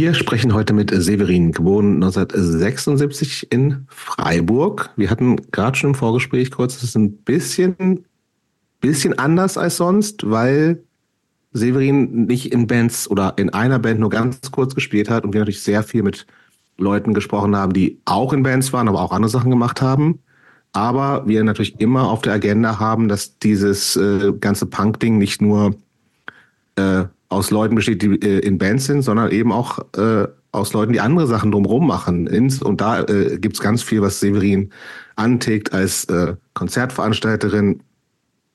Wir sprechen heute mit Severin, geboren 1976 in Freiburg. Wir hatten gerade schon im Vorgespräch kurz, es ist ein bisschen, bisschen anders als sonst, weil Severin nicht in Bands oder in einer Band nur ganz kurz gespielt hat und wir natürlich sehr viel mit Leuten gesprochen haben, die auch in Bands waren, aber auch andere Sachen gemacht haben. Aber wir natürlich immer auf der Agenda haben, dass dieses äh, ganze Punk-Ding nicht nur äh, aus Leuten besteht, die äh, in Bands sind, sondern eben auch äh, aus Leuten, die andere Sachen drumherum machen. Und da äh, gibt ganz viel, was Severin antickt als äh, Konzertveranstalterin,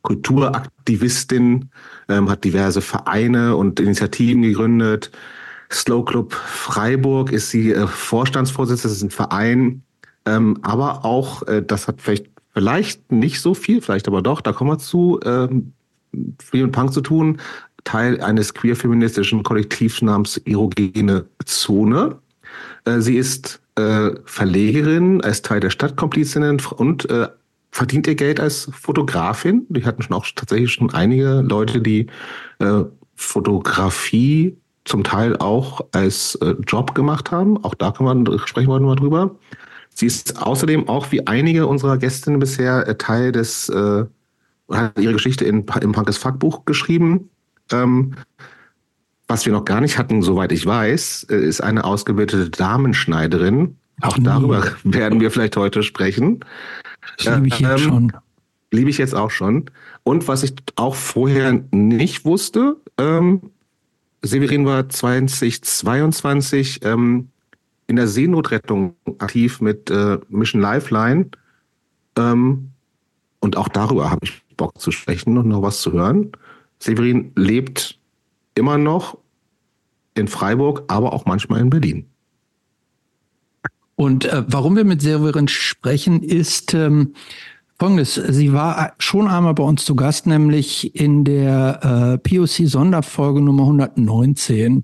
Kulturaktivistin, ähm, hat diverse Vereine und Initiativen gegründet. Slow Club Freiburg ist sie äh, Vorstandsvorsitzende, das ist ein Verein, ähm, aber auch, äh, das hat vielleicht, vielleicht nicht so viel, vielleicht aber doch, da kommen wir zu, ähm, viel mit Punk zu tun, Teil eines queer-feministischen Kollektivs namens Erogene Zone. Äh, sie ist äh, Verlegerin, als Teil der Stadtkomplizinnen und äh, verdient ihr Geld als Fotografin. Die hatten schon auch tatsächlich schon einige Leute, die äh, Fotografie zum Teil auch als äh, Job gemacht haben. Auch da kann man sprechen wir mal drüber. Sie ist außerdem auch wie einige unserer Gästinnen bisher äh, Teil des äh, hat ihre Geschichte in, im Punkes Fuckbuch geschrieben. Ähm, was wir noch gar nicht hatten, soweit ich weiß, äh, ist eine ausgebildete Damenschneiderin. Auch darüber werden wir vielleicht heute sprechen. Das liebe ich jetzt ähm, schon. Liebe ich jetzt auch schon. Und was ich auch vorher nicht wusste, ähm, Severin war 2022 ähm, in der Seenotrettung aktiv mit äh, Mission Lifeline. Ähm, und auch darüber habe ich Bock zu sprechen und noch was zu hören. Severin lebt immer noch in Freiburg, aber auch manchmal in Berlin. Und äh, warum wir mit Severin sprechen, ist ähm, folgendes. Sie war schon einmal bei uns zu Gast, nämlich in der äh, POC-Sonderfolge Nummer 119.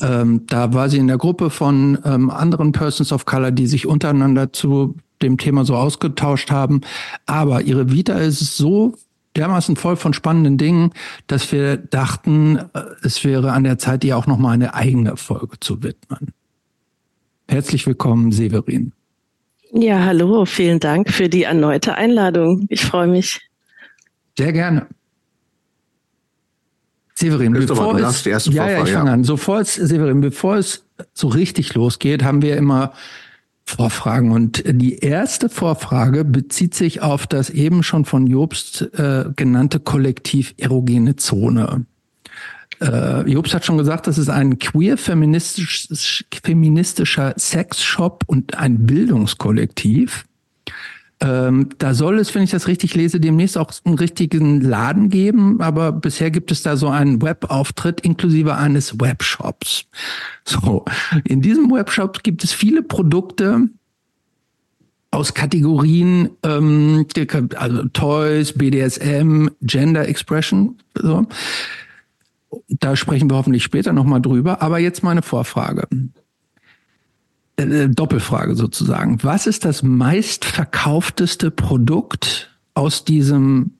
Ähm, da war sie in der Gruppe von ähm, anderen Persons of Color, die sich untereinander zu dem Thema so ausgetauscht haben. Aber ihre Vita ist so dermaßen voll von spannenden Dingen, dass wir dachten, äh, es wäre an der Zeit, ihr auch noch mal eine eigene Folge zu widmen. Herzlich willkommen, Severin. Ja, hallo, vielen Dank für die erneute Einladung. Ich freue mich. Sehr gerne. Severin, bevor es, ja, ja, ich fange ja. an. Sofort, es, Severin, bevor es so richtig losgeht, haben wir immer Vorfragen. Und die erste Vorfrage bezieht sich auf das eben schon von Jobst äh, genannte Kollektiv Erogene Zone. Äh, Jobst hat schon gesagt, das ist ein queer feministisch, feministischer Sexshop und ein Bildungskollektiv. Ähm, da soll es, wenn ich das richtig lese, demnächst auch einen richtigen Laden geben, aber bisher gibt es da so einen Webauftritt inklusive eines Webshops. So, in diesem Webshop gibt es viele Produkte aus Kategorien, ähm, also Toys, BDSM, Gender Expression. So. Da sprechen wir hoffentlich später nochmal drüber. Aber jetzt meine Vorfrage. Äh, Doppelfrage sozusagen. Was ist das meistverkaufteste Produkt aus diesem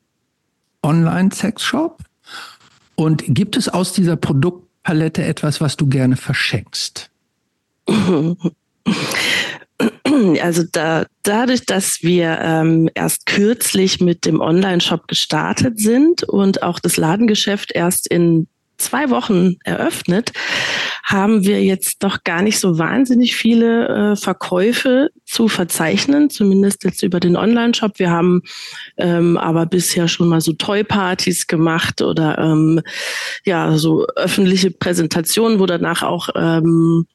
Online-Sex-Shop? Und gibt es aus dieser Produktpalette etwas, was du gerne verschenkst? Also da, dadurch, dass wir ähm, erst kürzlich mit dem Online-Shop gestartet sind und auch das Ladengeschäft erst in zwei Wochen eröffnet, haben wir jetzt doch gar nicht so wahnsinnig viele äh, Verkäufe zu verzeichnen, zumindest jetzt über den Online-Shop. Wir haben ähm, aber bisher schon mal so Toy-Partys gemacht oder ähm, ja so öffentliche Präsentationen, wo danach auch ähm,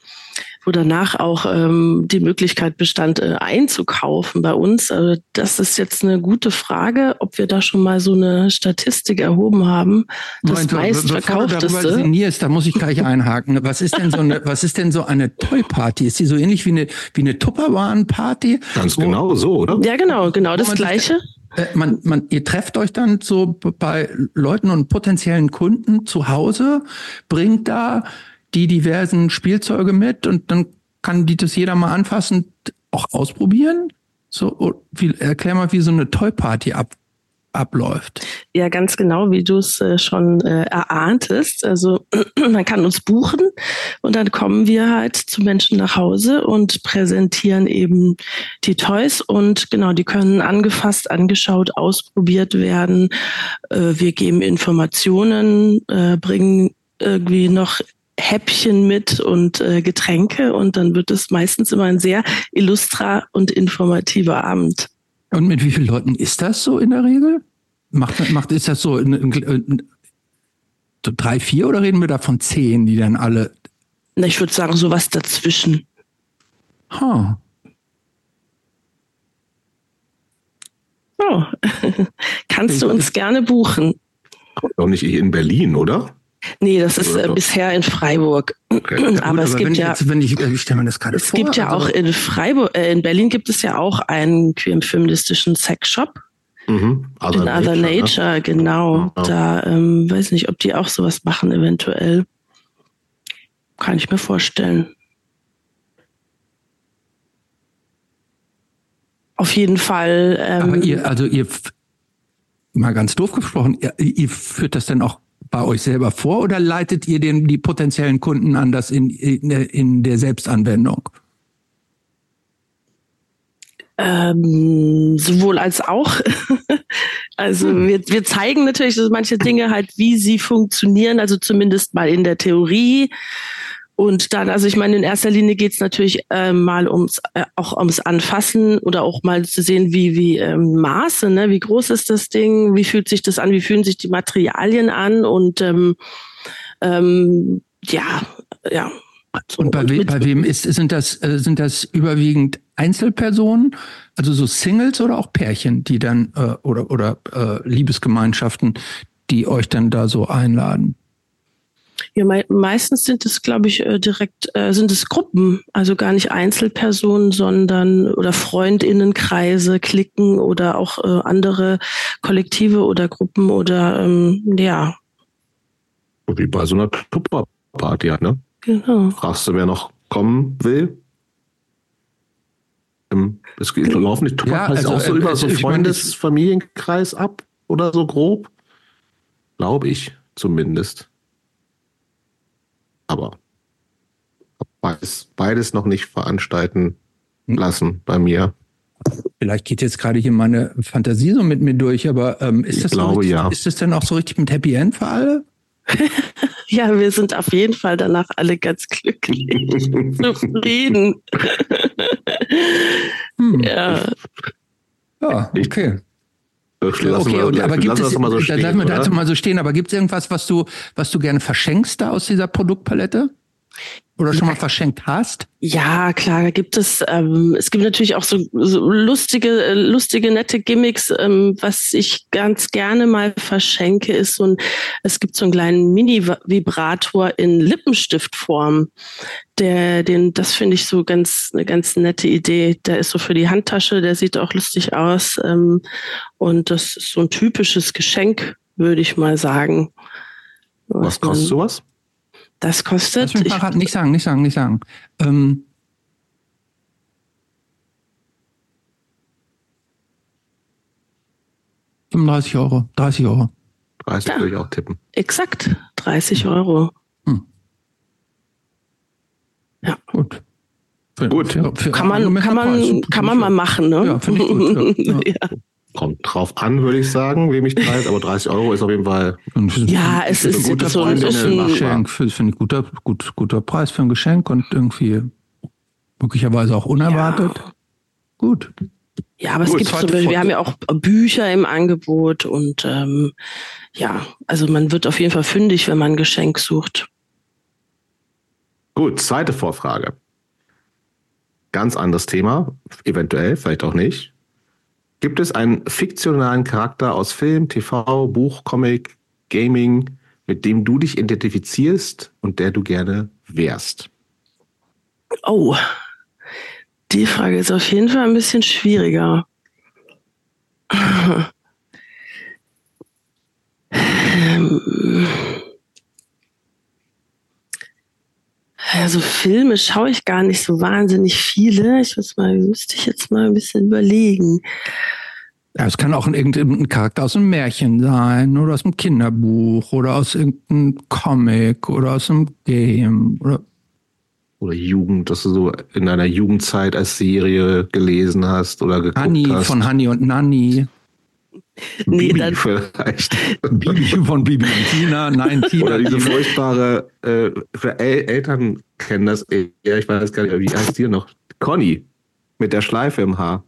wo danach auch ähm, die Möglichkeit bestand, äh, einzukaufen bei uns. Also das ist jetzt eine gute Frage, ob wir da schon mal so eine Statistik erhoben haben. Das meistverkaufteste. signierst, da muss ich gleich einhaken. Was ist denn so eine, was ist denn so eine Toy-Party? Ist die so ähnlich wie eine, wie eine Tupperwaren-Party? Ganz genau so, oder? Ja, genau, genau das Gleiche. Äh, man, man, ihr trefft euch dann so bei Leuten und potenziellen Kunden zu Hause, bringt da die diversen Spielzeuge mit und dann kann die das jeder mal anfassen, auch ausprobieren. So, wie, erklär mal, wie so eine Toy Party ab, abläuft. Ja, ganz genau, wie du es äh, schon äh, erahntest. Also man kann uns buchen und dann kommen wir halt zu Menschen nach Hause und präsentieren eben die Toys und genau, die können angefasst, angeschaut, ausprobiert werden. Äh, wir geben Informationen, äh, bringen irgendwie noch Häppchen mit und äh, Getränke und dann wird es meistens immer ein sehr illustrer und informativer Abend. Und mit wie vielen Leuten ist das so in der Regel? Macht, macht ist das so, in, in, in, so drei, vier oder reden wir da von zehn, die dann alle? Na, ich würde sagen, sowas dazwischen. Huh. Oh. Kannst du uns gerne buchen? Doch nicht in Berlin, oder? Nee, das ist äh, bisher in Freiburg. Okay. Ja, gut, aber es gibt ja, jetzt, wenn ich, ich stelle mir das gerade es vor. gibt ja also, auch in Freiburg, äh, in Berlin gibt es ja auch einen queer feministischen Sexshop. Mhm. Other in Other Nature, ne? genau. Ja. Da ähm, weiß nicht, ob die auch sowas machen, eventuell. Kann ich mir vorstellen. Auf jeden Fall. Ähm, aber ihr, also ihr, mal ganz doof gesprochen, ihr, ihr führt das denn auch bei euch selber vor oder leitet ihr den, die potenziellen Kunden an das in, in, in der Selbstanwendung? Ähm, sowohl als auch. also hm. wir, wir zeigen natürlich so manche Dinge halt, wie sie funktionieren, also zumindest mal in der Theorie. Und dann, also ich meine, in erster Linie geht es natürlich äh, mal ums äh, auch ums Anfassen oder auch mal zu sehen, wie wie ähm, Maße, ne? Wie groß ist das Ding? Wie fühlt sich das an? Wie fühlen sich die Materialien an? Und ähm, ähm, ja, ja. Und bei, we bei wem ist sind das äh, sind das überwiegend Einzelpersonen, also so Singles oder auch Pärchen, die dann äh, oder oder äh, Liebesgemeinschaften, die euch dann da so einladen? Ja, me meistens sind es, glaube ich, äh, direkt, äh, sind es Gruppen, also gar nicht Einzelpersonen, sondern oder Freundinnenkreise, Klicken oder auch äh, andere Kollektive oder Gruppen oder ähm, ja. Wie bei so einer Tupperparty, ne? Genau. Fragst du, wer noch kommen will? Ähm, es geht laufen die Tupperpartys ja, also, auch so äh, über so Freundesfamilienkreis ab oder so grob? Glaube ich zumindest aber beides, beides noch nicht veranstalten hm. lassen bei mir. Vielleicht geht jetzt gerade hier meine Fantasie so mit mir durch, aber ähm, ist, das glaube, so richtig, ja. ist das denn auch so richtig mit Happy End für alle? ja, wir sind auf jeden Fall danach alle ganz glücklich, zufrieden. hm. Ja. Ja, okay. Lassen okay, wir, und, aber gibt es, das mal so stehen, lassen wir dazu mal so stehen, aber gibt es irgendwas, was du, was du gerne verschenkst da aus dieser Produktpalette? Oder schon mal verschenkt hast? Ja, klar, gibt es. Ähm, es gibt natürlich auch so, so lustige, äh, lustige, nette Gimmicks. Ähm, was ich ganz gerne mal verschenke, ist so ein, es gibt so einen kleinen Mini-Vibrator in Lippenstiftform. Der, den, das finde ich so ganz, eine ganz nette Idee. Der ist so für die Handtasche, der sieht auch lustig aus. Ähm, und das ist so ein typisches Geschenk, würde ich mal sagen. Was, was kostet sowas? Das kostet. Lass mich mal nicht sagen, nicht sagen, nicht sagen. Ähm, ...35 Euro, 30 Euro. 30 ja, würde ich auch tippen. Exakt, 30 Euro. Hm. Ja. Gut. Für, gut. Für, für kann man, kann man, kann man mal machen, ne? Ja, finde ich gut. Ja. ja. Kommt drauf an, würde ich sagen, wem ich preis, aber 30 Euro ist auf jeden Fall. Ja, es ist, ein guter so ein, Geschenk. Finde ich guter, gut, guter Preis für ein Geschenk und irgendwie möglicherweise auch unerwartet. Ja. Gut. Ja, aber Gut, es gibt zum Beispiel, wir haben ja auch Bücher im Angebot und ähm, ja, also man wird auf jeden Fall fündig, wenn man ein Geschenk sucht. Gut, zweite Vorfrage. Ganz anderes Thema, eventuell, vielleicht auch nicht. Gibt es einen fiktionalen Charakter aus Film, TV, Buch, Comic, Gaming, mit dem du dich identifizierst und der du gerne wärst? Oh, die Frage ist auf jeden Fall ein bisschen schwieriger. Ähm, also Filme schaue ich gar nicht so wahnsinnig viele. Ich muss mal, müsste ich jetzt mal ein bisschen überlegen. Ja, es kann auch irgendein Charakter aus einem Märchen sein oder aus einem Kinderbuch oder aus irgendeinem Comic oder aus einem Game oder oder Jugend, dass du so in deiner Jugendzeit als Serie gelesen hast oder geguckt Honey hast. von Honey und Nanny. Nee, Bibi dann vielleicht. Bibi von Bibi und Tina, nein, Tina. Oder diese furchtbare, äh, für El Eltern kennen das eher, ich weiß gar nicht, wie heißt die noch? Conny mit der Schleife im Haar.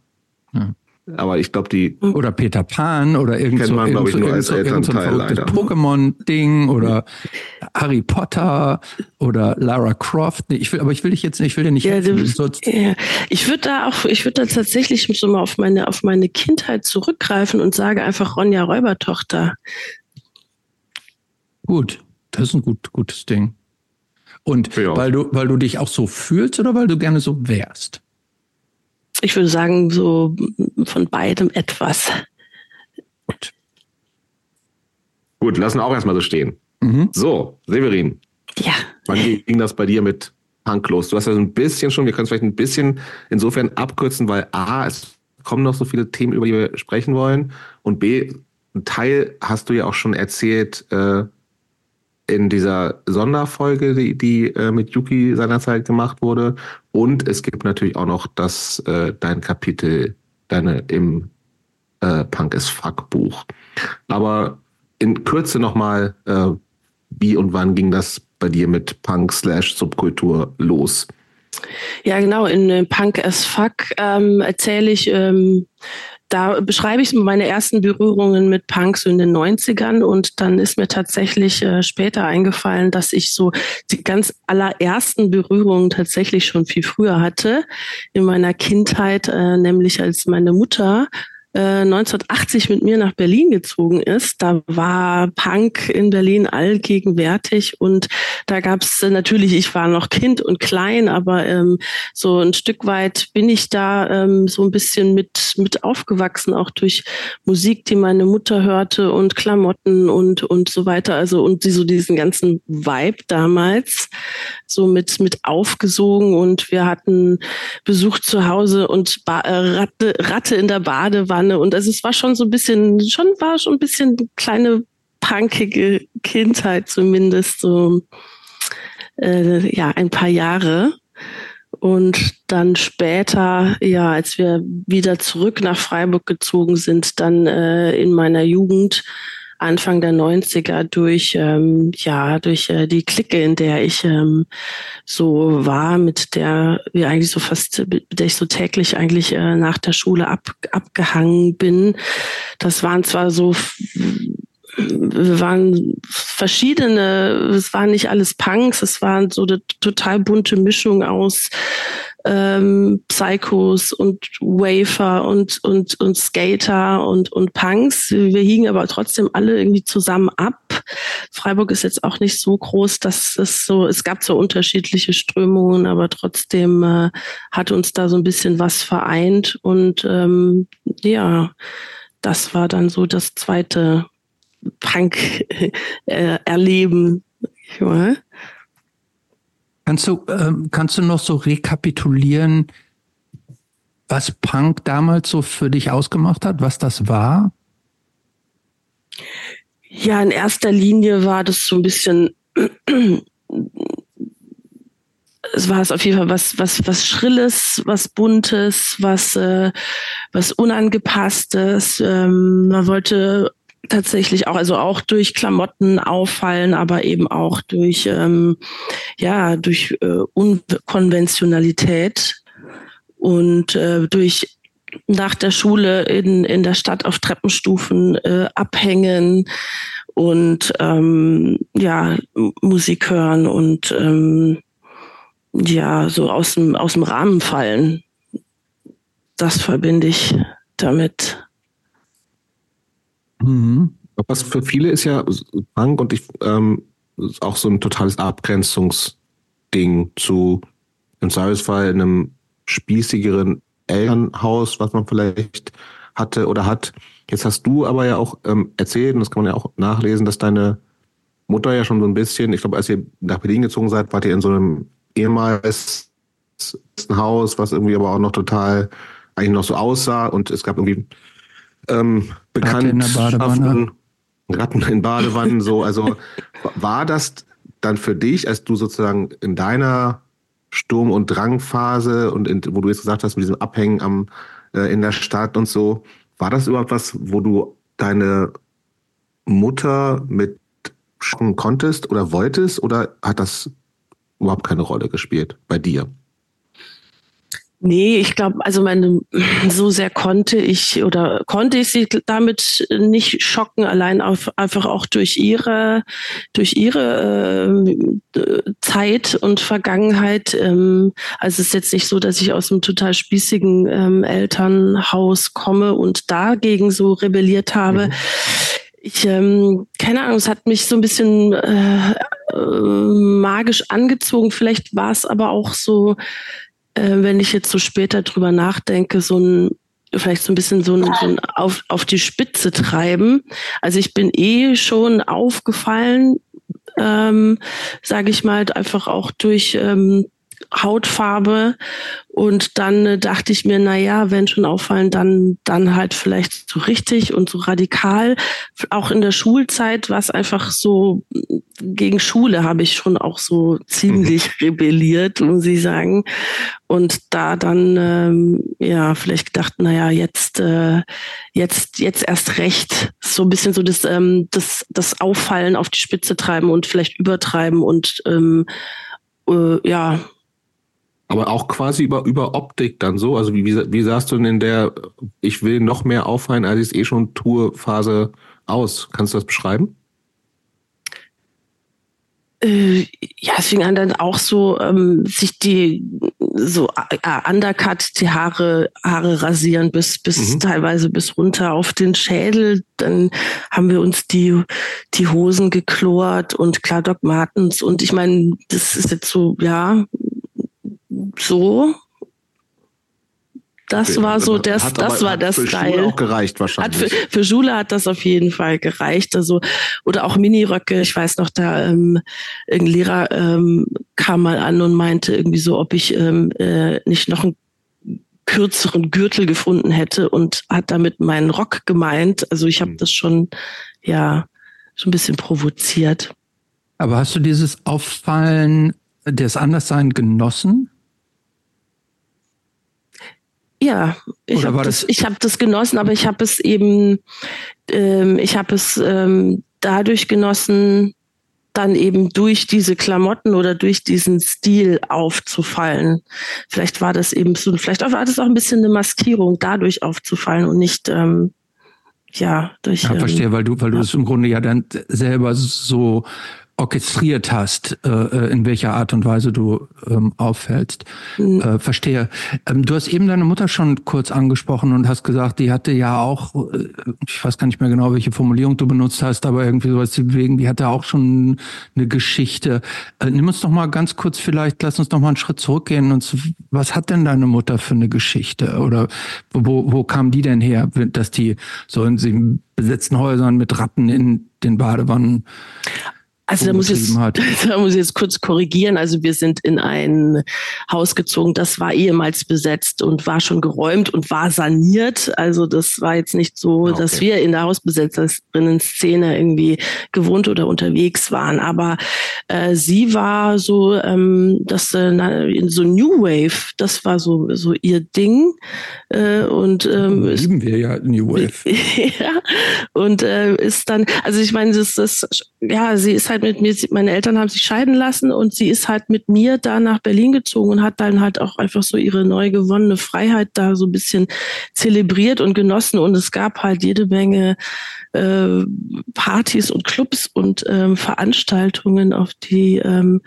Ja. Aber ich glaube, die. Oder Peter Pan oder irgend so, man, irgend, ich, nur als irgend so ein Pokémon-Ding oder Harry Potter oder Lara Croft. Nee, ich will, aber ich will dich jetzt nicht, ich will dir nicht. Ja, du, ja. Ich würde da auch, ich würde da tatsächlich so mal auf meine, auf meine Kindheit zurückgreifen und sage einfach Ronja Räubertochter. Gut, das ist ein gut, gutes Ding. Und ja. weil du, weil du dich auch so fühlst oder weil du gerne so wärst? Ich würde sagen, so von beidem etwas. Gut. Gut, lassen wir auch erstmal so stehen. Mhm. So, Severin. Ja. Wann ging das bei dir mit Punk los? Du hast ja so ein bisschen schon, wir können es vielleicht ein bisschen insofern abkürzen, weil A, es kommen noch so viele Themen, über die wir sprechen wollen. Und B, ein Teil hast du ja auch schon erzählt, äh, in dieser Sonderfolge, die, die äh, mit Yuki seinerzeit gemacht wurde. Und es gibt natürlich auch noch das, äh, dein Kapitel, deine im äh, Punk is Fuck Buch. Aber in Kürze nochmal, äh, wie und wann ging das bei dir mit Punk slash Subkultur los? Ja, genau. In äh, Punk as Fuck ähm, erzähle ich ähm, da beschreibe ich meine ersten Berührungen mit Punk so in den 90ern und dann ist mir tatsächlich äh, später eingefallen, dass ich so die ganz allerersten Berührungen tatsächlich schon viel früher hatte in meiner Kindheit, äh, nämlich als meine Mutter 1980 äh, mit mir nach Berlin gezogen ist. Da war Punk in Berlin allgegenwärtig und da gab es natürlich, ich war noch Kind und klein, aber ähm, so ein Stück weit bin ich da ähm, so ein bisschen mit, mit aufgewachsen, auch durch Musik, die meine Mutter hörte und Klamotten und, und so weiter. Also und die, so diesen ganzen Vibe damals so mit, mit aufgesogen und wir hatten Besuch zu Hause und ba äh, Ratte, Ratte in der Badewanne Badewanne und also es war schon so ein bisschen, schon war schon ein bisschen kleine punkige Kindheit zumindest so äh, ja ein paar Jahre. Und dann später ja als wir wieder zurück nach Freiburg gezogen sind dann äh, in meiner Jugend Anfang der 90er durch, ähm, ja, durch äh, die Clique, in der ich ähm, so war, mit der wir eigentlich so fast, mit der ich so täglich eigentlich äh, nach der Schule ab, abgehangen bin. Das waren zwar so wir waren verschiedene, es waren nicht alles Punks, es waren so eine total bunte Mischung aus ähm, Psychos und Wafer und, und, und Skater und, und Punks. Wir hingen aber trotzdem alle irgendwie zusammen ab. Freiburg ist jetzt auch nicht so groß, dass es so, es gab so unterschiedliche Strömungen, aber trotzdem äh, hat uns da so ein bisschen was vereint und ähm, ja, das war dann so das zweite Punk-Erleben. Äh, Kannst du, ähm, kannst du noch so rekapitulieren, was Punk damals so für dich ausgemacht hat, was das war? Ja, in erster Linie war das so ein bisschen, es war es auf jeden Fall was, was, was Schrilles, was Buntes, was, äh, was Unangepasstes. Ähm, man wollte tatsächlich auch, also auch durch Klamotten auffallen, aber eben auch durch, ähm, ja, durch äh, Unkonventionalität und äh, durch nach der Schule in, in der Stadt auf Treppenstufen äh, abhängen und ähm, ja, Musik hören und ähm, ja, so aus dem, aus dem Rahmen fallen. Das verbinde ich damit. Mhm. Was für viele ist ja Punk und ich ähm, auch so ein totales Abgrenzungsding zu im Zweifelsfall einem spießigeren Elternhaus, was man vielleicht hatte oder hat. Jetzt hast du aber ja auch ähm, erzählt, und das kann man ja auch nachlesen, dass deine Mutter ja schon so ein bisschen, ich glaube, als ihr nach Berlin gezogen seid, wart ihr in so einem ehemals Haus, was irgendwie aber auch noch total eigentlich noch so aussah und es gab irgendwie ähm, bekannt. Ratten in Ratten in Badewannen, so. Also war das dann für dich, als du sozusagen in deiner Sturm- und Drangphase und in, wo du jetzt gesagt hast, mit diesem Abhängen am, äh, in der Stadt und so, war das überhaupt was, wo du deine Mutter mit schocken konntest oder wolltest oder hat das überhaupt keine Rolle gespielt bei dir? Nee, ich glaube, also meine, so sehr konnte ich oder konnte ich sie damit nicht schocken, allein auf, einfach auch durch ihre, durch ihre äh, Zeit und Vergangenheit. Ähm, also es ist jetzt nicht so, dass ich aus einem total spießigen ähm, Elternhaus komme und dagegen so rebelliert habe. Mhm. Ich, ähm, keine Ahnung, es hat mich so ein bisschen äh, äh, magisch angezogen. Vielleicht war es aber auch so, äh, wenn ich jetzt so später drüber nachdenke, so ein vielleicht so ein bisschen so ein, so ein auf, auf die Spitze treiben. Also ich bin eh schon aufgefallen, ähm, sage ich mal, einfach auch durch ähm, Hautfarbe. Und dann äh, dachte ich mir, na ja, wenn schon auffallen, dann, dann halt vielleicht so richtig und so radikal. Auch in der Schulzeit war es einfach so, gegen Schule habe ich schon auch so ziemlich mhm. rebelliert, muss ich sagen. Und da dann, ähm, ja, vielleicht gedacht, na ja, jetzt, äh, jetzt, jetzt erst recht. So ein bisschen so das, ähm, das, das Auffallen auf die Spitze treiben und vielleicht übertreiben und, ähm, äh, ja, aber auch quasi über, über Optik dann so. Also wie, wie, wie sahst du denn in der Ich will noch mehr auffallen, als ich es eh schon tue, Phase aus? Kannst du das beschreiben? Äh, ja, es fing an dann auch so, ähm, sich die so äh, undercut die Haare, Haare rasieren bis, bis mhm. teilweise bis runter auf den Schädel. Dann haben wir uns die, die Hosen geklort und klar Doc Martens. Und ich meine, das ist jetzt so, ja, so. Das okay, war so das, das war das für Style. Schule auch gereicht wahrscheinlich. Hat für, für Schule hat das auf jeden Fall gereicht. Also oder auch Miniröcke. Ich weiß noch, da ähm, irgendein Lehrer ähm, kam mal an und meinte irgendwie so, ob ich ähm, äh, nicht noch einen kürzeren Gürtel gefunden hätte und hat damit meinen Rock gemeint. Also ich habe hm. das schon ja schon ein bisschen provoziert. Aber hast du dieses Auffallen des Anderssein genossen? Ja, ich habe das, das, hab das genossen, aber ich habe es eben, ähm, ich habe es ähm, dadurch genossen, dann eben durch diese Klamotten oder durch diesen Stil aufzufallen. Vielleicht war das eben so, vielleicht war das auch ein bisschen eine Maskierung, dadurch aufzufallen und nicht ähm, ja durch. Ja, verstehe, ähm, weil du, weil du es im Grunde ja dann selber so orchestriert hast, äh, äh, in welcher Art und Weise du ähm, auffällst. Mhm. Äh, verstehe. Ähm, du hast eben deine Mutter schon kurz angesprochen und hast gesagt, die hatte ja auch, äh, ich weiß gar nicht mehr genau, welche Formulierung du benutzt hast, aber irgendwie sowas wegen, die hatte auch schon eine Geschichte. Nimm uns doch mal ganz kurz vielleicht, lass uns noch mal einen Schritt zurückgehen und was hat denn deine Mutter für eine Geschichte oder wo, wo kam die denn her, dass die so in besetzten Häusern mit Ratten in den Badewannen also da muss, ich jetzt, da muss ich jetzt kurz korrigieren. Also wir sind in ein Haus gezogen, das war ehemals besetzt und war schon geräumt und war saniert. Also das war jetzt nicht so, ah, okay. dass wir in der Hausbesetzerinnen-Szene irgendwie gewohnt oder unterwegs waren. Aber äh, sie war so, ähm, das äh, so New Wave, das war so so ihr Ding. Äh, und ähm, lieben wir ja New Wave. ja, und äh, ist dann, also ich meine, das, das, ja, sie ist halt halt mit mir, meine Eltern haben sich scheiden lassen und sie ist halt mit mir da nach Berlin gezogen und hat dann halt auch einfach so ihre neu gewonnene Freiheit da so ein bisschen zelebriert und genossen und es gab halt jede Menge äh, Partys und Clubs und ähm, Veranstaltungen, auf die ähm,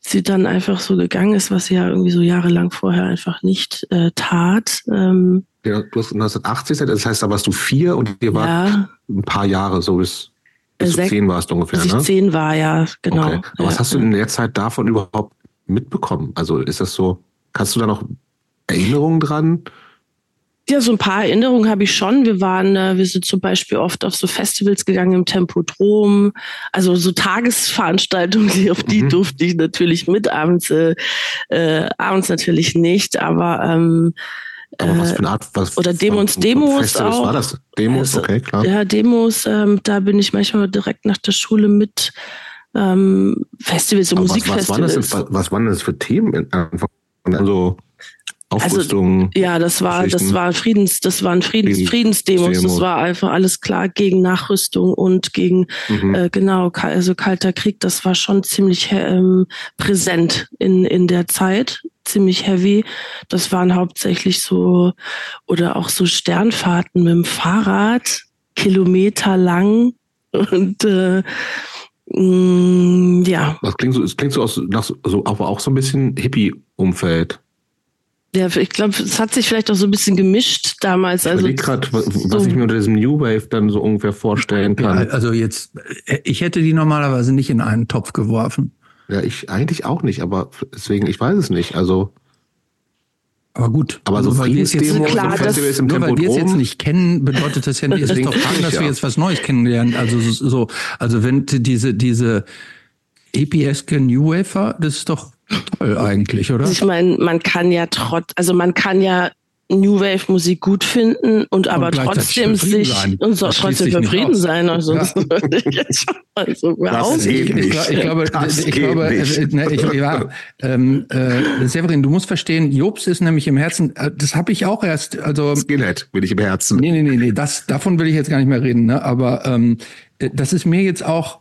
sie dann einfach so gegangen ist, was sie ja irgendwie so jahrelang vorher einfach nicht äh, tat. Ähm, du hast 1980, das heißt, da warst du vier und ihr wart ja. ein paar Jahre so bis bis du zehn warst ungefähr, bis ne? ich zehn war, ja, genau. Okay. Aber was hast du in der Zeit davon überhaupt mitbekommen? Also ist das so, kannst du da noch Erinnerungen dran? Ja, so ein paar Erinnerungen habe ich schon. Wir waren, äh, wir sind zum Beispiel oft auf so Festivals gegangen im Tempodrom, also so Tagesveranstaltungen, auf die mhm. durfte ich natürlich mit, abends, äh, äh, abends natürlich nicht, aber ähm, Aber was für eine Art, was Oder Demos, von, Demos Festivals auch. war das? Demos, also, okay, klar. Ja, Demos, ähm, da bin ich manchmal direkt nach der Schule mit ähm, Festivals und Musikfestivals. Was, was, waren das, was waren das für Themen? Also Aufrüstung. Also, ja, das war, das war Friedens, das waren Friedens, Friedensdemos. Das war einfach alles klar gegen Nachrüstung und gegen, mhm. äh, genau, also kalter Krieg. Das war schon ziemlich ähm, präsent in, in der Zeit, ziemlich heavy. Das waren hauptsächlich so, oder auch so Sternfahrten mit dem Fahrrad, Kilometer lang und, äh, mh, mm, ja. Das klingt so, es klingt so aus, nach so, aber auch so ein bisschen Hippie-Umfeld. Ja, ich glaube, es hat sich vielleicht auch so ein bisschen gemischt damals. Ich also gerade, was, so ich mir unter diesem New Wave dann so ungefähr vorstellen kann. Ja, also jetzt, ich hätte die normalerweise nicht in einen Topf geworfen. Ja, ich eigentlich auch nicht, aber deswegen, ich weiß es nicht. Also. Aber gut, aber so Friedensdemo, klar, so Festivals im nur weil wir es jetzt nicht kennen, bedeutet das ja nicht, es ist doch klar, dass wir jetzt was Neues kennenlernen. Also so, also wenn diese, diese EPSK New Wafer, das ist doch Toll eigentlich, oder? Ich meine, man kann ja trotz, also man kann ja New Wave Musik gut finden und, und aber trotzdem sich und so, trotzdem zufrieden sein. Also ja. das würde ich jetzt schon mal so das ich, ich, ich, glaube, das ich glaube, äh, ne, ich, ja, ähm, äh, Severin, du musst verstehen, Jobs ist nämlich im Herzen, äh, das habe ich auch erst, also Skinhead bin ich im Herzen. Nee, nee, nee, nee, das davon will ich jetzt gar nicht mehr reden, ne, aber ähm, äh, das ist mir jetzt auch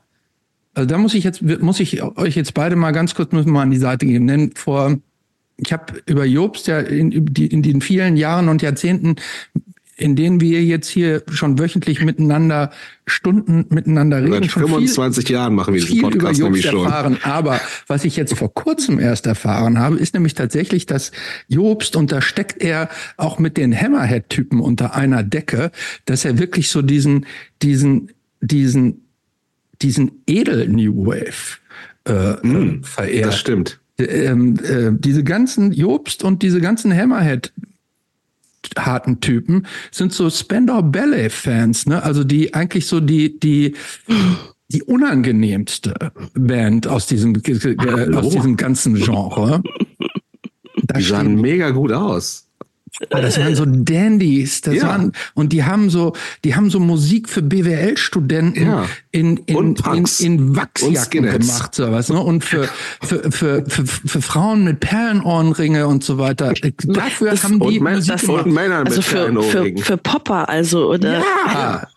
also da muss ich jetzt, muss ich euch jetzt beide mal ganz kurz müssen mal an die Seite geben. Denn vor, ich habe über Jobst ja in, in den vielen Jahren und Jahrzehnten in denen wir jetzt hier schon wöchentlich miteinander Stunden miteinander reden. Seit 25 viel, Jahren machen wir diesen Podcast über Jobst erfahren. Aber was ich jetzt vor kurzem erst erfahren habe, ist nämlich tatsächlich, dass Jobst, und da steckt er auch mit den Hammerhead-Typen unter einer Decke, dass er wirklich so diesen, diesen, diesen diesen edel New Wave äh, mm, verehrt. Das stimmt. Ähm, äh, diese ganzen Jobst und diese ganzen Hammerhead harten Typen sind so Spender Ballet Fans, ne? Also die eigentlich so die die die unangenehmste Band aus diesem äh, aus diesem ganzen Genre. Da die sahen mega gut aus. Das waren so Dandys, das ja. waren und die haben so, die haben so Musik für BWL-Studenten ja. in in, in, in Wachsjacken gemacht, so was, ne? Und für, für, für, für, für Frauen mit Perlenohrenringe und so weiter. Dafür das, haben die Musik das gemacht. Männer mit also für, für, für Popper, also oder? Ja.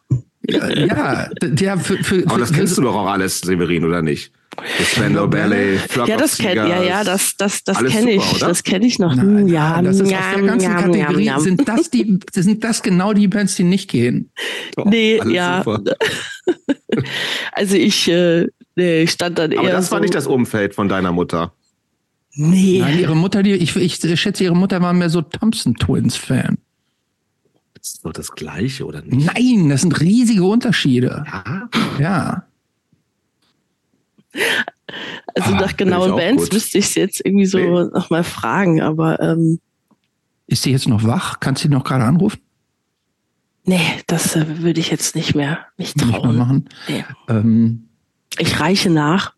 Ja, ja, ja für, für, Aber das kennst du doch auch alles, Severin, oder nicht? Spandau Ballet, Flock Ja, das kennt ja, ja, das, das, das kenne ich, oder? das kenne ich noch. Nein, ja, das ist aus der ganzen ja, Kategorie. Ja, sind das die, sind das genau die Bands, die nicht gehen? Doch, nee, ja. also ich, äh, nee, ich stand dann eher. Aber das so war nicht das Umfeld von deiner Mutter. Nee. Nein, ihre Mutter, die, ich, ich schätze, ihre Mutter war mehr so Thompson Twins Fan. Das ist doch das Gleiche, oder nicht? Nein, das sind riesige Unterschiede. Ja. Ja. Also ah, nach genauen Bands gut. müsste ich es jetzt irgendwie so nee. nochmal fragen, aber. Ähm, ist sie jetzt noch wach? Kannst du sie noch gerade anrufen? Nee, das äh, würde ich jetzt nicht mehr mich trauen. Nicht mehr machen. Nee. Ähm, ich reiche nach.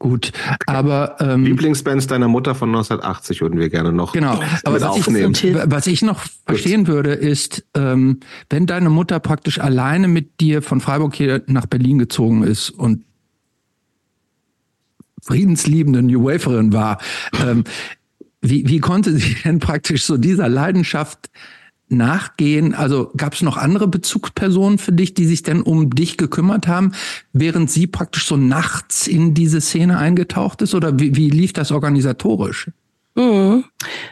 Gut, aber ähm, Lieblingsbands deiner Mutter von 1980 würden wir gerne noch genau. Aber was aufnehmen. Ich, was ich noch verstehen würde, ist, ähm, wenn deine Mutter praktisch alleine mit dir von Freiburg hier nach Berlin gezogen ist und friedensliebende New Waferin war, ähm, wie, wie konnte sie denn praktisch so dieser Leidenschaft nachgehen? Also gab es noch andere Bezugspersonen für dich, die sich denn um dich gekümmert haben, während sie praktisch so nachts in diese Szene eingetaucht ist? Oder wie, wie lief das organisatorisch? Mhm.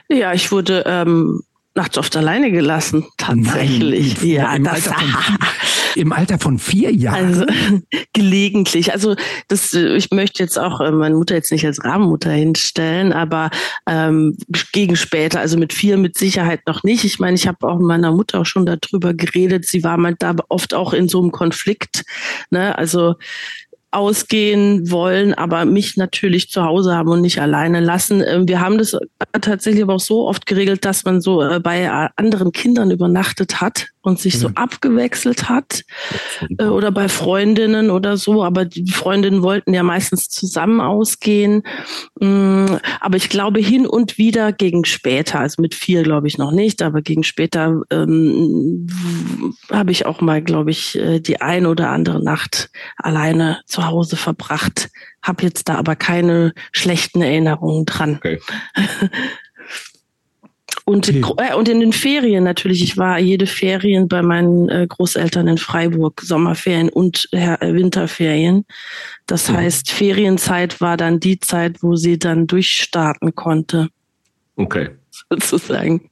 Ja, ich wurde ähm, nachts oft alleine gelassen, tatsächlich. Nein, ja, im, das, Im Alter von vier Jahren? Also, gelegentlich. Also das, ich möchte jetzt auch äh, meine Mutter jetzt nicht als Rahmenmutter hinstellen, aber ähm, gegen später, also mit vier mit Sicherheit noch nicht. Ich meine, ich habe auch mit meiner Mutter auch schon darüber geredet. Sie war mal da oft auch in so einem Konflikt. Ne? Also ausgehen wollen, aber mich natürlich zu Hause haben und nicht alleine lassen. Ähm, wir haben das tatsächlich aber auch so oft geregelt, dass man so äh, bei äh, anderen Kindern übernachtet hat und sich so abgewechselt hat äh, oder bei Freundinnen oder so, aber die Freundinnen wollten ja meistens zusammen ausgehen. Mm, aber ich glaube hin und wieder gegen später, also mit vier glaube ich noch nicht, aber gegen später ähm, habe ich auch mal, glaube ich, äh, die ein oder andere Nacht alleine zu Hause verbracht. Habe jetzt da aber keine schlechten Erinnerungen dran. Okay. Und, okay. äh, und in den Ferien natürlich. Ich war jede Ferien bei meinen äh, Großeltern in Freiburg, Sommerferien und äh, Winterferien. Das mhm. heißt, Ferienzeit war dann die Zeit, wo sie dann durchstarten konnte. Okay. Sozusagen.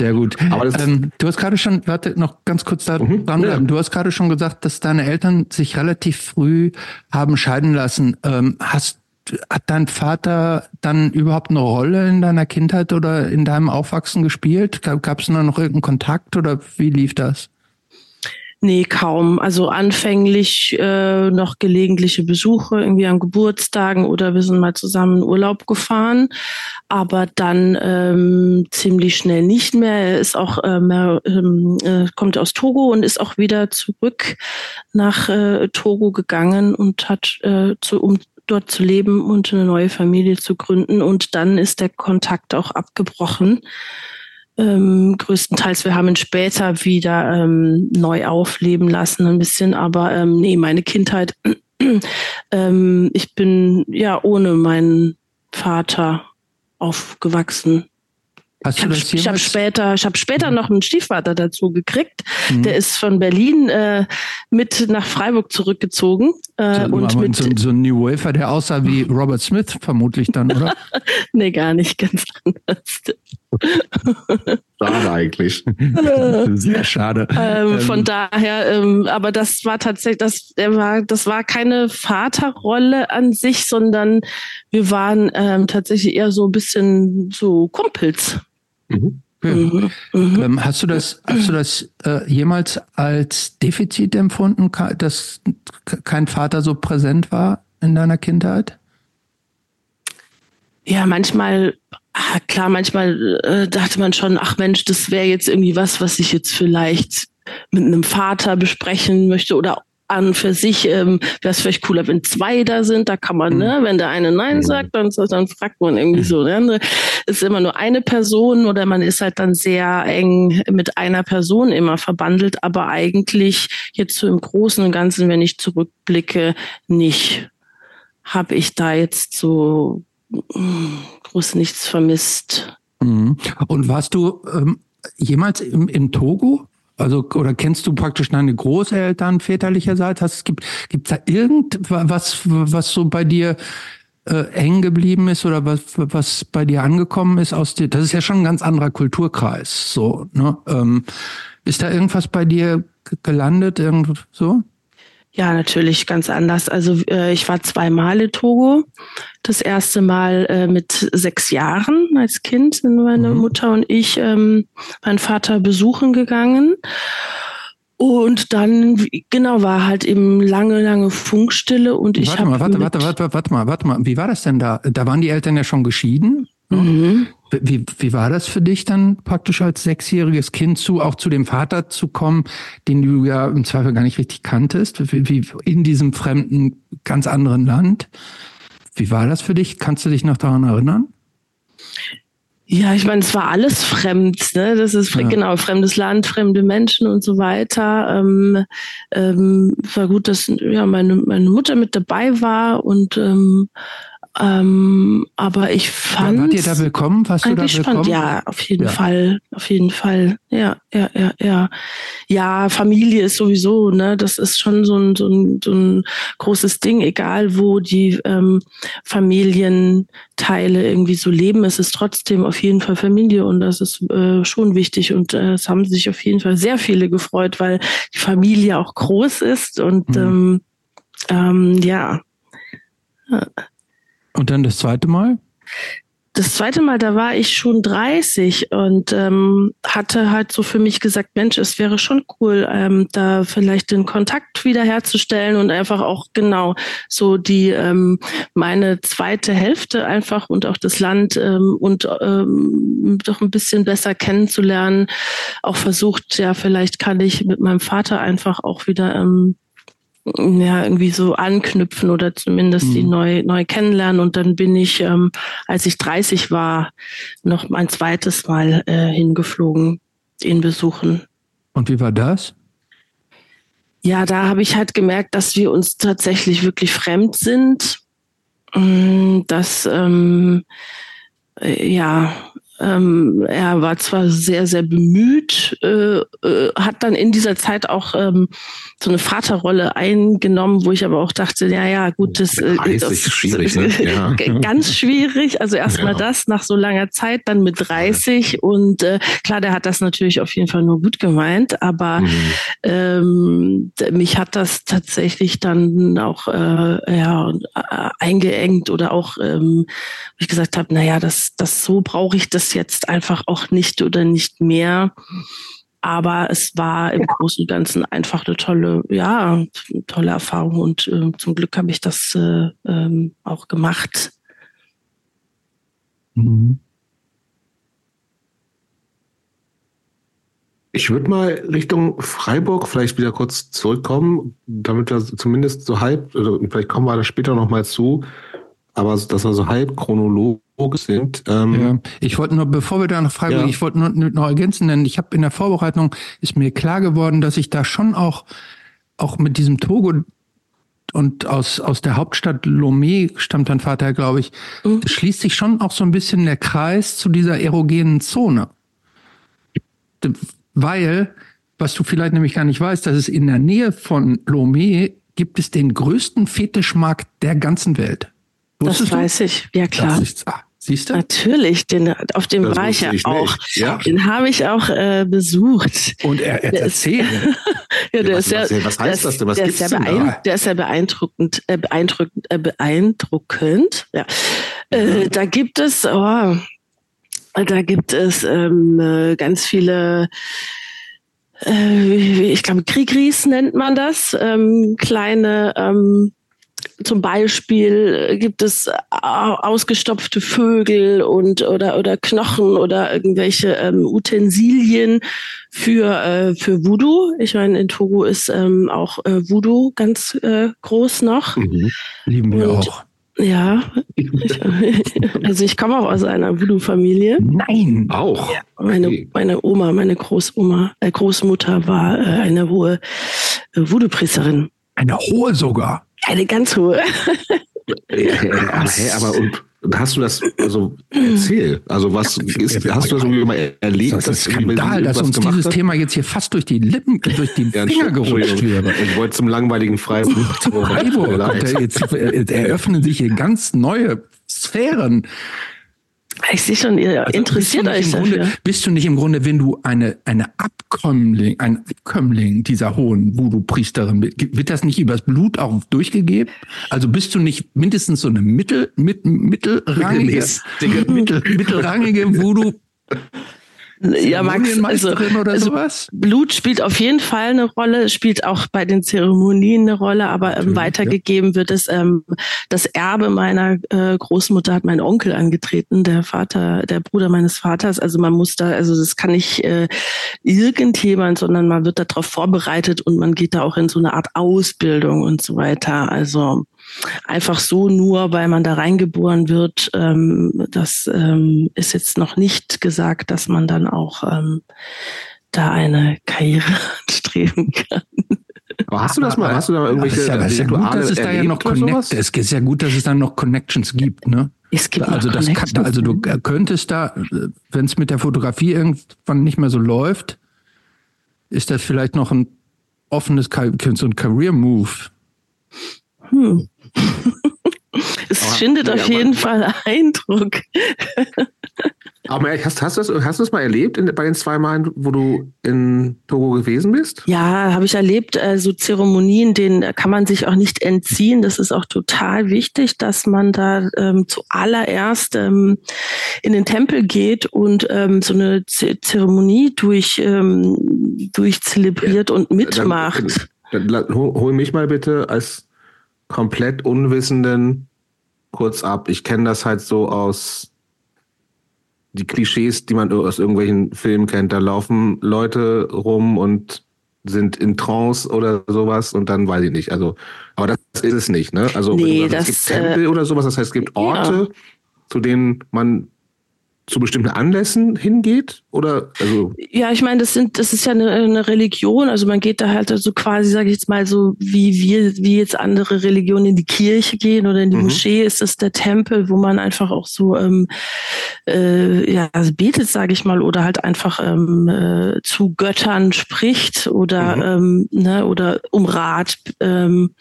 Sehr gut. Aber ähm, du hast gerade schon, warte, noch ganz kurz da mhm, dranbleiben. Ja. Du hast gerade schon gesagt, dass deine Eltern sich relativ früh haben scheiden lassen. Ähm, hast hat dein Vater dann überhaupt eine Rolle in deiner Kindheit oder in deinem Aufwachsen gespielt? Gab es noch irgendeinen Kontakt oder wie lief das? Nee, kaum. Also anfänglich äh, noch gelegentliche Besuche, irgendwie an Geburtstagen oder wir sind mal zusammen in Urlaub gefahren, aber dann ähm, ziemlich schnell nicht mehr. Er ist auch äh, ähm, äh, kommt aus Togo und ist auch wieder zurück nach äh, Togo gegangen und hat äh, zu, um dort zu leben und eine neue Familie zu gründen. Und dann ist der Kontakt auch abgebrochen. Ähm, größtenteils, wir haben ihn später wieder ähm, neu aufleben lassen, ein bisschen, aber ähm, nee, meine Kindheit, ähm, ich bin ja ohne meinen Vater aufgewachsen. Hast ich habe später, ich habe später noch einen Stiefvater dazu gekriegt. Mhm. Der ist von Berlin äh, mit nach Freiburg zurückgezogen. Äh, so, und mit so, so ein New Wafer, der aussah wie Robert Smith vermutlich dann, oder? nee, gar nicht, ganz anders. schade eigentlich. Sehr schade. Ähm, von ähm, daher, ähm, aber das war tatsächlich, das, der war, das war keine Vaterrolle an sich, sondern wir waren ähm, tatsächlich eher so ein bisschen so Kumpels. Mhm. Mhm. Mhm. Ähm, hast du das, hast du das äh, jemals als Defizit empfunden, dass kein Vater so präsent war in deiner Kindheit? Ja, manchmal, ah, klar, manchmal äh, dachte man schon, ach Mensch, das wäre jetzt irgendwie was, was ich jetzt vielleicht mit einem Vater besprechen möchte oder an für sich ähm, wäre es vielleicht cooler, wenn zwei da sind. Da kann man, ne, mhm. wenn der eine Nein mhm. sagt, dann, dann fragt man irgendwie so. Ne? Ist immer nur eine Person oder man ist halt dann sehr eng mit einer Person immer verbandelt, aber eigentlich jetzt so im Großen und Ganzen, wenn ich zurückblicke, nicht. Habe ich da jetzt so mm, groß nichts vermisst. Mhm. Und warst du ähm, jemals im, im Togo? Also, oder kennst du praktisch deine Großeltern väterlicherseits? Hast, gibt gibt's da irgendwas, was so bei dir äh, hängen geblieben ist oder was, was bei dir angekommen ist aus dir? Das ist ja schon ein ganz anderer Kulturkreis. So, ne? Ähm, ist da irgendwas bei dir gelandet, irgend so? Ja, natürlich ganz anders. Also äh, ich war zweimal in Togo. Das erste Mal äh, mit sechs Jahren als Kind sind meine mhm. Mutter und ich ähm, meinen Vater besuchen gegangen. Und dann, genau, war halt eben lange, lange Funkstille und ich habe. Warte, warte, warte, warte, warte mal, warte mal. Wie war das denn da? Da waren die Eltern ja schon geschieden. Mhm. Wie, wie war das für dich dann praktisch als sechsjähriges Kind zu, auch zu dem Vater zu kommen, den du ja im Zweifel gar nicht richtig kanntest, wie, wie in diesem fremden, ganz anderen Land? Wie war das für dich? Kannst du dich noch daran erinnern? Ja, ich meine, es war alles fremd, ne? Das ist ja. genau fremdes Land, fremde Menschen und so weiter. Ähm, ähm, war gut, dass ja meine meine Mutter mit dabei war und ähm, ähm, aber ich fand. Wart ihr da willkommen? Warst du da willkommen? Spannend. Ja, auf jeden ja. Fall. Auf jeden Fall. Ja, ja, ja, ja. Ja, Familie ist sowieso, ne, das ist schon so ein, so ein, so ein großes Ding, egal wo die ähm, Familienteile irgendwie so leben. Es ist trotzdem auf jeden Fall Familie und das ist äh, schon wichtig. Und äh, es haben sich auf jeden Fall sehr viele gefreut, weil die Familie auch groß ist und mhm. ähm, ähm, ja. Und dann das zweite Mal? das zweite Mal, da war ich schon 30 und ähm, hatte halt so für mich gesagt, Mensch, es wäre schon cool, ähm, da vielleicht den Kontakt wiederherzustellen und einfach auch genau so die ähm, meine zweite Hälfte einfach und auch das Land ähm, und ähm, doch ein bisschen besser kennenzulernen. Auch versucht, ja, vielleicht kann ich mit meinem Vater einfach auch wieder ähm, ja, irgendwie so anknüpfen oder zumindest mhm. die neu, neu kennenlernen. Und dann bin ich, ähm, als ich 30 war, noch ein zweites Mal äh, hingeflogen, ihn besuchen. Und wie war das? Ja, da habe ich halt gemerkt, dass wir uns tatsächlich wirklich fremd sind. Mm, dass, ähm, äh, ja, ähm, er war zwar sehr, sehr bemüht, äh, äh, hat dann in dieser Zeit auch ähm, so eine Vaterrolle eingenommen, wo ich aber auch dachte, ja, ja, gut, das, äh, das ist schwierig, ne? ja. ganz schwierig. Also erstmal ja. das nach so langer Zeit, dann mit 30 und äh, klar, der hat das natürlich auf jeden Fall nur gut gemeint, aber mhm. ähm, mich hat das tatsächlich dann auch äh, ja äh, eingeengt oder auch, ähm, wo ich gesagt habe, na ja, das, das so brauche ich das jetzt einfach auch nicht oder nicht mehr. Aber es war im Großen und Ganzen einfach eine tolle, ja, tolle Erfahrung und äh, zum Glück habe ich das äh, ähm, auch gemacht. Mhm. Ich würde mal Richtung Freiburg vielleicht wieder kurz zurückkommen, damit wir zumindest so halb, also vielleicht kommen wir da später nochmal zu, aber dass wir so halb chronologisch sind. Ähm, ja, ich wollte nur, bevor wir da noch Freiburg, ja. ich wollte nur noch ergänzen, denn ich habe in der Vorbereitung ist mir klar geworden, dass ich da schon auch auch mit diesem Togo und aus aus der Hauptstadt Lomé stammt dein Vater, glaube ich, mhm. schließt sich schon auch so ein bisschen der Kreis zu dieser erogenen Zone, weil was du vielleicht nämlich gar nicht weißt, dass es in der Nähe von Lomé gibt es den größten Fetischmarkt der ganzen Welt. Wusstest das weiß du? ich, ja klar. Ist, ah, siehst du? Natürlich, den, auf dem das war ich ja auch. Ja. Den habe ich auch äh, besucht. Und er, er erzählt. ja, der was, ist ja, was heißt das denn? Was der gibt's ist denn da? Der ist ja beeindruckend, äh, beeindruckend, äh, beeindruckend. Ja. Äh, da gibt es, oh, da gibt es ähm, äh, ganz viele äh, ich glaube, Krigris nennt man das, ähm, kleine ähm, zum Beispiel gibt es ausgestopfte Vögel und oder oder Knochen oder irgendwelche ähm, Utensilien für äh, für Voodoo. Ich meine, in Togo ist ähm, auch äh, Voodoo ganz äh, groß noch. Mhm. Lieben wir und, auch. Ja, also ich komme auch aus einer Voodoo-Familie. Nein, auch. Ja, meine, meine Oma, meine Großoma, äh, Großmutter war äh, eine hohe äh, Voodoo-Priesterin. Eine hohe sogar. Eine ganz hohe. aber, hey, aber und hast du das also erzähl? Also was ist, hast du das irgendwie mal erlebt? Das ist Skandal, dass uns dieses hat? Thema jetzt hier fast durch die Lippen, durch die Finger gerutscht wird. Ich wollte zum langweiligen Freiburg. Freiburg. Jetzt eröffnen sich hier ganz neue Sphären. Ich sehe schon, ihr also interessiert euch dafür. Grunde, bist du nicht im Grunde, wenn du eine, eine Abkömmling, ein Abkömmling dieser hohen Voodoo-Priesterin bist, wird das nicht übers Blut auch durchgegeben? Also bist du nicht mindestens so eine mittel, mit, mittelrangige, mittel, mittelrangige Voodoo ja, Max, also, also Blut spielt auf jeden Fall eine Rolle, spielt auch bei den Zeremonien eine Rolle, aber ähm, weitergegeben ja. wird es ähm, das Erbe meiner äh, Großmutter hat mein Onkel angetreten, der Vater, der Bruder meines Vaters. Also man muss da, also das kann nicht äh, irgendjemand, sondern man wird darauf vorbereitet und man geht da auch in so eine Art Ausbildung und so weiter. Also einfach so nur, weil man da reingeboren wird, ähm, das ähm, ist jetzt noch nicht gesagt, dass man dann auch ähm, da eine Karriere anstreben kann. Aber hast du das mal? Hast du da irgendwelche ja, das ist ja gut, dass es da ja noch Connect, es ist ja gut, dass es dann noch Connections gibt, ne? Es gibt also das kann, also du könntest da, wenn es mit der Fotografie irgendwann nicht mehr so läuft, ist das vielleicht noch ein offenes, so ein Career Move. Hm. es oh, schindet auf jeden Fall Eindruck. Aber hast, hast, du das, hast du das mal erlebt in, bei den zwei Malen, wo du in Togo gewesen bist? Ja, habe ich erlebt. Äh, so Zeremonien, denen kann man sich auch nicht entziehen. Das ist auch total wichtig, dass man da ähm, zuallererst ähm, in den Tempel geht und ähm, so eine Z Zeremonie durch, ähm, durchzelebriert ja, und mitmacht. Dann, dann, hol mich mal bitte als komplett Unwissenden kurz ab. Ich kenne das halt so aus die Klischees, die man aus irgendwelchen Filmen kennt. Da laufen Leute rum und sind in Trance oder sowas und dann weiß ich nicht. Also, aber das ist es nicht, ne? Also nee, sagst, es gibt Tempel äh, oder sowas, das heißt, es gibt Orte, ja. zu denen man zu bestimmten Anlässen hingeht? Oder also ja, ich meine, das sind, das ist ja eine, eine Religion. Also man geht da halt so also quasi, sage ich jetzt mal, so wie wir, wie jetzt andere Religionen in die Kirche gehen oder in die mhm. Moschee, ist das der Tempel, wo man einfach auch so ähm, äh, ja also betet, sage ich mal, oder halt einfach ähm, äh, zu Göttern spricht oder mhm. ähm, ne, oder um Rat ähm,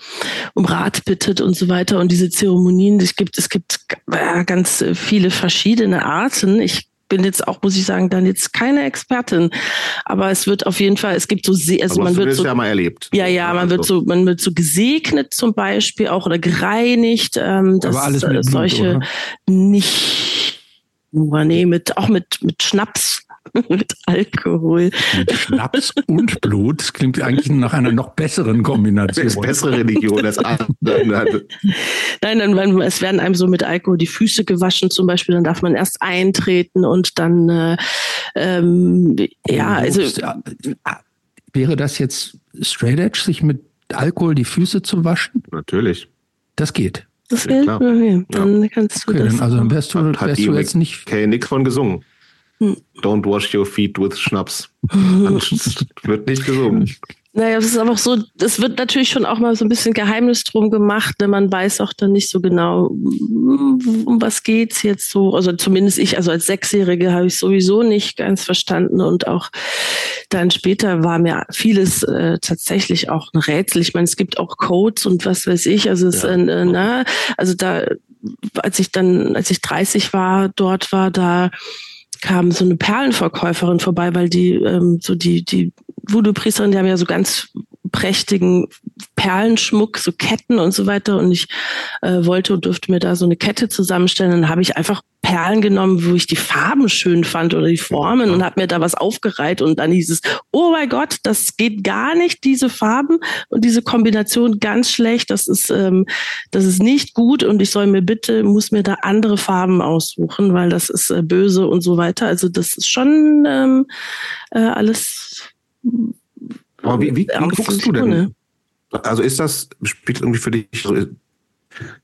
um Rat bittet und so weiter. Und diese Zeremonien, es gibt es gibt äh, ganz viele verschiedene Arten ich bin jetzt auch, muss ich sagen, dann jetzt keine Expertin, aber es wird auf jeden Fall, es gibt so, also aber man wird so, ja mal erlebt. Ja, ja, man also. wird so, man wird so gesegnet zum Beispiel auch oder gereinigt, ähm, dass aber alles mit solche Blut, nicht, nee, mit, auch mit, mit Schnaps mit Alkohol. Mit Schnaps und Blut. Das klingt eigentlich nach einer noch besseren Kombination. Das ist bessere Religion als andere. Nein, dann, es werden einem so mit Alkohol die Füße gewaschen zum Beispiel. Dann darf man erst eintreten und dann, äh, ähm, ja, also. Wäre das jetzt Straight Edge, sich mit Alkohol die Füße zu waschen? Natürlich. Das geht. Das geht? Ja, okay. Dann kannst du okay, das. also dann wärst du, wärst du jetzt nicht. Okay, nichts von gesungen. Don't wash your feet with Schnaps. wird nicht gesungen. Naja, es ist aber so, es wird natürlich schon auch mal so ein bisschen Geheimnis drum gemacht, denn man weiß auch dann nicht so genau, um was geht's jetzt so. Also zumindest ich, also als Sechsjährige habe ich sowieso nicht ganz verstanden und auch dann später war mir vieles äh, tatsächlich auch ein Rätsel. Ich meine, es gibt auch Codes und was weiß ich. Also es, ja. äh, na, also da, als ich dann, als ich 30 war, dort war, da kam so eine Perlenverkäuferin vorbei, weil die ähm, so die die Voodoo-Priesterin, die haben ja so ganz prächtigen Perlenschmuck, so Ketten und so weiter. Und ich äh, wollte und durfte mir da so eine Kette zusammenstellen. Dann habe ich einfach Perlen genommen, wo ich die Farben schön fand oder die Formen und habe mir da was aufgereiht. Und dann hieß es, oh mein Gott, das geht gar nicht, diese Farben und diese Kombination ganz schlecht. Das ist, ähm, das ist nicht gut und ich soll mir bitte, muss mir da andere Farben aussuchen, weil das ist äh, böse und so weiter. Also das ist schon ähm, äh, alles aber wie, wie, wie guckst du denn? Also ist das, spielt irgendwie für dich,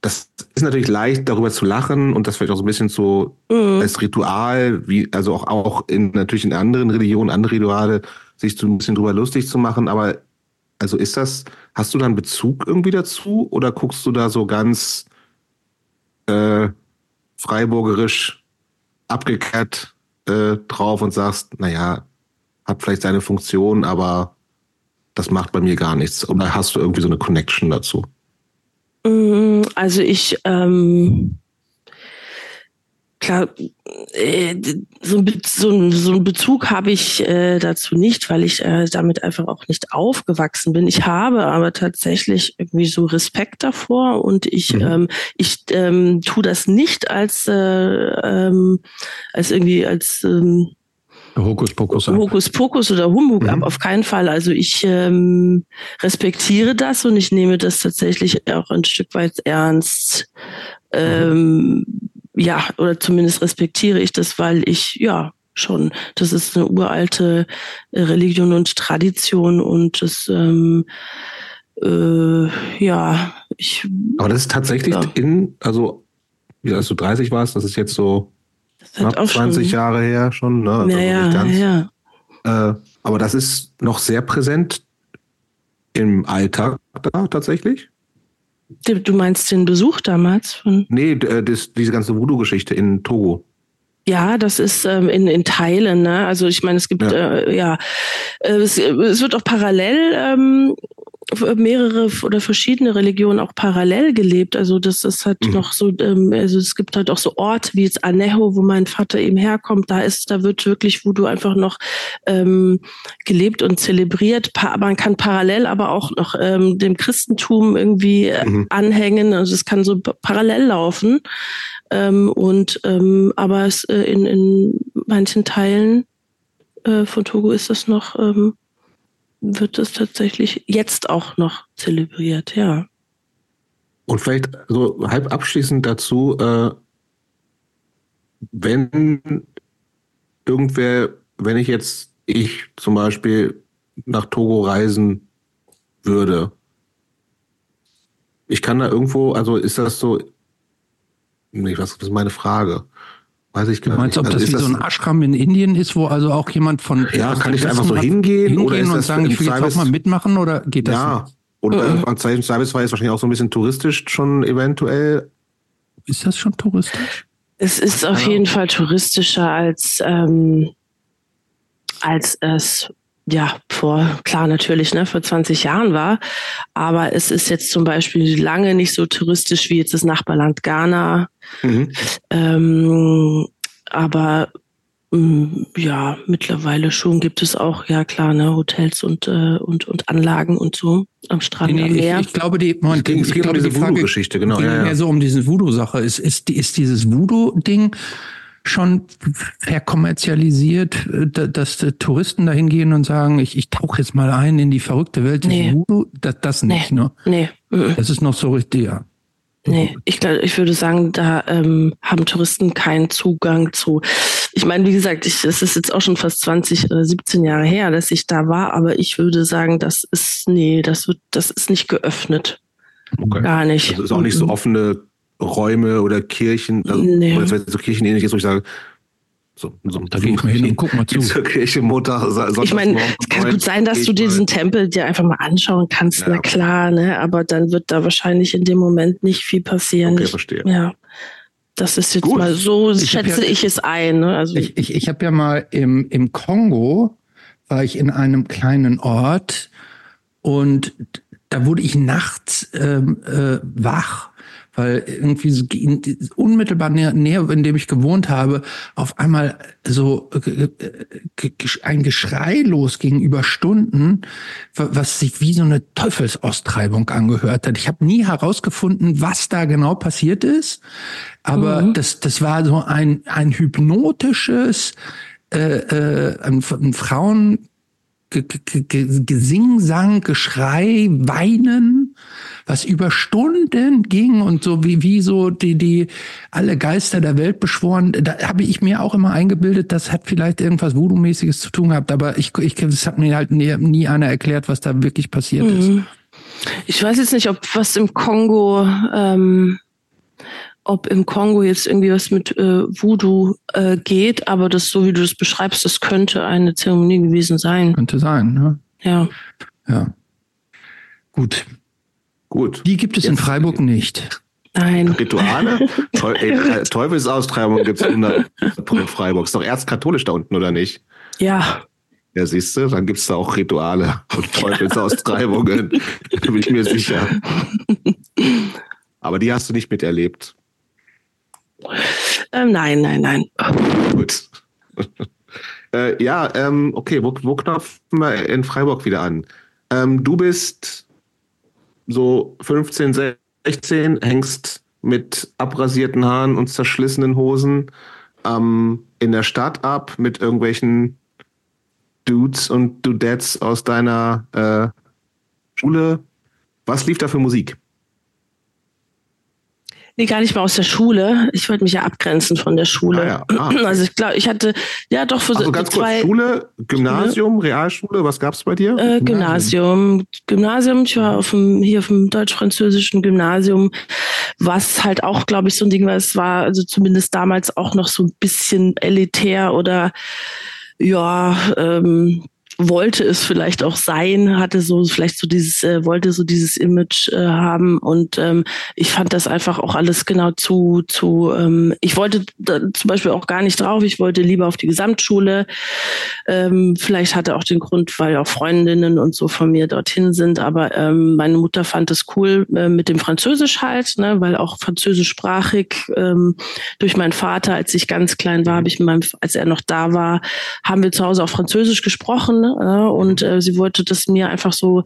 das ist natürlich leicht, darüber zu lachen und das vielleicht auch so ein bisschen so mhm. als Ritual, wie, also auch, auch in, natürlich in anderen Religionen, andere Rituale, sich so ein bisschen drüber lustig zu machen, aber also ist das, hast du da einen Bezug irgendwie dazu oder guckst du da so ganz äh, freiburgerisch abgekehrt äh, drauf und sagst, naja, hat vielleicht seine Funktion, aber das macht bei mir gar nichts. Oder hast du irgendwie so eine Connection dazu? Mm, also ich, ähm, klar, äh, so, so, so einen Bezug habe ich äh, dazu nicht, weil ich äh, damit einfach auch nicht aufgewachsen bin. Ich habe aber tatsächlich irgendwie so Respekt davor und ich, mhm. ähm, ich ähm, tue das nicht als, äh, ähm, als irgendwie als ähm, Hokuspokus ab. Hokuspokus oder Humbug mhm. ab, auf keinen Fall. Also ich ähm, respektiere das und ich nehme das tatsächlich auch ein Stück weit ernst. Ähm, ja, oder zumindest respektiere ich das, weil ich, ja, schon, das ist eine uralte äh, Religion und Tradition und das, ähm, äh, ja, ich. Aber das ist tatsächlich ja. in, also, wie als du 30 warst, das ist jetzt so knapp auch 20 schon, Jahre her schon. Ne? Also ja, ganz, ja. Äh, aber das ist noch sehr präsent im Alltag da tatsächlich. Du meinst den Besuch damals? Von nee, äh, das, diese ganze Voodoo-Geschichte in Togo. Ja, das ist ähm, in, in Teilen. Ne? Also ich meine, es gibt ja, äh, ja äh, es, es, wird auch parallel ähm, mehrere oder verschiedene Religionen auch parallel gelebt. Also das ist halt mhm. noch so, ähm, also es gibt halt auch so Orte wie jetzt Anejo, wo mein Vater eben herkommt. Da ist, da wird wirklich Voodoo einfach noch ähm, gelebt und zelebriert. Pa man kann parallel aber auch noch ähm, dem Christentum irgendwie äh, mhm. anhängen. Also es kann so parallel laufen. Ähm, und ähm, aber es äh, in, in manchen Teilen äh, von Togo ist das noch ähm, wird es tatsächlich jetzt auch noch zelebriert, ja. Und vielleicht so halb abschließend dazu, äh, wenn irgendwer, wenn ich jetzt, ich zum Beispiel nach Togo reisen würde, ich kann da irgendwo, also ist das so, nee, was ist meine Frage? Weiß ich gar du meinst, nicht. ob also das wie so ein Ashram in Indien ist, wo also auch jemand von. Ja, kann ich einfach so hingehen, hingehen oder ist und sagen, ich will jetzt auch mal mitmachen oder geht das? Ja, nicht? und äh, an Zeichen Service war jetzt wahrscheinlich auch so ein bisschen touristisch schon eventuell. Ist das schon touristisch? Es ist auf ja. jeden Fall touristischer als, ähm, als es ja, vor, klar natürlich, ne, vor 20 Jahren war. Aber es ist jetzt zum Beispiel lange nicht so touristisch wie jetzt das Nachbarland Ghana. Mhm. Ähm, aber mm, ja, mittlerweile schon gibt es auch, ja klar, ne, Hotels und, äh, und, und Anlagen und so am Strand, nee, am Meer. Ich, ich glaube, die, Moment, es ging, um diese Voodoo-Geschichte, genau. Ja, ja. mehr so um diese Voodoo-Sache. Ist, ist, ist dieses Voodoo-Ding schon verkommerzialisiert, äh, dass Touristen dahin gehen und sagen, ich, ich tauche jetzt mal ein in die verrückte Welt des nee. Voodoo? Das, das nicht, nee. ne? Nee. Das ist noch so richtig, ja. Nee, ich, ich würde sagen, da ähm, haben Touristen keinen Zugang zu. Ich meine, wie gesagt, ich, es ist jetzt auch schon fast 20 oder 17 Jahre her, dass ich da war, aber ich würde sagen, das ist, nee, das wird, das ist nicht geöffnet. Okay. Gar nicht. Das ist auch nicht so offene Räume oder Kirchen, also, nee. oder so Kirchen ähnliches, wo ich sage, so, so da gehe ich mal hin und guck mal zu. Zur Kirche Montag, Ich meine, es kann gut sein, dass du diesen Tempel dir einfach mal anschauen kannst, ja. na klar, ne? Aber dann wird da wahrscheinlich in dem Moment nicht viel passieren. Okay, ich, verstehe. Ja. Das ist jetzt gut. mal so, ich schätze ja, ich es ein. Ne? Also ich ich, ich habe ja mal im, im Kongo, war ich in einem kleinen Ort und da wurde ich nachts ähm, äh, wach weil irgendwie so unmittelbar näher, näher, in dem ich gewohnt habe, auf einmal so äh, ein Geschrei losging über Stunden, was sich wie so eine Teufelsaustreibung angehört hat. Ich habe nie herausgefunden, was da genau passiert ist, aber mhm. das, das war so ein, ein hypnotisches, äh, äh, ein, ein Frauen Gesingsang, Geschrei, Weinen, was über Stunden ging und so wie, wie so die, die alle Geister der Welt beschworen. Da habe ich mir auch immer eingebildet, das hat vielleicht irgendwas Voodoo-mäßiges zu tun gehabt, aber ich, ich, es hat mir halt nie, nie einer erklärt, was da wirklich passiert mhm. ist. Ich weiß jetzt nicht, ob was im Kongo ähm, ob im Kongo jetzt irgendwie was mit äh, Voodoo äh, geht, aber das, so wie du das beschreibst, das könnte eine Zeremonie gewesen sein. Könnte sein, ne? Ja. Ja. Gut. Gut. Die gibt es jetzt in Freiburg nicht. Nein. Rituale? Äh, Teufelsaustreibung gibt es in Freiburg. Ist doch erzkatholisch da unten, oder nicht? Ja. Ja, siehst du, dann gibt es da auch Rituale und Teufelsaustreibungen. da bin ich mir sicher. Aber die hast du nicht miterlebt. Ähm, nein, nein, nein. Gut. äh, ja, ähm, okay, wo, wo knopfen wir in Freiburg wieder an? Ähm, du bist so 15, 16, hängst mit abrasierten Haaren und zerschlissenen Hosen ähm, in der Stadt ab mit irgendwelchen Dudes und Dudettes aus deiner äh, Schule. Was lief da für Musik? Nee, gar nicht mal aus der Schule. Ich wollte mich ja abgrenzen von der Schule. Ah, ja. ah, Also ich glaube, ich hatte ja doch für also ganz kurz, Schule, Gymnasium, Schule. Realschule, was gab's bei dir? Äh, Gymnasium. Gymnasium, ich war auf dem, hier auf dem deutsch-französischen Gymnasium, was halt auch, glaube ich, so ein Ding war, es war also zumindest damals auch noch so ein bisschen elitär oder ja, ähm, wollte es vielleicht auch sein, hatte so vielleicht so dieses, äh, wollte so dieses Image äh, haben und ähm, ich fand das einfach auch alles genau zu, zu ähm, ich wollte da zum Beispiel auch gar nicht drauf, ich wollte lieber auf die Gesamtschule. Ähm, vielleicht hatte auch den Grund, weil auch Freundinnen und so von mir dorthin sind, aber ähm, meine Mutter fand es cool äh, mit dem Französisch halt, ne, weil auch französischsprachig ähm, durch meinen Vater, als ich ganz klein war, habe ich mit meinem, als er noch da war, haben wir zu Hause auch Französisch gesprochen äh, und äh, sie wollte das mir einfach so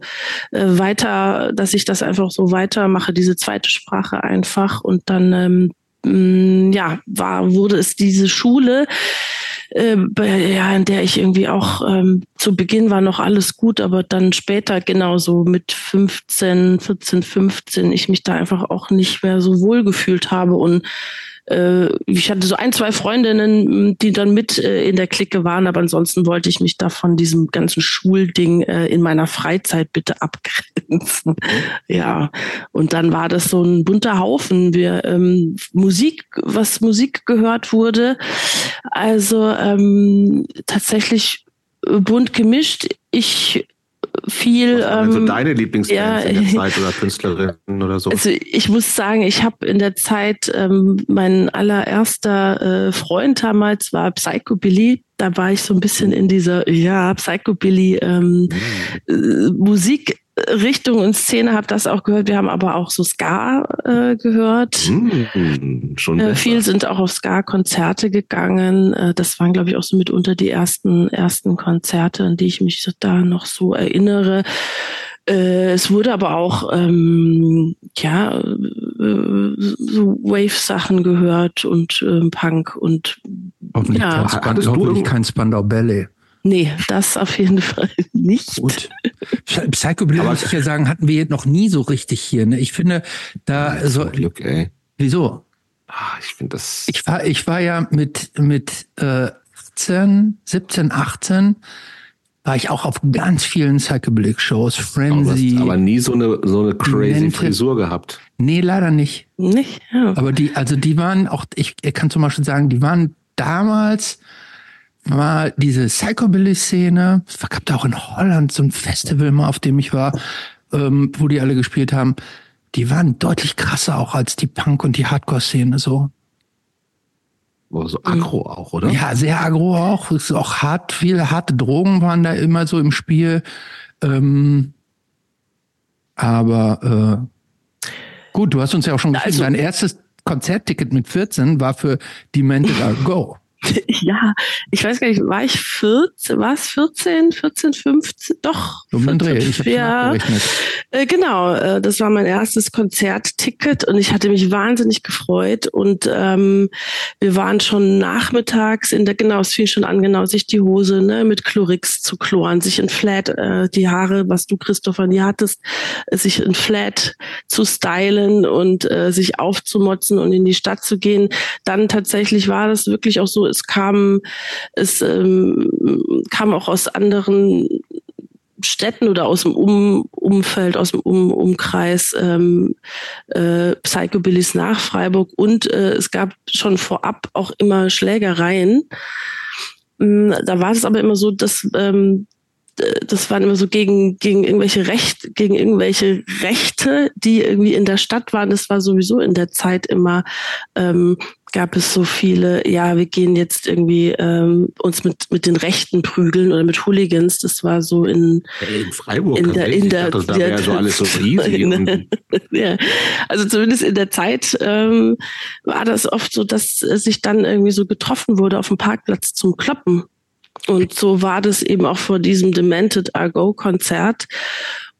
äh, weiter, dass ich das einfach so weitermache, diese zweite Sprache einfach. Und dann ähm, mm, ja, war, wurde es diese Schule, äh, ja, in der ich irgendwie auch ähm, zu Beginn war noch alles gut, aber dann später genauso mit 15, 14, 15 ich mich da einfach auch nicht mehr so wohl gefühlt habe. Und äh, ich hatte so ein, zwei Freundinnen, die dann mit äh, in der Clique waren, aber ansonsten wollte ich mich da von diesem ganzen Schulding äh, in meiner Freizeit bitte abgrenzen. ja, und dann war das so ein bunter Haufen. Wir ähm, Musik, was Musik gehört wurde, also ähm, tatsächlich bunt gemischt. Ich viel. Was waren ähm, so deine Lieblingsbands ja, in der Zeit oder Künstlerinnen oder so? Also ich muss sagen, ich habe in der Zeit ähm, mein allererster äh, Freund damals war Psycho Billy. Da war ich so ein bisschen in dieser ja Psycho Billy ähm, mhm. äh, Musik Richtung und Szene habe das auch gehört. Wir haben aber auch so Ska äh, gehört. Mm, schon äh, viel sind auch auf Ska-Konzerte gegangen. Äh, das waren, glaube ich, auch so mitunter die ersten ersten Konzerte, an die ich mich da noch so erinnere. Äh, es wurde aber auch ähm, ja äh, so Wave-Sachen gehört und ähm, Punk und hoffentlich ja. Kein, hoffentlich kein Spandau Ballet. Nee, das auf jeden Fall nicht. Gut. Psychobilly, muss ich ja sagen, hatten wir jetzt noch nie so richtig hier. Ne? Ich finde, da ja, so. Glück, ey. Wieso? Ah, ich finde das. Ich war, ich war ja mit, mit äh, 18, 17, 18 war ich auch auf ganz vielen Psychedelic-Shows, Frenzy. Aber, aber, nie so eine, so eine crazy Mente. Frisur gehabt. Nee, leider nicht. Nicht? Ja. Aber die, also die waren auch, ich, ich kann zum Beispiel sagen, die waren damals war diese Psychobilly-Szene. Es gab da auch in Holland so ein Festival mal, auf dem ich war, ähm, wo die alle gespielt haben. Die waren deutlich krasser auch als die Punk- und die Hardcore-Szene so. So aggro auch, oder? Ja, sehr aggro auch. Es ist auch hart, viele harte Drogen waren da immer so im Spiel. Ähm, aber äh, gut, du hast uns ja auch schon gesagt, also, dein erstes Konzertticket mit 14 war für Demented Are Go. ja, ich weiß gar nicht, war ich 14, war es 14, 14, 15? Doch. Um 14, Dreh, ich ja, äh, genau, äh, das war mein erstes Konzertticket und ich hatte mich wahnsinnig gefreut und ähm, wir waren schon nachmittags in der, genau, es fing schon an, genau, sich die Hose ne, mit Chlorix zu kloren, sich in Flat, äh, die Haare, was du, Christopher, nie hattest, äh, sich in Flat zu stylen und äh, sich aufzumotzen und in die Stadt zu gehen. Dann tatsächlich war das wirklich auch so, es kam, es ähm, kam auch aus anderen Städten oder aus dem um Umfeld, aus dem um Umkreis ähm, äh, Psychobillys nach Freiburg und äh, es gab schon vorab auch immer Schlägereien. Ähm, da war es aber immer so, dass ähm, das waren immer so gegen, gegen irgendwelche Rechte, gegen irgendwelche Rechte, die irgendwie in der Stadt waren. Das war sowieso in der Zeit immer ähm, gab es so viele, ja, wir gehen jetzt irgendwie ähm, uns mit, mit den Rechten prügeln oder mit Hooligans. Das war so in, in Freiburg. In der, in der, dachte, da wäre so alles so easy. ja, also zumindest in der Zeit ähm, war das oft so, dass sich dann irgendwie so getroffen wurde auf dem Parkplatz zum Kloppen. Und so war das eben auch vor diesem Demented Argo Konzert.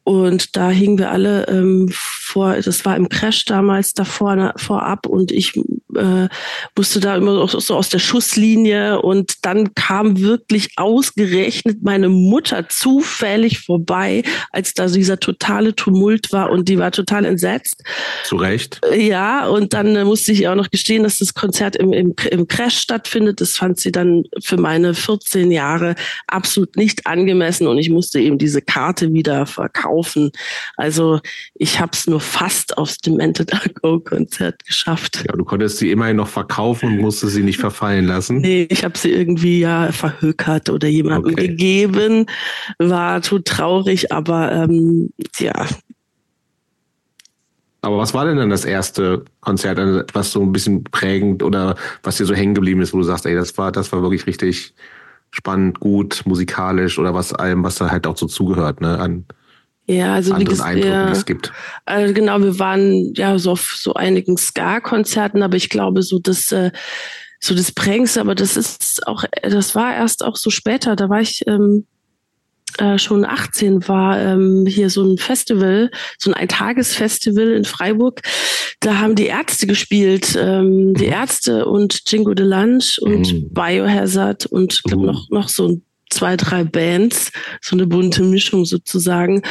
Und da hingen wir alle ähm, vor, das war im Crash damals davor vorab und ich äh, musste da immer so aus der Schusslinie und dann kam wirklich ausgerechnet meine Mutter zufällig vorbei, als da dieser totale Tumult war und die war total entsetzt. Zu Recht. Ja, und dann äh, musste ich auch noch gestehen, dass das Konzert im, im, im Crash stattfindet. Das fand sie dann für meine 14 Jahre absolut nicht angemessen und ich musste eben diese Karte wieder verkaufen. Also ich habe es nur fast aufs Demented Go Konzert geschafft. Ja, du konntest sie immerhin noch verkaufen und musste sie nicht verfallen lassen? Nee, ich habe sie irgendwie ja verhökert oder jemandem okay. gegeben. War tut traurig, aber ähm, ja. Aber was war denn dann das erste Konzert, also was so ein bisschen prägend oder was dir so hängen geblieben ist, wo du sagst, ey, das war, das war wirklich richtig spannend, gut, musikalisch oder was allem, was da halt auch so zugehört, ne, an ja, also wie gesagt, ja, es gibt. Also genau, wir waren ja so auf so einigen Ska-Konzerten, aber ich glaube so das äh, so das prägendste, aber das ist auch, das war erst auch so später. Da war ich ähm, äh, schon 18 war ähm, hier so ein Festival, so ein Eintagesfestival in Freiburg. Da haben die Ärzte gespielt, ähm, die mhm. Ärzte und Jingo de Lunch und mhm. Biohazard und glaub, mhm. noch noch so ein zwei, drei Bands, so eine bunte Mischung sozusagen.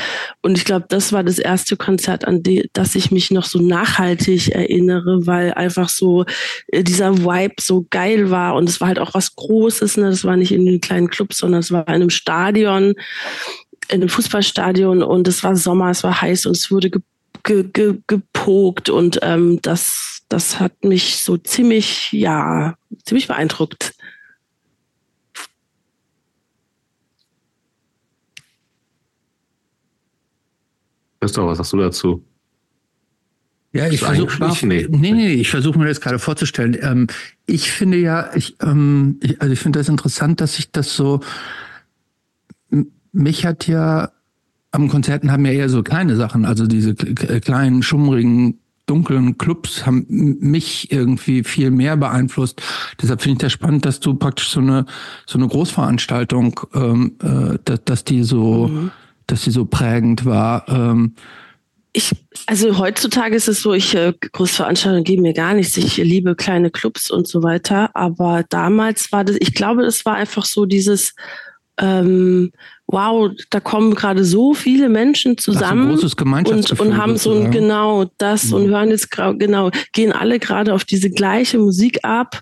Und ich glaube, das war das erste Konzert, an das ich mich noch so nachhaltig erinnere, weil einfach so äh, dieser Vibe so geil war und es war halt auch was Großes. Ne? Das war nicht in den kleinen Clubs, sondern es war in einem Stadion, in einem Fußballstadion und es war Sommer, es war heiß und es wurde ge ge ge gepokt und ähm, das, das hat mich so ziemlich, ja, ziemlich beeindruckt. Christoph, was sagst du dazu? Ja, ich versuche nee. nee, nee, ich versuche mir das gerade vorzustellen. Ähm, ich finde ja, ich, ähm, ich, also ich finde das interessant, dass ich das so. Mich hat ja am Konzerten haben ja eher so kleine Sachen, also diese kleinen schummrigen dunklen Clubs haben mich irgendwie viel mehr beeinflusst. Deshalb finde ich das spannend, dass du praktisch so eine so eine Großveranstaltung, ähm, äh, dass, dass die so mhm dass sie so prägend war? Ähm, ich, also heutzutage ist es so, ich äh, Großveranstaltungen geben mir gar nichts. Ich liebe kleine Clubs und so weiter. Aber damals war das, ich glaube, es war einfach so dieses, ähm, wow, da kommen gerade so viele Menschen zusammen und, und haben so ein genau das ja. und hören jetzt genau, gehen alle gerade auf diese gleiche Musik ab.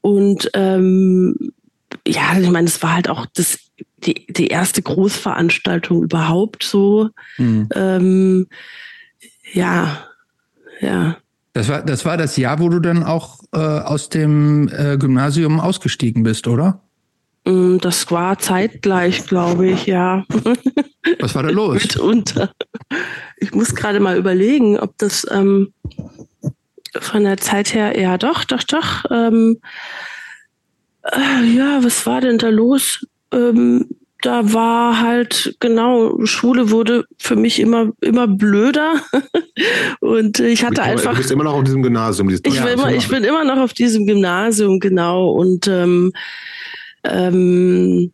Und ähm, ja, ich meine, es war halt auch das die, die erste Großveranstaltung überhaupt so. Mhm. Ähm, ja, ja. Das war, das war das Jahr, wo du dann auch äh, aus dem äh, Gymnasium ausgestiegen bist, oder? Mm, das war zeitgleich, glaube ich, ja. Was war da los? Mitunter. Ich muss gerade mal überlegen, ob das ähm, von der Zeit her, ja doch, doch, doch. Ähm, äh, ja, was war denn da los? Ähm, da war halt genau Schule wurde für mich immer immer blöder und ich hatte einfach. Du bist immer noch auf diesem Gymnasium. Ich, bin immer, ich bin immer noch auf diesem Gymnasium genau und ähm, ähm,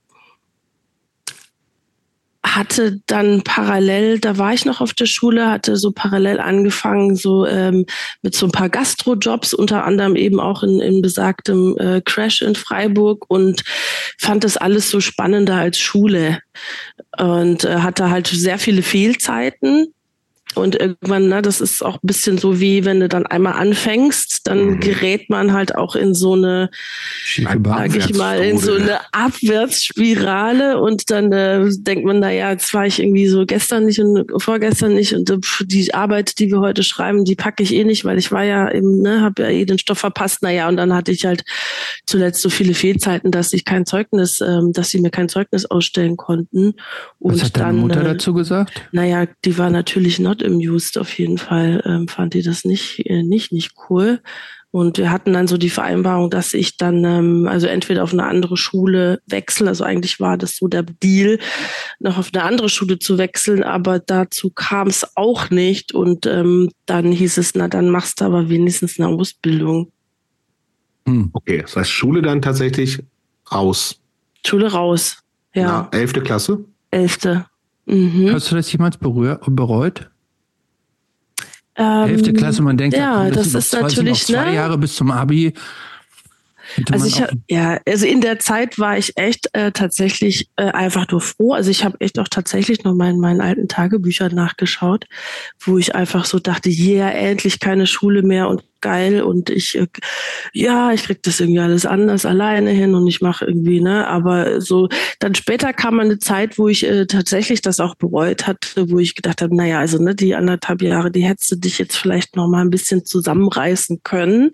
hatte dann parallel, da war ich noch auf der Schule, hatte so parallel angefangen, so ähm, mit so ein paar Gastrojobs, unter anderem eben auch in, in besagtem äh, Crash in Freiburg und fand das alles so spannender als Schule und äh, hatte halt sehr viele Fehlzeiten und irgendwann, ne, das ist auch ein bisschen so wie, wenn du dann einmal anfängst, dann mhm. gerät man halt auch in so eine, sag ich mal, in so eine Abwärtsspirale und dann äh, denkt man, na ja, jetzt war ich irgendwie so gestern nicht und vorgestern nicht und äh, die Arbeit, die wir heute schreiben, die packe ich eh nicht, weil ich war ja eben, ne, habe ja eh den Stoff verpasst. Naja, und dann hatte ich halt zuletzt so viele Fehlzeiten, dass ich kein Zeugnis, ähm, dass sie mir kein Zeugnis ausstellen konnten. Und Was hat deine dann, Mutter äh, dazu gesagt? Naja, die war natürlich not amused auf jeden Fall, ähm, fand die das nicht, äh, nicht, nicht cool. Und wir hatten dann so die Vereinbarung, dass ich dann ähm, also entweder auf eine andere Schule wechsle, also eigentlich war das so der Deal, noch auf eine andere Schule zu wechseln, aber dazu kam es auch nicht. Und ähm, dann hieß es, na dann machst du aber wenigstens eine Ausbildung. Hm. Okay, das heißt Schule dann tatsächlich raus. Schule raus, ja. elfte Klasse? Elfte. Mhm. Hast du das jemals bereut? Ähm, Klasse, man denkt, ja, das, das ist zwei, natürlich zwei ne? Jahre bis zum Abi. Also ich ja, also in der Zeit war ich echt äh, tatsächlich äh, einfach nur froh. Also ich habe echt auch tatsächlich noch mal in meinen alten Tagebüchern nachgeschaut, wo ich einfach so dachte, yeah, endlich keine Schule mehr und geil und ich, äh, ja, ich krieg das irgendwie alles anders alleine hin und ich mache irgendwie, ne, aber so, dann später kam eine Zeit, wo ich äh, tatsächlich das auch bereut hatte, wo ich gedacht habe, naja, also ne, die anderthalb Jahre, die hättest du dich jetzt vielleicht noch mal ein bisschen zusammenreißen können.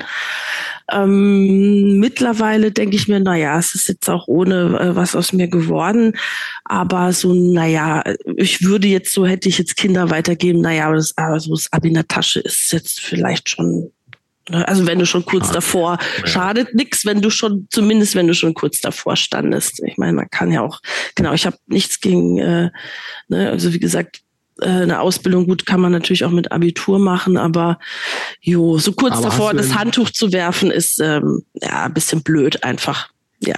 Ähm, mittlerweile denke ich mir, naja, es ist jetzt auch ohne äh, was aus mir geworden, aber so, naja, ich würde jetzt so, hätte ich jetzt Kinder weitergeben, naja, das, also das Abi in der Tasche ist jetzt vielleicht schon? Also wenn du schon kurz ah, davor, ja. schadet nix, wenn du schon, zumindest wenn du schon kurz davor standest. Ich meine, man kann ja auch, genau, ich habe nichts gegen, äh, ne, also wie gesagt, äh, eine Ausbildung gut kann man natürlich auch mit Abitur machen, aber jo, so kurz aber davor das Handtuch zu werfen, ist ähm, ja ein bisschen blöd einfach. Ja.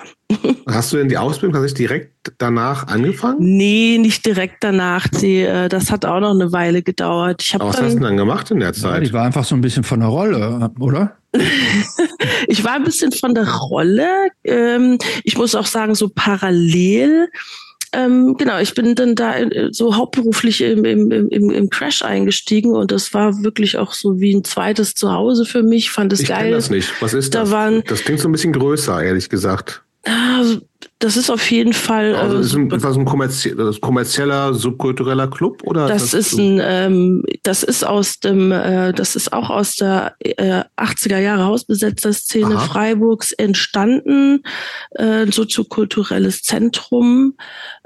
Hast du denn die Ausbildung tatsächlich direkt danach angefangen? Nee, nicht direkt danach. Die, äh, das hat auch noch eine Weile gedauert. Ich Aber was dann, hast du denn dann gemacht in der Zeit? Ja, ich war einfach so ein bisschen von der Rolle, oder? ich war ein bisschen von der Rolle. Ähm, ich muss auch sagen, so parallel ähm, genau, ich bin dann da äh, so hauptberuflich im, im, im, im Crash eingestiegen und das war wirklich auch so wie ein zweites Zuhause für mich. Fand es ich geil. das nicht. Was ist da das? Waren, das klingt so ein bisschen größer, ehrlich gesagt. Also, das ist auf jeden Fall. Also ist, ein, ist das ein kommerzieller, subkultureller Club oder? Das, das ist ein, ähm, das ist aus dem, äh, das ist auch aus der äh, 80er Jahre Hausbesetzerszene. Freiburgs entstanden, äh, soziokulturelles Zentrum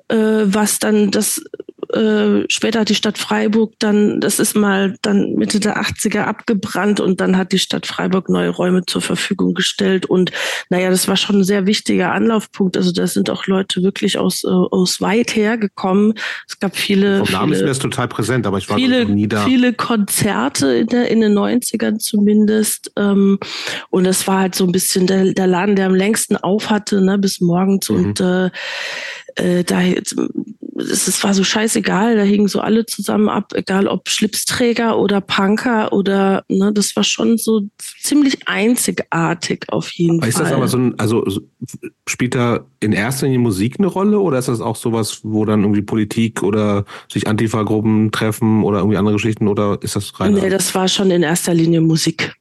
äh, was dann das äh, später hat die Stadt Freiburg dann, das ist mal dann Mitte der 80er abgebrannt und dann hat die Stadt Freiburg neue Räume zur Verfügung gestellt und naja, das war schon ein sehr wichtiger Anlaufpunkt. Also da sind auch Leute wirklich aus, äh, aus weit her gekommen. Es gab viele. Vom Namen ist mir das total präsent, aber ich war viele, nie da. Viele Konzerte in, der, in den 90ern zumindest. Ähm, und das war halt so ein bisschen der, der Laden, der am längsten auf hatte, ne, bis morgens mhm. und äh, äh, da es war so scheißegal, da hingen so alle zusammen ab, egal ob Schlipsträger oder Punker oder ne, das war schon so ziemlich einzigartig auf jeden ist Fall. Ist das aber so ein, also spielt da in erster Linie Musik eine Rolle oder ist das auch sowas, wo dann irgendwie Politik oder sich Antifa-Gruppen treffen oder irgendwie andere Geschichten oder ist das rein? Nee, das war schon in erster Linie Musik.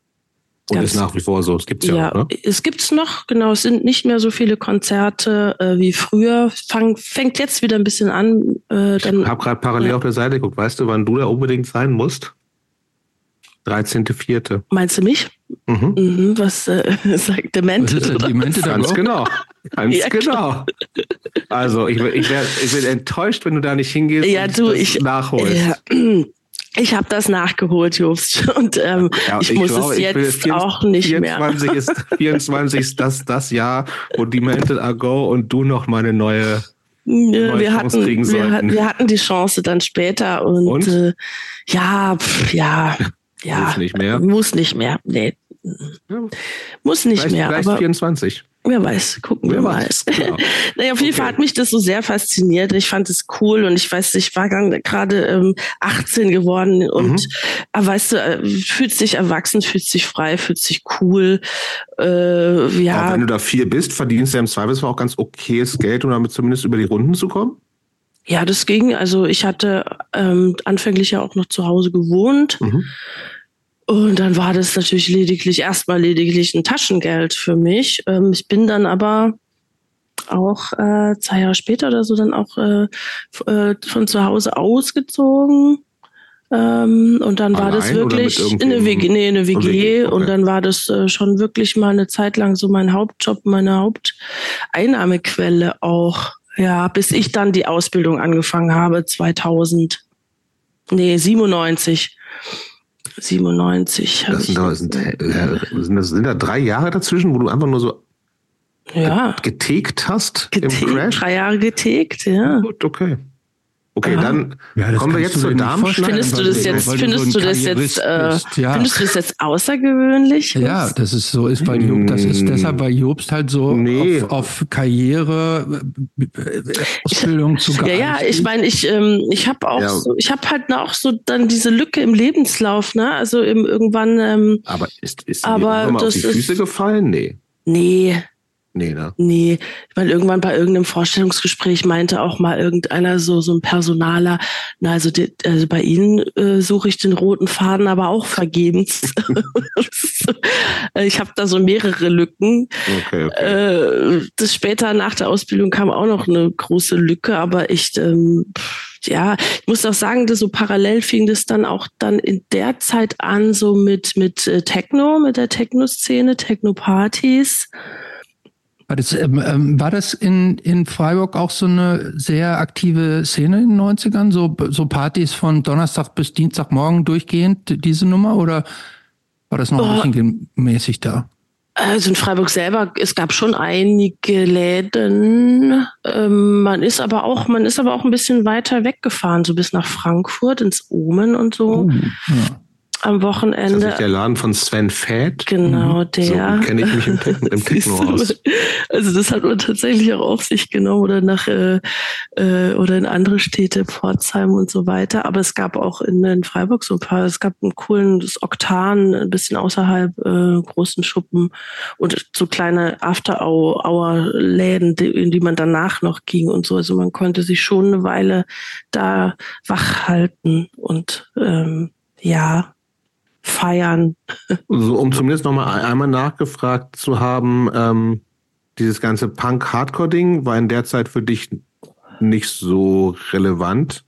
Und Ganz, ist nach wie vor so. Es gibt's ja, ja auch, ne? Es gibt's noch, genau. Es sind nicht mehr so viele Konzerte äh, wie früher. Fang, fängt jetzt wieder ein bisschen an. Äh, dann, ich habe gerade parallel ja. auf der Seite geguckt. Weißt du, wann du da unbedingt sein musst? 13.4. Meinst du mich? Mhm. Mhm, was äh, sagt Demente? Was ist Demente Ganz genau. Ganz ja, genau. Also ich, ich, wär, ich bin enttäuscht, wenn du da nicht hingehst ja, und du, ich, nachholst. Ja, Ich habe das nachgeholt, Jobst. Und ähm, ja, ich, ich, muss glaube, es jetzt 24, auch nicht 24 mehr. Ist, 24 ist das, das Jahr, wo die Mental are go und du noch mal eine neue, neue wir Chance hatten, kriegen sollten. Wir, hatten, wir hatten die Chance dann später und, und? Äh, ja, pff, ja, ja. Muss nicht mehr. Muss nicht mehr. Nee. Muss nicht vielleicht, mehr. Vielleicht aber 24. Wer weiß, gucken Wer wir mal. Genau. naja, auf jeden okay. Fall hat mich das so sehr fasziniert. Ich fand es cool und ich weiß, ich war gerade ähm, 18 geworden und mhm. äh, weißt du, äh, fühlt sich erwachsen, fühlt sich frei, fühlt sich cool. Äh, ja. Auch wenn du da viel bist, verdienst du ja im Zweifelsfall auch ganz okayes Geld, um damit zumindest über die Runden zu kommen? Ja, das ging. Also ich hatte ähm, anfänglich ja auch noch zu Hause gewohnt. Mhm. Und dann war das natürlich lediglich, erstmal lediglich ein Taschengeld für mich. Ähm, ich bin dann aber auch äh, zwei Jahre später oder so dann auch äh, äh, von zu Hause ausgezogen. Ähm, und dann Allein war das wirklich in eine WG, nee, eine WG, WG okay. und dann war das äh, schon wirklich mal eine Zeit lang so mein Hauptjob, meine Haupteinnahmequelle auch. Ja, bis ich dann die Ausbildung angefangen habe, 2000, nee, 97. 97. Das sind, da, sind, äh, sind, das, sind da drei Jahre dazwischen, wo du einfach nur so ja. geteked hast geteked, im Crash? Drei Jahre geteked, ja. Gut, okay. Okay, Aha. dann ja, kommen wir jetzt zur Darmstadt. Findest du das jetzt, findest du das jetzt, äh, ja. findest du das jetzt außergewöhnlich? Ja, dass es so ist, weil Jobst, das ist deshalb bei Jobst halt so nee. auf, auf Karriere, äh, Ausbildung zu Ja, ja, ich meine, ich, ähm, ich habe auch, ja. so, ich habe halt auch so dann diese Lücke im Lebenslauf, ne? Also im, irgendwann. Ähm, aber ist, ist aber dir mal auf die Füße ist, gefallen? Nee. Nee. Nee, ne? Nee, weil irgendwann bei irgendeinem Vorstellungsgespräch meinte auch mal irgendeiner so, so ein Personaler, na, also, die, also bei Ihnen äh, suche ich den roten Faden aber auch vergebens. ich habe da so mehrere Lücken. Okay, okay. Äh, das später nach der Ausbildung kam auch noch eine große Lücke, aber echt, ähm, ja, ich muss auch sagen, dass so parallel fing das dann auch dann in der Zeit an, so mit, mit äh, Techno, mit der Techno-Szene, Techno-Partys. War das, ähm, ähm, war das in, in Freiburg auch so eine sehr aktive Szene in den 90ern? So, so Partys von Donnerstag bis Dienstagmorgen durchgehend, diese Nummer? Oder war das noch oh. ein bisschen mäßig da? Also in Freiburg selber, es gab schon einige Läden. Ähm, man ist aber auch, man ist aber auch ein bisschen weiter weggefahren, so bis nach Frankfurt ins Omen und so. Oh, ja am Wochenende. Das ist der Laden von Sven Fett. Genau, mhm. der. So kenne ich mich im, im Techno aus. Also das hat man tatsächlich auch auf sich genommen oder nach äh, äh, oder in andere Städte, Pforzheim und so weiter. Aber es gab auch in, in Freiburg so ein paar, es gab einen coolen das Oktan, ein bisschen außerhalb äh, großen Schuppen und so kleine After-Hour-Läden, in die man danach noch ging und so. Also man konnte sich schon eine Weile da wach halten und ähm, ja, feiern. So, um zumindest nochmal einmal nachgefragt zu haben, ähm, dieses ganze Punk-Hardcore-Ding war in der Zeit für dich nicht so relevant?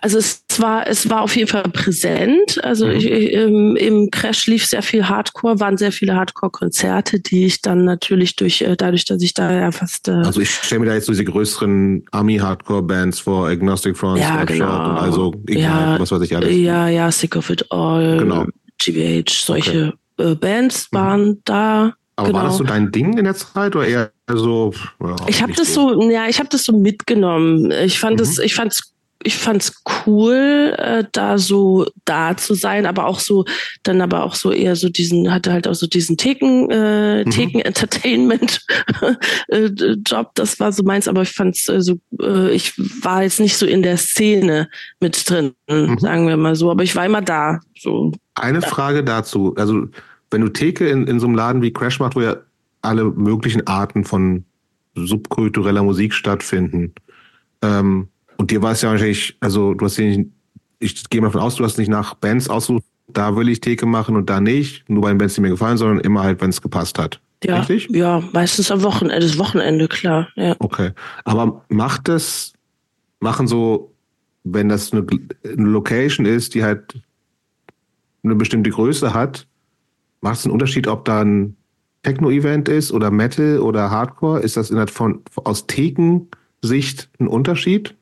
Also es war, es war auf jeden Fall präsent. Also mhm. ich, im, im, Crash lief sehr viel Hardcore, waren sehr viele Hardcore-Konzerte, die ich dann natürlich durch, äh, dadurch, dass ich da ja fast. Äh also ich stelle mir da jetzt so diese größeren Army-Hardcore-Bands vor, Agnostic Front, ja, genau. also Ignite, ja, was weiß ich alles. Ja, ja, Sick of It All, genau. GBH, solche okay. äh, Bands mhm. waren mhm. da. Aber genau. war das so dein Ding in der Zeit oder eher so? Ja, ich habe das so, ja, ich habe das so mitgenommen. Ich fand es, mhm. ich fand's ich fand's cool, äh, da so da zu sein, aber auch so, dann aber auch so eher so diesen, hatte halt auch so diesen Theken, äh, mhm. Theken-Entertainment-Job, das war so meins, aber ich fand's äh, so, äh, ich war jetzt nicht so in der Szene mit drin, mhm. sagen wir mal so, aber ich war immer da. So. Eine. Frage dazu, also wenn du Theke in, in so einem Laden wie Crash macht, wo ja alle möglichen Arten von subkultureller Musik stattfinden, ähm, und dir war es ja wahrscheinlich, also du hast nicht, ich gehe mal davon aus, du hast nicht nach Bands ausgesucht, da will ich Theke machen und da nicht, nur bei den Bands, die mir gefallen, sondern immer halt, wenn es gepasst hat. Ja, Richtig? ja, meistens am Wochenende, das Wochenende, klar. Ja. Okay. Aber macht das, machen so, wenn das eine, eine Location ist, die halt eine bestimmte Größe hat, macht es einen Unterschied, ob da ein Techno-Event ist oder Metal oder Hardcore? Ist das innerhalb von, aus Theken-Sicht ein Unterschied?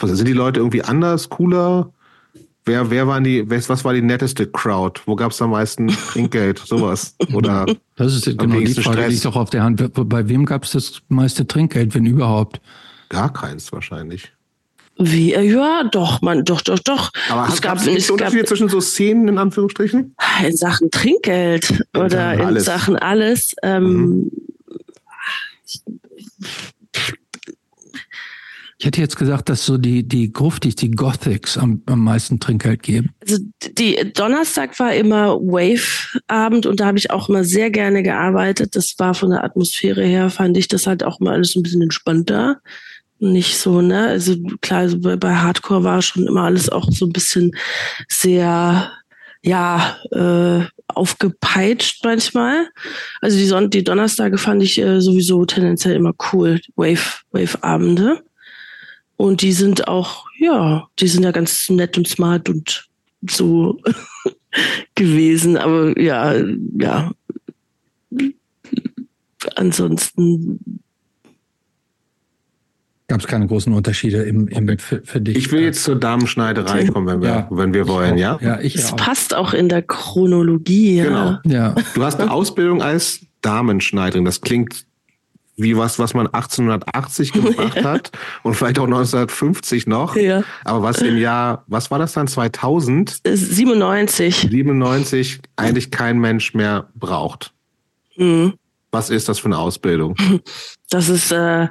Sind die Leute irgendwie anders, cooler? Wer, wer waren die, was war die netteste Crowd? Wo gab es am meisten Trinkgeld? Sowas. Oder das ist genau die Frage, Stress? liegt doch auf der Hand. Bei wem gab es das meiste Trinkgeld, wenn überhaupt? Gar keins wahrscheinlich. Wie, ja, doch, man, doch, doch, doch. Aber es gab es Unterschied zwischen so Szenen in Anführungsstrichen? In Sachen Trinkgeld in oder in Sachen alles. Ähm, mhm. Ich hätte jetzt gesagt, dass so die, die Gruftis, die Gothics am, am meisten Trinkgeld geben. Also die Donnerstag war immer Wave-Abend und da habe ich auch immer sehr gerne gearbeitet. Das war von der Atmosphäre her, fand ich das halt auch mal alles ein bisschen entspannter. Nicht so, ne? Also klar, also bei, bei Hardcore war schon immer alles auch so ein bisschen sehr, ja, äh, aufgepeitscht manchmal. Also die, Son die Donnerstage fand ich äh, sowieso tendenziell immer cool, Wave, Wave-Abende. Und die sind auch, ja, die sind ja ganz nett und smart und so gewesen. Aber ja, ja. Ansonsten gab es keine großen Unterschiede im, im für, für, dich. Ich will jetzt zur Damenschneiderei kommen, wenn wir, ja. wenn wir wollen, ja? Ja, ich Es passt auch in der Chronologie, ja. Genau. Ja. Du hast eine Ausbildung als Damenschneiderin. Das klingt wie was, was man 1880 gemacht hat und vielleicht auch 1950 noch. Ja. Aber was im Jahr, was war das dann, 2000? 97. 97 eigentlich kein Mensch mehr braucht. Mhm. Was ist das für eine Ausbildung? Das ist, äh,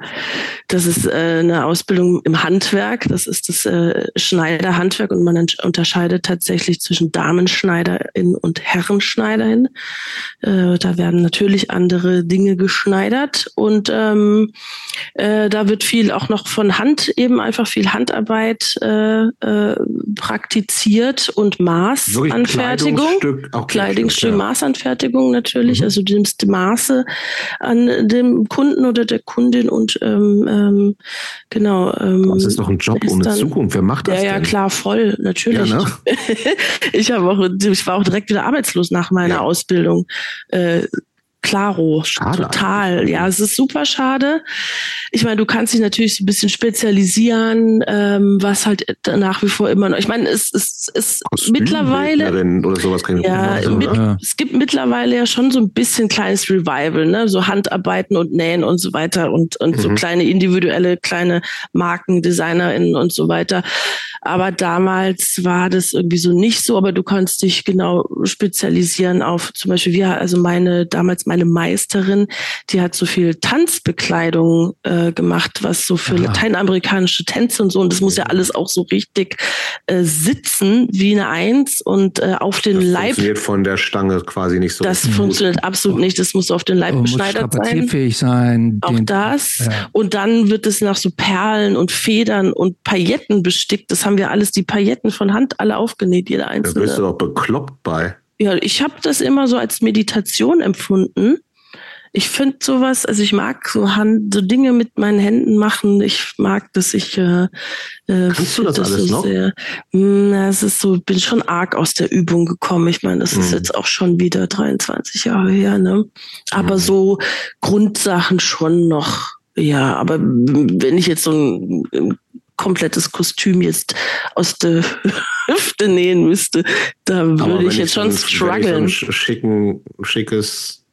das ist äh, eine Ausbildung im Handwerk. Das ist das äh, Schneiderhandwerk und man unterscheidet tatsächlich zwischen Damenschneiderin und Herrenschneiderin. Äh, da werden natürlich andere Dinge geschneidert und ähm, äh, da wird viel auch noch von Hand eben einfach viel Handarbeit äh, äh, praktiziert und Maßanfertigung. Kleidungsstück, auch Kleidungsstück, ja. Maßanfertigung natürlich. Mhm. Also du nimmst Maße an dem Kunden oder der Kundin und ähm, ähm, genau. Ähm, das ist doch ein Job ohne dann, Zukunft. Wer macht das? Ja, denn? ja, klar, voll, natürlich. Ja, ne? ich habe auch, ich war auch direkt wieder arbeitslos nach meiner ja. Ausbildung. Äh, Klaro. Schade. Total. Eigentlich. Ja, es ist super schade. Ich meine, du kannst dich natürlich so ein bisschen spezialisieren, ähm, was halt nach wie vor immer noch. Ich meine, es ist es, es mittlerweile. Oder sowas kann ich ja, machen, mit, ja, es gibt mittlerweile ja schon so ein bisschen kleines Revival, ne? So Handarbeiten und Nähen und so weiter und, und mhm. so kleine individuelle, kleine MarkendesignerInnen und so weiter. Aber damals war das irgendwie so nicht so, aber du kannst dich genau spezialisieren auf zum Beispiel, wir, also meine, damals meine Meisterin, die hat so viel Tanzbekleidung äh, gemacht, was so für Aha. lateinamerikanische Tänze und so. Und das muss ja alles auch so richtig äh, sitzen wie eine Eins und äh, auf den das Leib. Das funktioniert von der Stange quasi nicht so. Das gut. funktioniert absolut nicht. Das muss auf den Leib geschneidert sein. sein. Auch das. Ja. Und dann wird es nach so Perlen und Federn und Pailletten bestickt. Das haben haben wir alles die Pailletten von Hand alle aufgenäht, jeder einzelne. Da bist du doch bekloppt bei. Ja, ich habe das immer so als Meditation empfunden. Ich finde sowas, also ich mag so Hand, so Dinge mit meinen Händen machen. Ich mag das. Ich äh, äh Kannst du das, das alles so noch? Sehr, hm, na, es ist so, bin schon arg aus der Übung gekommen. Ich meine, das hm. ist jetzt auch schon wieder 23 Jahre her, ne? Aber hm. so Grundsachen schon noch. Ja, aber wenn ich jetzt so ein komplettes Kostüm jetzt aus der Hüfte nähen müsste, da würde ich jetzt schon so, strugglen. So ein schicken, schickes,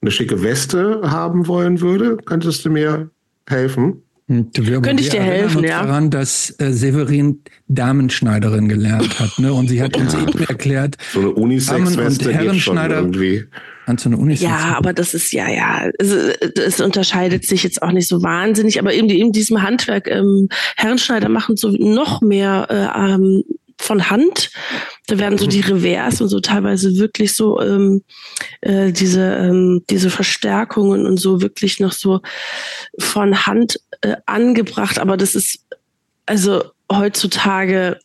eine schicke Weste haben wollen würde, könntest du mir helfen? Wir, Könnte ich dir helfen, ja. daran, dass äh, Severin Damenschneiderin gelernt hat, ne? Und sie hat uns eben erklärt, so eine Unisex-Weste und Herrenschneider irgendwie. Kannst du eine Unisex ja, aber das ist ja, ja, es, es, unterscheidet sich jetzt auch nicht so wahnsinnig, aber eben in diesem Handwerk, ähm, Herrenschneider machen so noch mehr äh, ähm, von Hand. Da werden so die Revers und so teilweise wirklich so ähm, äh, diese, ähm, diese Verstärkungen und so wirklich noch so von Hand äh, angebracht. Aber das ist also heutzutage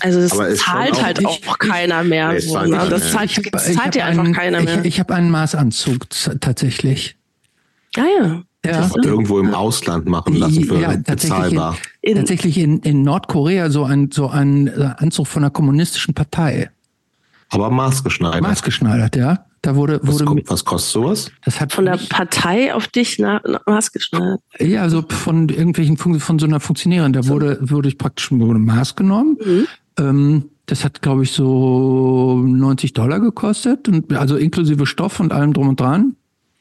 also das zahlt auch halt auch keiner mehr. Nee, so, ne? Das zahlt, hab, zahlt ja einfach einen, keiner mehr. Ich, ich habe einen Maßanzug tatsächlich. Ah ja. Ja. Irgendwo im Ausland machen lassen für ja, bezahlbar. In, tatsächlich in, in Nordkorea so ein, so ein äh, Anzug von einer kommunistischen Partei. Aber maßgeschneidert. Maßgeschneidert, ja. Da wurde, was, wurde was kostet sowas? Das hat von der Partei auf dich na, maßgeschneidert. Ja, also von irgendwelchen von so einer Funktionärin. Da wurde, wurde ich praktisch wurde Maß genommen. Mhm. Ähm, das hat, glaube ich, so 90 Dollar gekostet, und, also inklusive Stoff und allem drum und dran.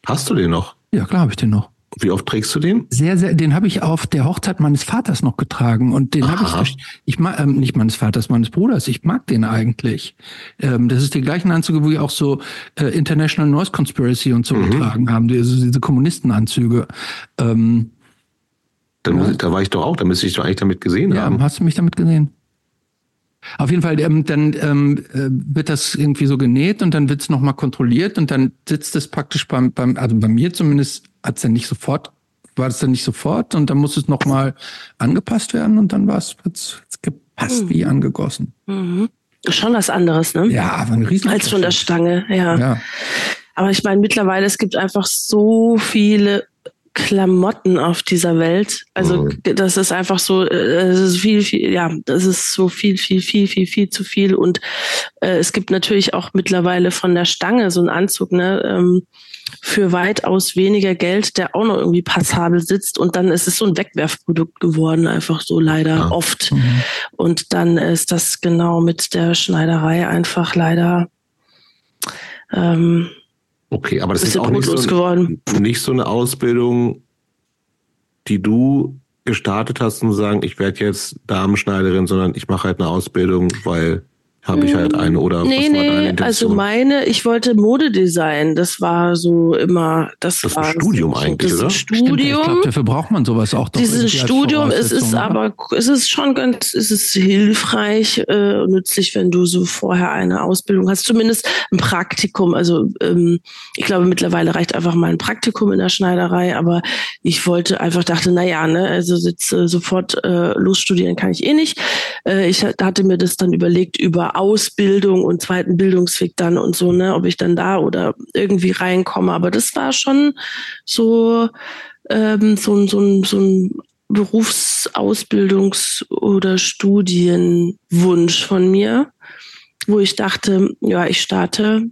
Hast du den noch? Ja, klar habe ich den noch. Wie oft trägst du den? Sehr, sehr. Den habe ich auf der Hochzeit meines Vaters noch getragen und den habe ich. Ich mag ähm, nicht meines Vaters, meines Bruders. Ich mag den eigentlich. Ähm, das ist die gleichen Anzüge, wo ich auch so äh, International Noise Conspiracy und so mhm. getragen haben. Also diese Kommunistenanzüge. Ähm, Dann muss ich, da war ich doch auch. Da müsste ich doch eigentlich damit gesehen ja, haben. Ja, hast du mich damit gesehen? Auf jeden Fall, ähm, dann ähm, äh, wird das irgendwie so genäht und dann wird es nochmal kontrolliert und dann sitzt es praktisch beim, beim also bei mir zumindest hat es dann nicht sofort, war es dann nicht sofort und dann muss es nochmal angepasst werden und dann war es gepasst mhm. wie angegossen. Mhm. Schon was anderes, ne? Ja, aber ein riesen Als von der Stange, ja. ja. Aber ich meine, mittlerweile, es gibt einfach so viele Klamotten auf dieser Welt. Also mhm. das ist einfach so, äh, das ist viel, viel, ja, das ist so viel, viel, viel, viel, viel zu viel. Und äh, es gibt natürlich auch mittlerweile von der Stange so einen Anzug, ne, ähm, für weitaus weniger Geld, der auch noch irgendwie passabel sitzt. Und dann ist es so ein Wegwerfprodukt geworden, einfach so leider ja. oft. Mhm. Und dann ist das genau mit der Schneiderei einfach leider ähm, Okay, aber das ist auch nicht so, nicht so eine Ausbildung, die du gestartet hast und sagen, ich werde jetzt Damenschneiderin, sondern ich mache halt eine Ausbildung, weil habe ich halt eine oder nee, was war deine Intention? Also meine, ich wollte Modedesign. Das war so immer, das, das war ein Studium das, eigentlich, das oder? Studium. Stimmt, ich glaube, dafür braucht man sowas auch. Doch Dieses Studium, es ist aber, es ist schon ganz, es ist hilfreich äh, nützlich, wenn du so vorher eine Ausbildung hast, zumindest ein Praktikum. Also ähm, ich glaube, mittlerweile reicht einfach mal ein Praktikum in der Schneiderei, aber ich wollte einfach dachte, na ja, ne, also jetzt äh, sofort äh, losstudieren kann ich eh nicht. Äh, ich hatte mir das dann überlegt über Ausbildung und zweiten Bildungsweg dann und so, ne, ob ich dann da oder irgendwie reinkomme. Aber das war schon so, ähm, so, so, so ein Berufsausbildungs- oder Studienwunsch von mir, wo ich dachte, ja, ich starte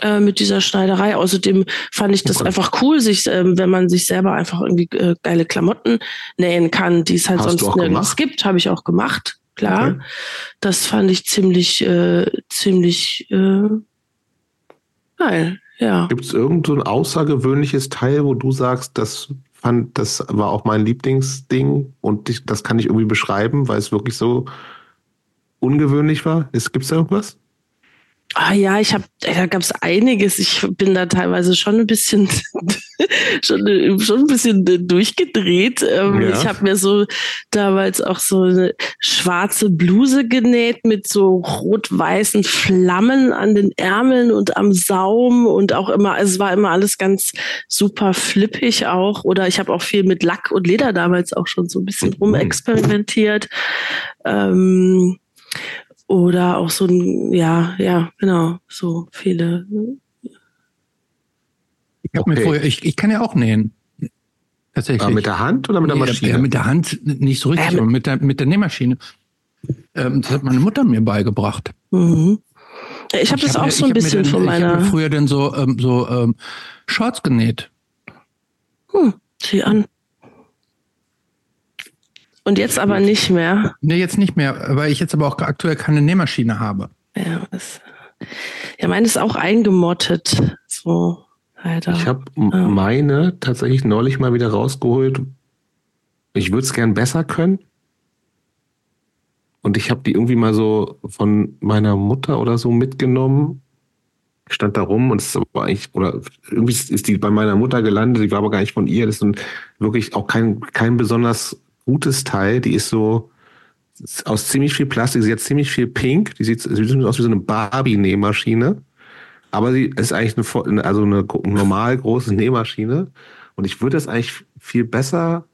äh, mit dieser Schneiderei. Außerdem fand ich das okay. einfach cool, sich, äh, wenn man sich selber einfach irgendwie äh, geile Klamotten nähen kann, die es halt Hast sonst nirgends gibt, habe ich auch gemacht klar. Okay. Das fand ich ziemlich, äh, ziemlich äh, geil, ja. Gibt es irgend so ein außergewöhnliches Teil, wo du sagst, das fand, das war auch mein Lieblingsding und ich, das kann ich irgendwie beschreiben, weil es wirklich so ungewöhnlich war? Gibt es da irgendwas? Ah ja, ich habe, da gab es einiges. Ich bin da teilweise schon ein bisschen, schon, schon ein bisschen durchgedreht. Ähm, ja. Ich habe mir so damals auch so eine schwarze Bluse genäht mit so rot-weißen Flammen an den Ärmeln und am Saum und auch immer, es war immer alles ganz super flippig auch. Oder ich habe auch viel mit Lack und Leder damals auch schon so ein bisschen mhm. rumexperimentiert. Ähm, oder auch so ein, ja, ja, genau, so viele. Ich, hab okay. mir vorher, ich, ich kann ja auch nähen. Tatsächlich. Aber mit der Hand oder mit der Maschine? Ja, mit der Hand nicht so richtig, äh, aber mit der, mit der Nähmaschine. Ähm, das hat meine Mutter mir beigebracht. Mhm. Ich habe das hab auch mir, so ein bisschen dann, von meiner. Ich habe früher dann so, ähm, so ähm, Shorts genäht. Hm, sieh an. Und jetzt aber nicht mehr. Nee, jetzt nicht mehr, weil ich jetzt aber auch aktuell keine Nähmaschine habe. Ja, das, ja meine ist auch eingemottet. So, leider. Ich habe ja. meine tatsächlich neulich mal wieder rausgeholt. Ich würde es gern besser können. Und ich habe die irgendwie mal so von meiner Mutter oder so mitgenommen. Ich stand da rum und es war eigentlich, oder irgendwie ist die bei meiner Mutter gelandet, die war aber gar nicht von ihr. Das ist wirklich auch kein, kein besonders gutes Teil. Die ist so aus ziemlich viel Plastik. Sie hat ziemlich viel Pink. Die sieht, sieht aus wie so eine Barbie-Nähmaschine. Aber sie ist eigentlich eine, also eine normal große Nähmaschine. Und ich würde das eigentlich viel besser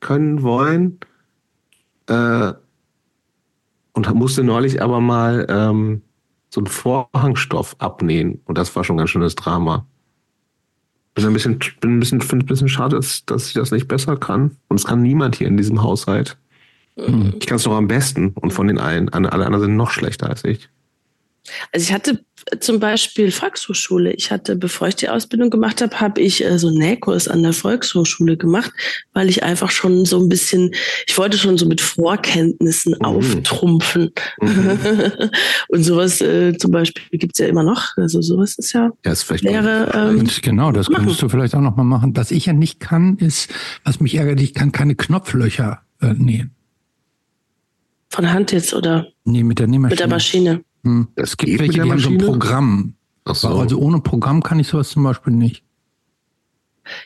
können wollen. Äh, und musste neulich aber mal ähm, so einen Vorhangstoff abnähen. Und das war schon ein ganz schönes Drama bin ein bisschen, bin ein bisschen, finde ein bisschen schade, dass, dass ich das nicht besser kann. Und es kann niemand hier in diesem Haushalt. Mhm. Ich kann es doch am besten und von den allen. Alle anderen sind noch schlechter als ich. Also ich hatte zum Beispiel Volkshochschule. Ich hatte, bevor ich die Ausbildung gemacht habe, habe ich äh, so einen Nähkurs an der Volkshochschule gemacht, weil ich einfach schon so ein bisschen, ich wollte schon so mit Vorkenntnissen mhm. auftrumpfen. Mhm. Und sowas äh, zum Beispiel gibt's ja immer noch. Also sowas ist ja, ja ist vielleicht wäre, ähm, Genau, das machen. könntest du vielleicht auch noch mal machen. Was ich ja nicht kann, ist, was mich ärgert, ich kann keine Knopflöcher äh, nähen. Von Hand jetzt oder? Nee, mit der Nähmaschine. Mit der Maschine. Hm. Es gibt Geht welche, die haben so ein Programm. So. Also ohne Programm kann ich sowas zum Beispiel nicht.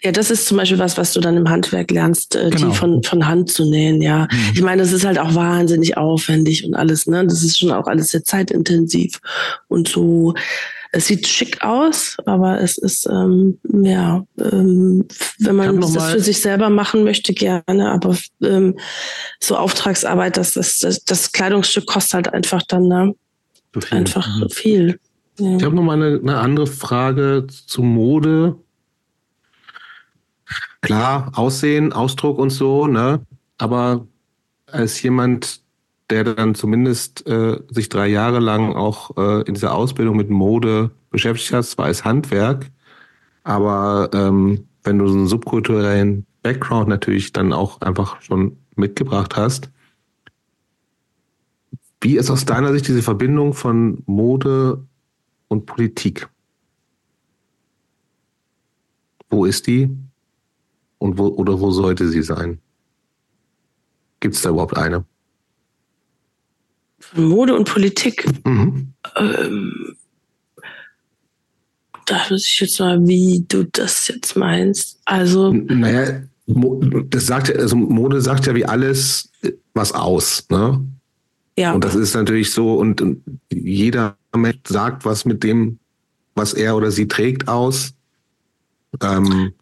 Ja, das ist zum Beispiel was, was du dann im Handwerk lernst, äh, genau. die von, von Hand zu nähen, ja. Mhm. Ich meine, das ist halt auch wahnsinnig aufwendig und alles, ne? Das ist schon auch alles sehr zeitintensiv und so. Es sieht schick aus, aber es ist, ähm, ja, ähm, wenn man das für sich selber machen möchte, gerne, aber ähm, so Auftragsarbeit, das, das, das, das Kleidungsstück kostet halt einfach dann, ne? Viel. Einfach mhm. viel. Ja. Ich habe noch mal eine, eine andere Frage zu Mode. Klar, Aussehen, Ausdruck und so, ne? Aber als jemand, der dann zumindest äh, sich drei Jahre lang auch äh, in dieser Ausbildung mit Mode beschäftigt hat, zwar als Handwerk, aber ähm, wenn du so einen subkulturellen Background natürlich dann auch einfach schon mitgebracht hast, wie ist aus deiner Sicht diese Verbindung von Mode und Politik? Wo ist die und wo oder wo sollte sie sein? Gibt es da überhaupt eine? Mode und Politik. Mhm. Ähm, da weiß ich jetzt mal, wie du das jetzt meinst. Also. Naja, das sagt ja, also Mode sagt ja wie alles was aus, ne? Ja. Und das ist natürlich so, und, und jeder Mensch sagt was mit dem, was er oder sie trägt, aus. Ähm,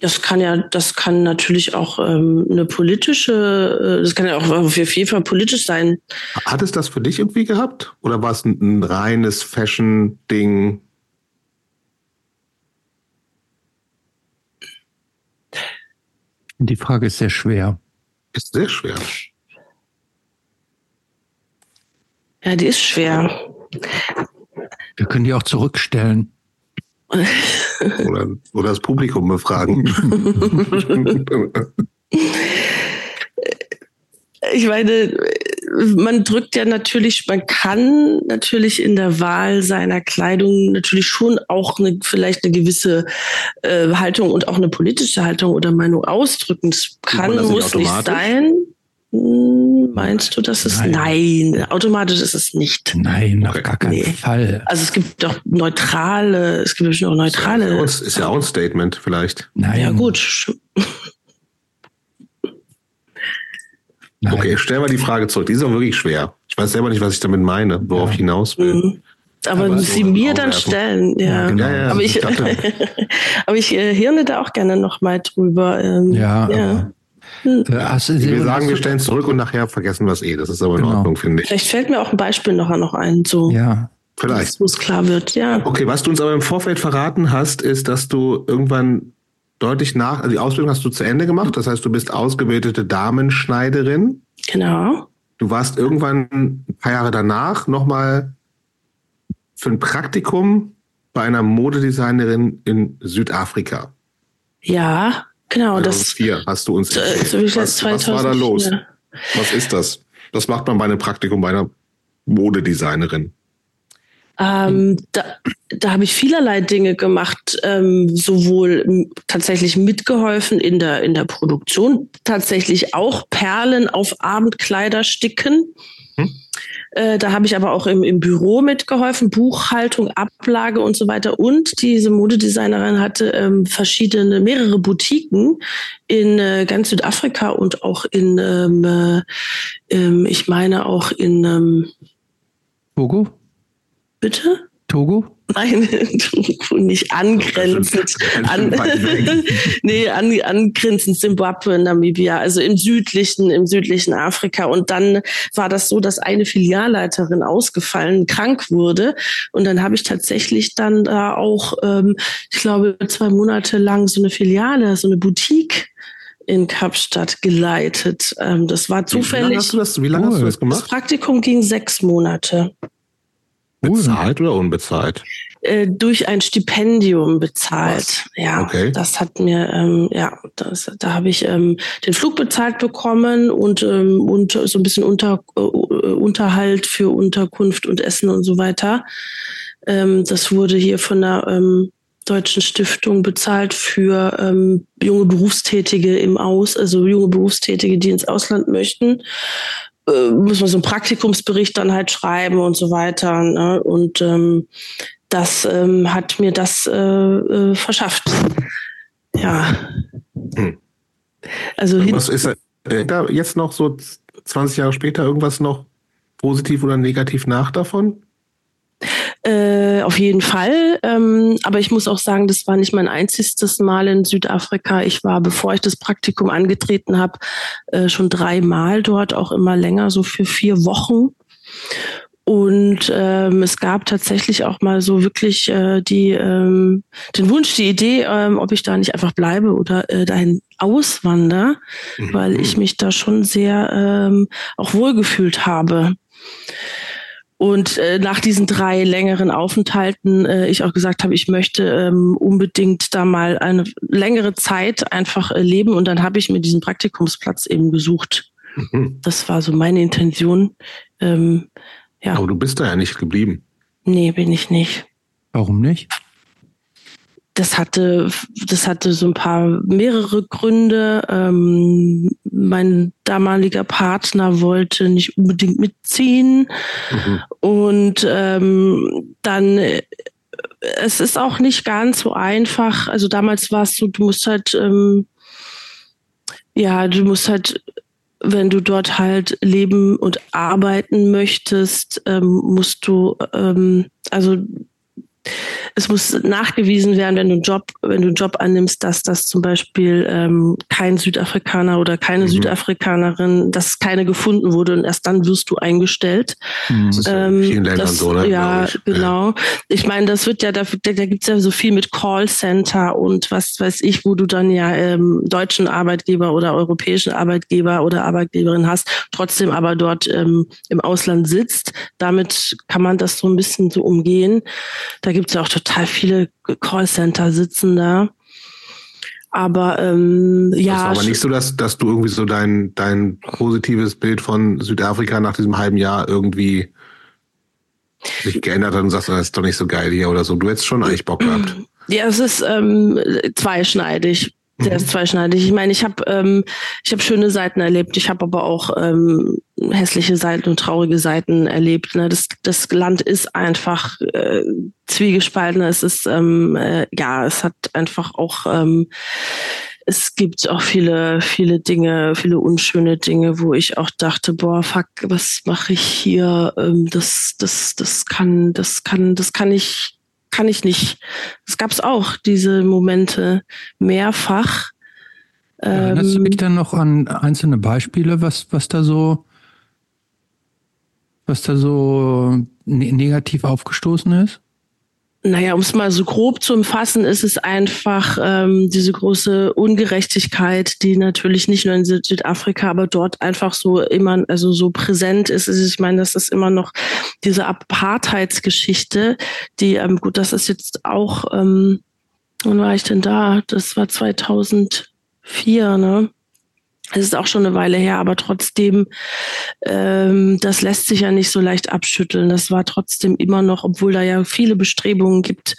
das kann ja, das kann natürlich auch ähm, eine politische, äh, das kann ja auch auf jeden Fall politisch sein. Hat es das für dich irgendwie gehabt? Oder war es ein, ein reines Fashion-Ding? Die Frage ist sehr schwer. Ist sehr schwer. Ja, die ist schwer. Wir können die auch zurückstellen. oder, oder das Publikum befragen. ich meine, man drückt ja natürlich, man kann natürlich in der Wahl seiner Kleidung natürlich schon auch eine, vielleicht eine gewisse äh, Haltung und auch eine politische Haltung oder Meinung ausdrücken. Das kann, muss nicht sein. Hm, meinst du, dass es nein. nein, automatisch ist es nicht. Nein, auf gar keinen nee. Fall. Also es gibt doch neutrale, es gibt bestimmt auch neutrale. Ist ja, ist ja auch ein Statement vielleicht. Nein. Ja gut. Nein. Okay, stellen wir die Frage zurück. Die ist auch wirklich schwer. Ich weiß selber nicht, was ich damit meine, worauf ja. ich hinaus will. Mhm. Aber, aber sie mir dann stellen, ja. ja, genau. ja aber ich, aber ich äh, hirne da auch gerne noch mal drüber. Ähm, ja, ja. Hm. Äh, wir sagen, wir stellen zurück und nachher vergessen wir es eh. Das ist aber in genau. Ordnung, finde ich. Vielleicht fällt mir auch ein Beispiel nachher noch ein, so. Ja. Vielleicht. Wo es klar wird, ja. Okay, was du uns aber im Vorfeld verraten hast, ist, dass du irgendwann deutlich nach, also die Ausbildung hast du zu Ende gemacht. Das heißt, du bist ausgebildete Damenschneiderin. Genau. Du warst irgendwann ein paar Jahre danach nochmal für ein Praktikum bei einer Modedesignerin in Südafrika. Ja, Genau, das. Vier hast du uns erzählt. was, was war da los? Was ist das? Was macht man bei einem Praktikum bei einer Modedesignerin? Ähm, da da habe ich vielerlei Dinge gemacht, ähm, sowohl tatsächlich mitgeholfen in der, in der Produktion, tatsächlich auch Perlen auf Abendkleider sticken. Äh, da habe ich aber auch im, im Büro mitgeholfen, Buchhaltung, Ablage und so weiter. Und diese Modedesignerin hatte ähm, verschiedene, mehrere Boutiquen in äh, ganz Südafrika und auch in, ähm, äh, ähm, ich meine auch in ähm, Togo. Bitte? Togo? Nein, nicht angrenzend. An, nee, an, angrenzend Zimbabwe, Namibia, also im südlichen, im südlichen Afrika. Und dann war das so, dass eine Filialleiterin ausgefallen, krank wurde. Und dann habe ich tatsächlich dann da auch, ähm, ich glaube, zwei Monate lang so eine Filiale, so eine Boutique in Kapstadt geleitet. Ähm, das war zufällig. Wie lange hast du das, wie lange hast du das gemacht? Das Praktikum ging sechs Monate. Bezahlt oder unbezahlt? Äh, durch ein Stipendium bezahlt. Was? Ja, okay. das hat mir, ähm, ja, das, da habe ich ähm, den Flug bezahlt bekommen und, ähm, und so ein bisschen unter, äh, Unterhalt für Unterkunft und Essen und so weiter. Ähm, das wurde hier von der ähm, Deutschen Stiftung bezahlt für ähm, junge Berufstätige im Aus, also junge Berufstätige, die ins Ausland möchten äh, muss man so einen Praktikumsbericht dann halt schreiben und so weiter. Ne? Und ähm, das ähm, hat mir das äh, äh, verschafft. Ja. Hm. Also was ist da jetzt noch so 20 Jahre später irgendwas noch positiv oder negativ nach davon? Äh, auf jeden Fall. Ähm, aber ich muss auch sagen, das war nicht mein einziges Mal in Südafrika. Ich war, bevor ich das Praktikum angetreten habe, äh, schon dreimal dort, auch immer länger, so für vier Wochen. Und ähm, es gab tatsächlich auch mal so wirklich äh, die, ähm, den Wunsch, die Idee, ähm, ob ich da nicht einfach bleibe oder äh, dahin auswander, mhm. weil ich mich da schon sehr ähm, auch wohlgefühlt habe. Und äh, nach diesen drei längeren Aufenthalten äh, ich auch gesagt habe, ich möchte ähm, unbedingt da mal eine längere Zeit einfach äh, leben. Und dann habe ich mir diesen Praktikumsplatz eben gesucht. Mhm. Das war so meine Intention. Ähm, ja. Aber du bist da ja nicht geblieben. Nee, bin ich nicht. Warum nicht? Das hatte, das hatte so ein paar mehrere Gründe. Ähm, mein damaliger Partner wollte nicht unbedingt mitziehen. Mhm. Und ähm, dann äh, es ist auch nicht ganz so einfach. Also damals war es so, du musst halt, ähm, ja, du musst halt, wenn du dort halt leben und arbeiten möchtest, ähm, musst du, ähm, also es muss nachgewiesen werden, wenn du einen Job, wenn du einen Job annimmst, dass das zum Beispiel ähm, kein Südafrikaner oder keine mhm. Südafrikanerin, dass keine gefunden wurde und erst dann wirst du eingestellt. Mhm. Das ist ähm, vielen das, so, ne? Ja, ich. genau. Ich meine, das wird ja, da, da gibt es ja so viel mit Callcenter und was weiß ich, wo du dann ja ähm, deutschen Arbeitgeber oder europäischen Arbeitgeber oder Arbeitgeberin hast, trotzdem aber dort ähm, im Ausland sitzt. Damit kann man das so ein bisschen so umgehen. Da gibt es ja auch total viele Callcenter sitzen da. Aber ähm, ja. Das ist aber nicht so, dass, dass du irgendwie so dein, dein positives Bild von Südafrika nach diesem halben Jahr irgendwie sich geändert hat und sagst, das ist doch nicht so geil hier oder so. Du hättest schon eigentlich Bock gehabt. Ja, es ist ähm, zweischneidig. Der ist zweischneidig. Ich meine, ich habe ähm, ich habe schöne Seiten erlebt. Ich habe aber auch ähm, hässliche Seiten und traurige Seiten erlebt. Ne? Das, das Land ist einfach äh, zwiegespalten. Es ist ähm, äh, ja, es hat einfach auch ähm, es gibt auch viele, viele Dinge, viele unschöne Dinge, wo ich auch dachte, boah, fuck, was mache ich hier? Ähm, das, das, das kann, das kann, das kann ich kann ich nicht. Es gab es auch, diese Momente mehrfach. Erinnerst du mich ähm, dann noch an einzelne Beispiele, was, was da so, was da so ne-, negativ aufgestoßen ist? Naja, um es mal so grob zu umfassen, ist es einfach ähm, diese große Ungerechtigkeit, die natürlich nicht nur in Südafrika, aber dort einfach so immer, also so präsent ist. Also ich meine, das ist immer noch diese Apartheidsgeschichte, die, ähm, gut, das ist jetzt auch, ähm, wann war ich denn da? Das war 2004, ne? Es ist auch schon eine Weile her, aber trotzdem, ähm, das lässt sich ja nicht so leicht abschütteln. Das war trotzdem immer noch, obwohl da ja viele Bestrebungen gibt,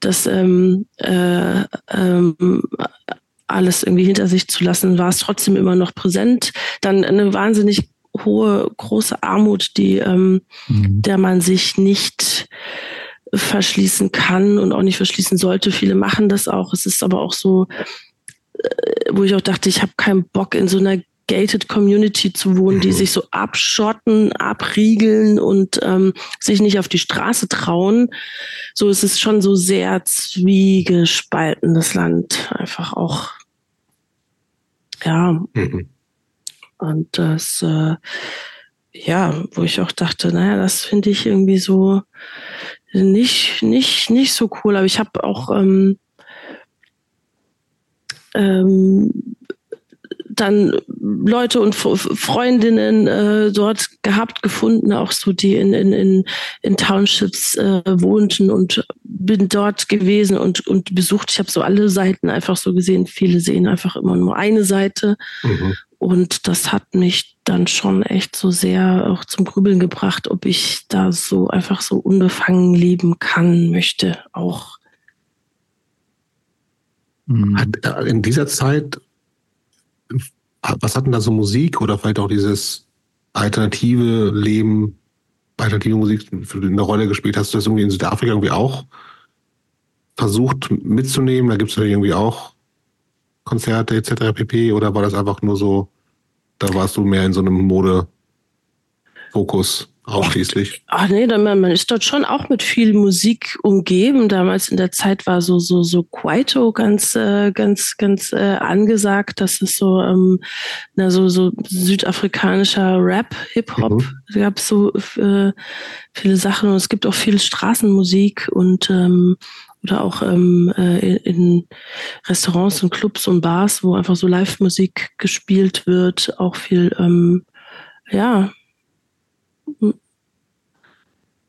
dass ähm, äh, ähm, alles irgendwie hinter sich zu lassen, war es trotzdem immer noch präsent. Dann eine wahnsinnig hohe, große Armut, die ähm, mhm. der man sich nicht verschließen kann und auch nicht verschließen sollte. Viele machen das auch. Es ist aber auch so, wo ich auch dachte, ich habe keinen Bock in so einer gated Community zu wohnen, die mhm. sich so abschotten, abriegeln und ähm, sich nicht auf die Straße trauen. So ist es schon so sehr zwiegespaltenes Land, einfach auch. Ja. Mhm. Und das, äh, ja, wo ich auch dachte, naja, das finde ich irgendwie so nicht, nicht, nicht so cool. Aber ich habe auch ähm, ähm, dann Leute und Freundinnen äh, dort gehabt, gefunden, auch so die in, in, in, in Townships äh, wohnten und bin dort gewesen und, und besucht. Ich habe so alle Seiten einfach so gesehen. Viele sehen einfach immer nur eine Seite. Mhm. Und das hat mich dann schon echt so sehr auch zum Grübeln gebracht, ob ich da so einfach so unbefangen leben kann, möchte auch. Mhm. Hat äh, in dieser Zeit, was hat denn da so Musik oder vielleicht auch dieses alternative Leben, alternative Musik eine Rolle gespielt? Hast du das irgendwie in Südafrika irgendwie auch versucht mitzunehmen? Da gibt es ja irgendwie auch Konzerte etc. pp. Oder war das einfach nur so, da warst du mehr in so einem Mode-Fokus? Ausschließlich. Ach nee, man ist dort schon auch mit viel Musik umgeben. Damals in der Zeit war so so so Kwaito ganz äh, ganz ganz äh, angesagt. Das ist so ähm, na, so so südafrikanischer Rap, Hip Hop. Mhm. Da gab es so äh, viele Sachen und es gibt auch viel Straßenmusik und ähm, oder auch ähm, äh, in Restaurants und Clubs und Bars, wo einfach so Live-Musik gespielt wird. Auch viel ähm, ja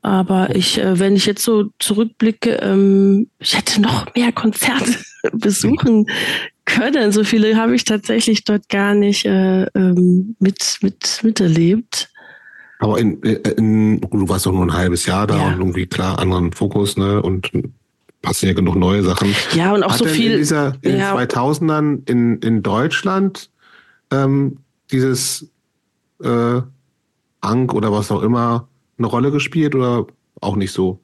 aber ich, äh, wenn ich jetzt so zurückblicke, ähm, ich hätte noch mehr Konzerte besuchen können. So viele habe ich tatsächlich dort gar nicht äh, ähm, mit, mit, miterlebt. Aber in, in, du warst doch nur ein halbes Jahr da ja. und irgendwie klar anderen Fokus, ne? Und passen ja genug neue Sachen. Ja, und auch Hat so viel. In, dieser, in ja. den 2000ern in, in Deutschland ähm, dieses äh, Ang oder was auch immer eine Rolle gespielt oder auch nicht so?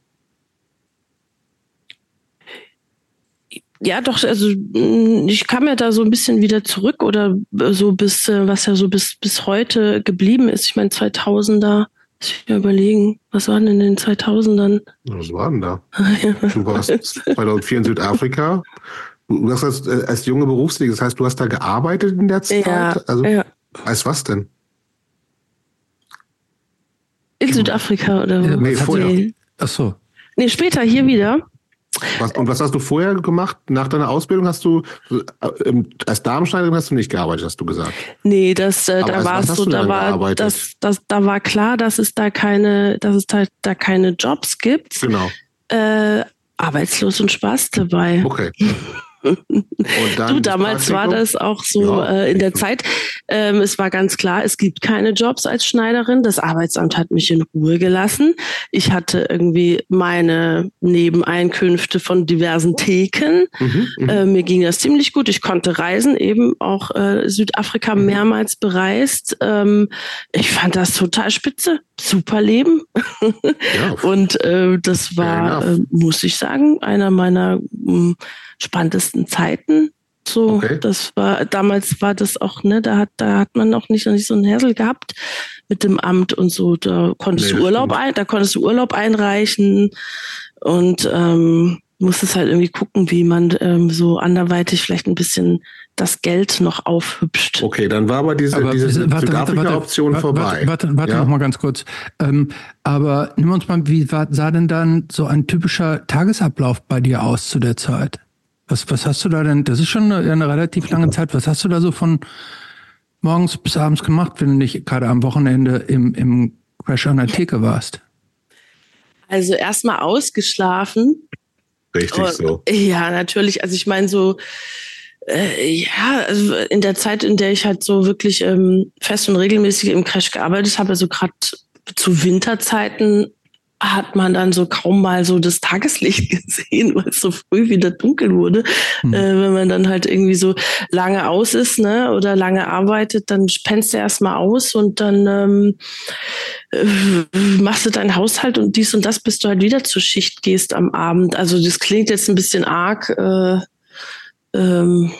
Ja, doch, also mm, ich kam ja da so ein bisschen wieder zurück oder so bis, äh, was ja so bis, bis heute geblieben ist. Ich meine, 2000er, ich mir überlegen, was waren denn in den 2000ern? Was war denn da? Du warst 2004 in Südafrika. Du hast als, äh, als junge Berufstätige, das heißt, du hast da gearbeitet in der Zeit? Ja, also, ja. Als was denn? In Südafrika oder wo? Nee, vorher. Ach so. Nee, später hier wieder. Was, und was hast du vorher gemacht? Nach deiner Ausbildung hast du äh, als Darmschneiderin hast du nicht gearbeitet, hast du gesagt? Nee, das äh, da war so, da war das, das, da war klar, dass es da keine, dass es da, da keine Jobs gibt. Genau. Äh, arbeitslos und Spaß dabei. Okay. du, damals war das auch so ja. äh, in der Zeit. Ähm, es war ganz klar, es gibt keine Jobs als Schneiderin. Das Arbeitsamt hat mich in Ruhe gelassen. Ich hatte irgendwie meine Nebeneinkünfte von diversen Theken. Mhm, mhm. äh, mir ging das ziemlich gut. Ich konnte reisen, eben auch äh, Südafrika mehrmals bereist. Ähm, ich fand das total spitze. Super Leben. Ja. Und äh, das war, äh, muss ich sagen, einer meiner mh, hm, spannendsten Zeiten. So, okay. das war, damals war das auch, ne, da hat, da hat man noch nicht, noch nicht so einen Hersel gehabt mit dem Amt und so. Da konntest nee, du Urlaub ein, da konntest du Urlaub einreichen und ähm, musstest halt irgendwie gucken, wie man ähm, so anderweitig vielleicht ein bisschen das Geld noch aufhübscht. Okay, dann war aber diese, aber diese Südafrika-Option vorbei. Warte, warte, warte ja? noch mal ganz kurz. Ähm, aber nimm uns mal, wie war, sah denn dann so ein typischer Tagesablauf bei dir aus zu der Zeit? Was, was hast du da denn? Das ist schon eine, eine relativ lange Zeit. Was hast du da so von morgens bis abends gemacht, wenn du nicht gerade am Wochenende im, im Crash an der Theke warst? Also erstmal ausgeschlafen. Richtig so. Ja, natürlich. Also ich meine so, äh, ja, also in der Zeit, in der ich halt so wirklich ähm, fest und regelmäßig im Crash gearbeitet habe, also gerade zu Winterzeiten hat man dann so kaum mal so das Tageslicht gesehen, weil es so früh wieder dunkel wurde. Mhm. Äh, wenn man dann halt irgendwie so lange aus ist, ne, oder lange arbeitet, dann pennst du erstmal aus und dann ähm, äh, machst du deinen Haushalt und dies und das, bis du halt wieder zur Schicht gehst am Abend. Also das klingt jetzt ein bisschen arg. Äh, ähm,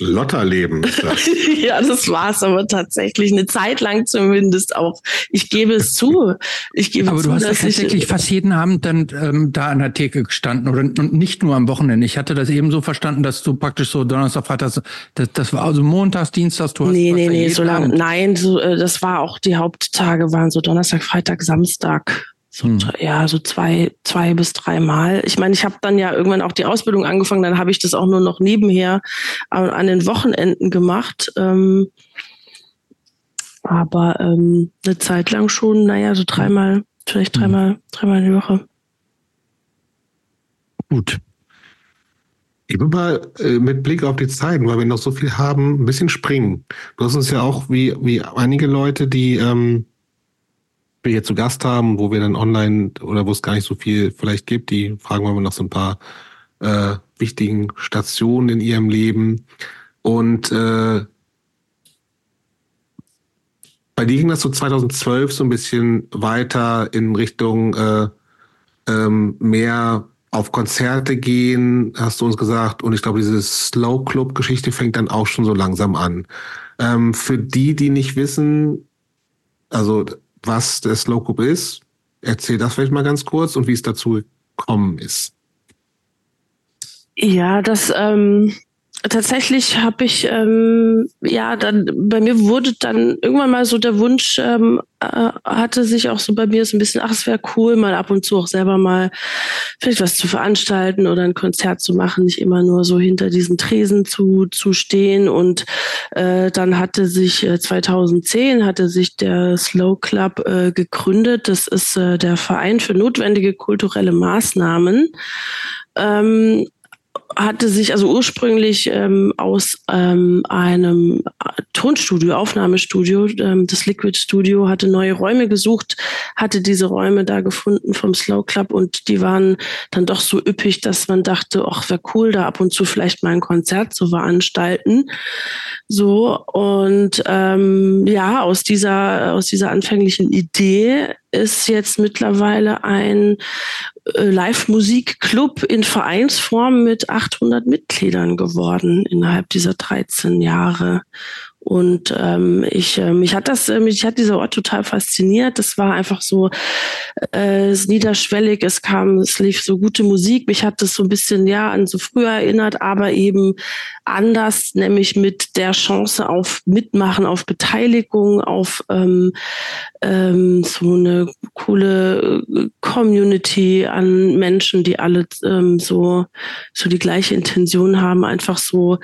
Lotterleben. ja, das war's aber tatsächlich eine Zeit lang zumindest auch. Ich gebe es zu. Ich gebe aber zu, du hast dass tatsächlich fast jeden Abend dann ähm, da an der Theke gestanden oder und nicht nur am Wochenende. Ich hatte das eben so verstanden, dass du praktisch so Donnerstag, Freitag, das, das war also Montags, Dienstags, du hast Nee, nee, nee, so lange. Nein, so, äh, das war auch die Haupttage waren so Donnerstag, Freitag, Samstag. So, hm. Ja, so zwei, zwei bis drei Mal. Ich meine, ich habe dann ja irgendwann auch die Ausbildung angefangen, dann habe ich das auch nur noch nebenher an den Wochenenden gemacht. Ähm, aber ähm, eine Zeit lang schon, naja, so dreimal, vielleicht hm. dreimal, dreimal die Woche. Gut. Ich will mal äh, mit Blick auf die Zeiten, weil wir noch so viel haben, ein bisschen springen. Du hast uns ja auch wie, wie einige Leute, die ähm, wir hier zu Gast haben, wo wir dann online oder wo es gar nicht so viel vielleicht gibt, die fragen wir mal noch so ein paar äh, wichtigen Stationen in ihrem Leben. Und äh, bei dir ging das so 2012 so ein bisschen weiter in Richtung äh, ähm, mehr auf Konzerte gehen, hast du uns gesagt. Und ich glaube, diese Slow Club Geschichte fängt dann auch schon so langsam an. Ähm, für die, die nicht wissen, also was der Slow Group ist. Erzähl das vielleicht mal ganz kurz und wie es dazu gekommen ist. Ja, das ähm, tatsächlich habe ich, ähm, ja, dann bei mir wurde dann irgendwann mal so der Wunsch, ähm, äh, hatte sich auch so bei mir so ein bisschen, ach, es wäre cool, mal ab und zu auch selber mal vielleicht was zu veranstalten oder ein Konzert zu machen, nicht immer nur so hinter diesen Tresen zu, zu stehen. Und äh, dann hatte sich äh, 2010 hatte sich der Slow Club äh, gegründet. Das ist äh, der Verein für notwendige kulturelle Maßnahmen. Ähm, hatte sich also ursprünglich ähm, aus ähm, einem Tonstudio, Aufnahmestudio, ähm, das Liquid Studio, hatte neue Räume gesucht, hatte diese Räume da gefunden vom Slow Club und die waren dann doch so üppig, dass man dachte, ach, wäre cool, da ab und zu vielleicht mal ein Konzert zu veranstalten. So und ähm, ja, aus dieser aus dieser anfänglichen Idee ist jetzt mittlerweile ein äh, Live-Musik-Club in Vereinsform mit 800 Mitgliedern geworden innerhalb dieser 13 Jahre. Und ähm, ich, äh, mich hat das, äh, mich hat dieser Ort total fasziniert. Das war einfach so äh, niederschwellig. Es kam, es lief so gute Musik. Mich hat das so ein bisschen ja an so früher erinnert, aber eben anders, nämlich mit der Chance auf Mitmachen, auf Beteiligung, auf ähm, ähm, so eine coole äh, Community an Menschen, die alle ähm, so so die gleiche Intention haben, einfach so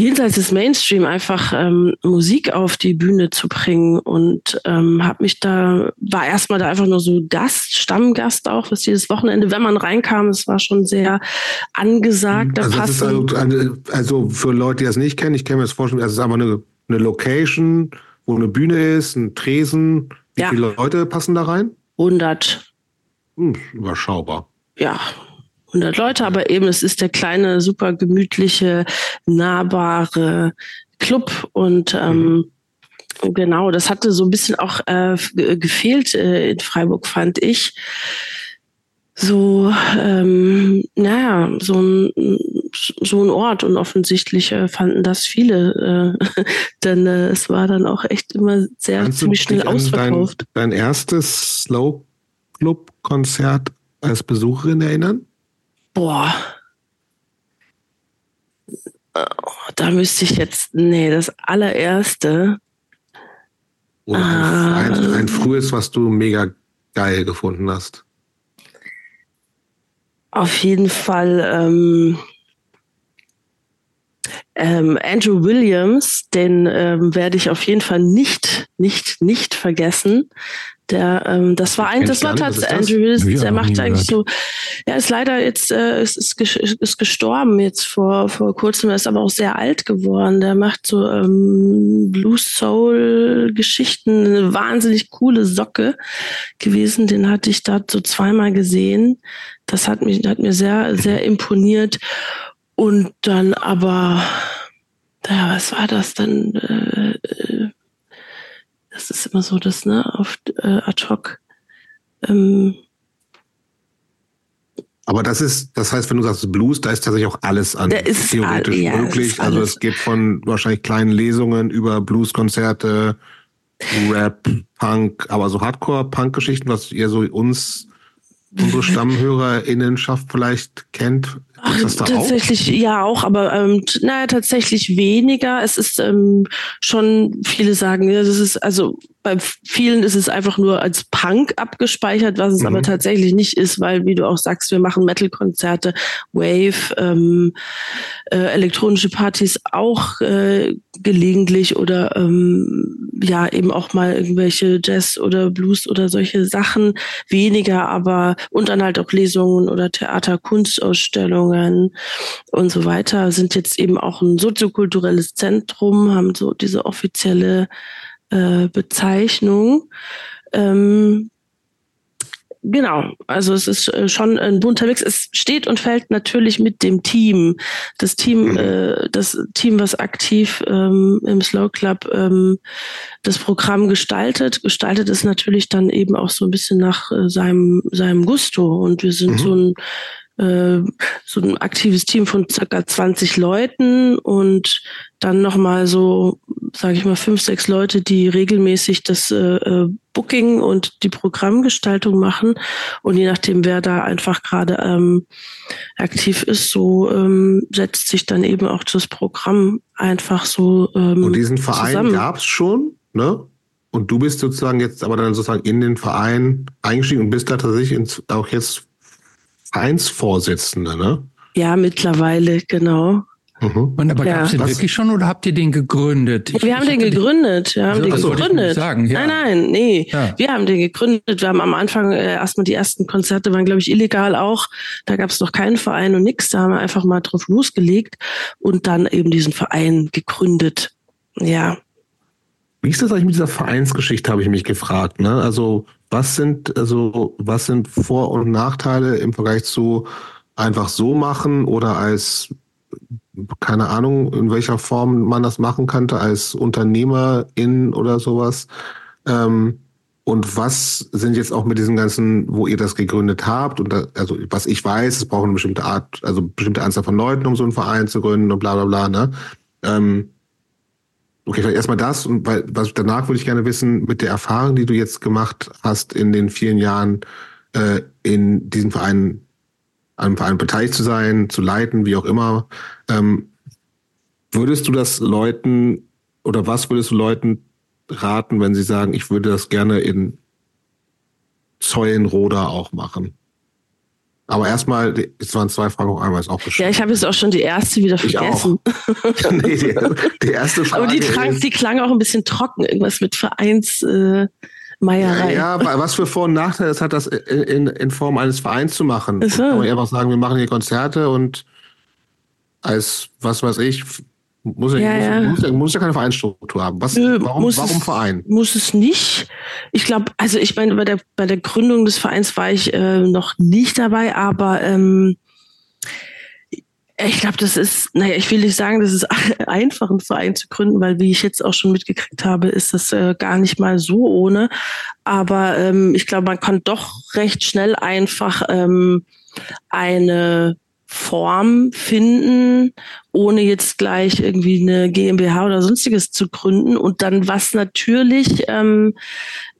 jenseits des Mainstream einfach ähm, Musik auf die Bühne zu bringen und ähm, habe mich da war erstmal da einfach nur so Gast, Stammgast auch, was jedes Wochenende, wenn man reinkam, es war schon sehr angesagt. Also, das ist also, also, für Leute, die das nicht kennen, ich kenne mir das vorstellen, es ist einfach eine, eine Location, wo eine Bühne ist, ein Tresen. Wie ja. viele Leute passen da rein? 100. Hm, überschaubar. Ja, 100 Leute, aber eben es ist der kleine, super gemütliche, nahbare Club und ähm, genau, das hatte so ein bisschen auch äh, gefehlt äh, in Freiburg, fand ich. So, ähm, naja, so ein, so ein Ort und offensichtlich äh, fanden das viele, äh, denn äh, es war dann auch echt immer sehr Kannst ziemlich schnell ausverkauft. Dein, dein erstes Slow Club Konzert als Besucherin erinnern? Boah. Da müsste ich jetzt, nee, das allererste. Oder ein, ein, ein frühes, was du mega geil gefunden hast. Auf jeden Fall ähm, ähm, Andrew Williams, den ähm, werde ich auf jeden Fall nicht, nicht, nicht vergessen. Der, ähm, das war ein, das war tatsächlich Andrew Willis, ja, der macht eigentlich so, er ist leider jetzt, äh, ist, ist, ist gestorben jetzt vor, vor kurzem, er ist aber auch sehr alt geworden. Der macht so ähm, Blues Soul Geschichten, eine wahnsinnig coole Socke gewesen. Den hatte ich da so zweimal gesehen. Das hat mich, hat mir sehr, sehr imponiert. Und dann aber, ja, was war das dann? Äh, äh das ist immer so das, ne, auf äh, ad hoc. Ähm, aber das ist, das heißt, wenn du sagst Blues, da ist tatsächlich auch alles an theoretisch all, ja, möglich. Also es geht von wahrscheinlich kleinen Lesungen über Blueskonzerte, Rap, Punk, aber so Hardcore-Punk-Geschichten, was ihr so uns unsere StammhörerInnenschaft vielleicht kennt? Ach, tatsächlich auch? ja auch, aber ähm, naja, tatsächlich weniger. Es ist ähm, schon, viele sagen, ja, das ist also bei vielen ist es einfach nur als Punk abgespeichert, was es mhm. aber tatsächlich nicht ist, weil, wie du auch sagst, wir machen Metal-Konzerte, Wave, ähm, äh, elektronische Partys auch äh, gelegentlich oder ähm, ja eben auch mal irgendwelche Jazz oder Blues oder solche Sachen weniger, aber und dann halt auch Lesungen oder Theater, Kunstausstellungen und so weiter sind jetzt eben auch ein soziokulturelles Zentrum, haben so diese offizielle äh, Bezeichnung. Ähm, Genau, also es ist äh, schon ein bunter Mix. Es steht und fällt natürlich mit dem Team. Das Team, mhm. äh, das Team, was aktiv ähm, im Slow Club ähm, das Programm gestaltet, gestaltet es natürlich dann eben auch so ein bisschen nach äh, seinem seinem Gusto. Und wir sind mhm. so ein äh, so ein aktives Team von circa 20 Leuten und dann nochmal so, sage ich mal, fünf, sechs Leute, die regelmäßig das äh, äh, Booking und die Programmgestaltung machen. Und je nachdem, wer da einfach gerade ähm, aktiv ist, so ähm, setzt sich dann eben auch das Programm einfach so. Ähm, und diesen Verein gab es schon, ne? Und du bist sozusagen jetzt aber dann sozusagen in den Verein eingestiegen und bist da tatsächlich ins, auch jetzt Vereinsvorsitzende, ne? Ja, mittlerweile, genau. Mhm. Und aber ja. gab es den Was? wirklich schon oder habt ihr den gegründet? Ich, wir haben den gegründet. Wir haben also, den gegründet. Sagen, ja. Nein, nein, nee. Ja. Wir haben den gegründet. Wir haben am Anfang äh, erstmal die ersten Konzerte waren, glaube ich, illegal auch. Da gab es noch keinen Verein und nichts. Da haben wir einfach mal drauf losgelegt und dann eben diesen Verein gegründet. Ja. Wie ist das eigentlich mit dieser Vereinsgeschichte, habe ich mich gefragt. Ne? Also was sind, also was sind Vor- und Nachteile im Vergleich zu einfach so machen oder als keine Ahnung, in welcher Form man das machen könnte, als Unternehmerin oder sowas. Ähm, und was sind jetzt auch mit diesen ganzen, wo ihr das gegründet habt? Und da, also was ich weiß, es braucht eine bestimmte Art, also bestimmte Anzahl von Leuten, um so einen Verein zu gründen und bla bla bla. Ne? Ähm, okay, vielleicht erstmal das und weil, was danach würde ich gerne wissen, mit der Erfahrung, die du jetzt gemacht hast in den vielen Jahren äh, in diesem Verein einem Verein beteiligt zu sein, zu leiten, wie auch immer. Ähm, würdest du das Leuten oder was würdest du Leuten raten, wenn sie sagen, ich würde das gerne in Zeulenroda auch machen? Aber erstmal, es waren zwei Fragen auf einmal, ist auch bestimmt. Ja, ich habe jetzt auch schon die erste wieder vergessen. nee, die, die, erste Frage. Aber die, trank, die klang auch ein bisschen trocken, irgendwas mit Vereins. Äh, Meierei. Ja, was für Vor- und Nachteile es hat, das in, in Form eines Vereins zu machen. So. Kann man einfach sagen, wir machen hier Konzerte und als, was weiß ich, muss ja, ja, ja. Muss, muss ja keine Vereinsstruktur haben. Was, Nö, warum, warum es, Verein? Muss es nicht. Ich glaube, also ich meine, bei der, bei der Gründung des Vereins war ich äh, noch nicht dabei, aber ähm, ich glaube, das ist, naja, ich will nicht sagen, das ist einfach, einen Verein zu gründen, weil wie ich jetzt auch schon mitgekriegt habe, ist das äh, gar nicht mal so ohne. Aber ähm, ich glaube, man kann doch recht schnell einfach ähm, eine Form finden, ohne jetzt gleich irgendwie eine GmbH oder sonstiges zu gründen. Und dann, was natürlich ähm,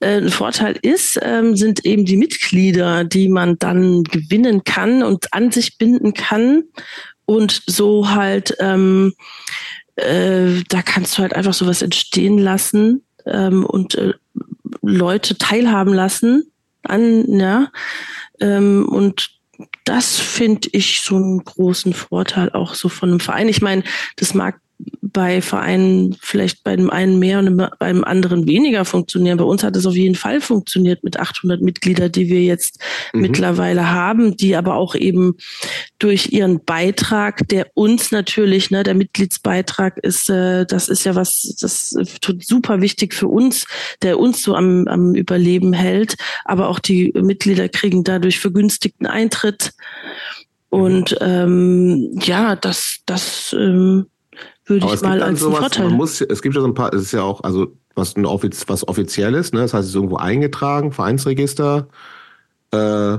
äh, ein Vorteil ist, ähm, sind eben die Mitglieder, die man dann gewinnen kann und an sich binden kann und so halt, ähm, äh, da kannst du halt einfach sowas entstehen lassen ähm, und äh, Leute teilhaben lassen an, ja. Ähm, und das finde ich so einen großen Vorteil auch so von einem Verein. Ich meine, das mag bei Vereinen vielleicht bei dem einen mehr und beim anderen weniger funktionieren. Bei uns hat es auf jeden Fall funktioniert mit 800 Mitgliedern, die wir jetzt mhm. mittlerweile haben, die aber auch eben durch ihren Beitrag, der uns natürlich, ne, der Mitgliedsbeitrag ist, äh, das ist ja was, das tut super wichtig für uns, der uns so am, am Überleben hält. Aber auch die Mitglieder kriegen dadurch vergünstigten Eintritt. Und ähm, ja, das, das ähm, würde ich mal als sowas, Vorteil. Man muss, es gibt ja so ein paar, es ist ja auch, also was, ein Offiz, was offizielles, ne? das heißt, es ist irgendwo eingetragen, Vereinsregister. Äh,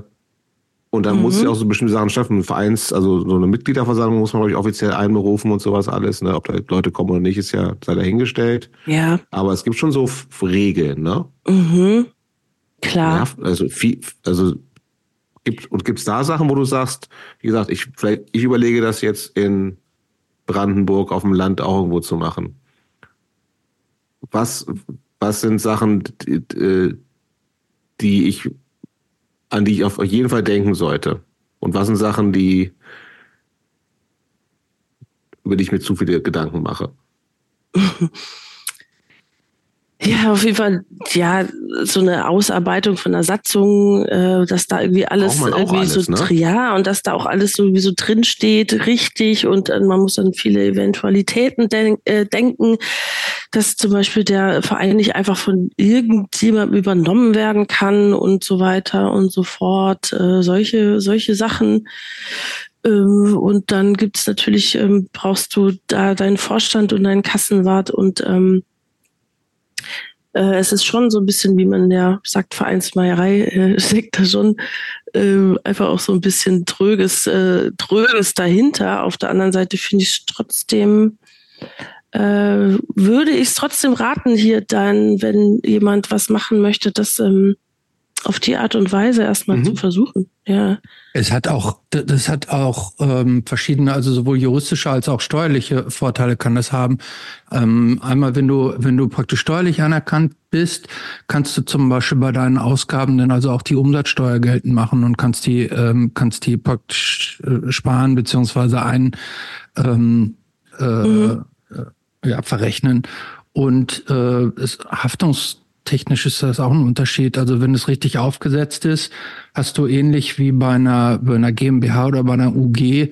und dann mhm. muss ja auch so bestimmte Sachen schaffen. Vereins, also so eine Mitgliederversammlung muss man, glaube ich, offiziell einberufen und sowas alles. Ne? Ob da Leute kommen oder nicht, ist ja sei dahingestellt. Ja. Aber es gibt schon so Regeln, ne? Mhm. Klar. Ja, also viel, also gibt und gibt's da Sachen, wo du sagst, wie gesagt, ich vielleicht ich überlege das jetzt in Brandenburg auf dem Land auch irgendwo zu machen. Was, was sind Sachen, die, die ich, an die ich auf jeden Fall denken sollte? Und was sind Sachen, die, über die ich mir zu viele Gedanken mache? Ja, auf jeden Fall, ja, so eine Ausarbeitung von einer Satzung, äh, dass da irgendwie alles irgendwie alles, so, ne? ja, und dass da auch alles so wie so drin steht, richtig, und äh, man muss dann viele Eventualitäten denk, äh, denken, dass zum Beispiel der Verein nicht einfach von irgendjemandem übernommen werden kann und so weiter und so fort, äh, solche, solche Sachen. Ähm, und dann gibt's natürlich, ähm, brauchst du da deinen Vorstand und deinen Kassenwart und ähm, äh, es ist schon so ein bisschen, wie man ja sagt, Vereinsmeierei äh, steckt da schon äh, einfach auch so ein bisschen tröges, äh, tröges dahinter. Auf der anderen Seite finde ich trotzdem, äh, würde ich es trotzdem raten, hier dann, wenn jemand was machen möchte, das ähm, auf die Art und Weise erstmal mhm. zu versuchen. Ja. Es hat auch, das hat auch ähm, verschiedene, also sowohl juristische als auch steuerliche Vorteile kann das haben. Ähm, einmal, wenn du, wenn du praktisch steuerlich anerkannt bist, kannst du zum Beispiel bei deinen Ausgaben dann also auch die Umsatzsteuer geltend machen und kannst die, ähm, kannst die praktisch äh, sparen beziehungsweise ein ähm, äh, mhm. äh, ja, verrechnen. Und äh, es, haftungstechnisch ist das auch ein Unterschied. Also wenn es richtig aufgesetzt ist, hast du ähnlich wie bei einer, bei einer GmbH oder bei einer UG,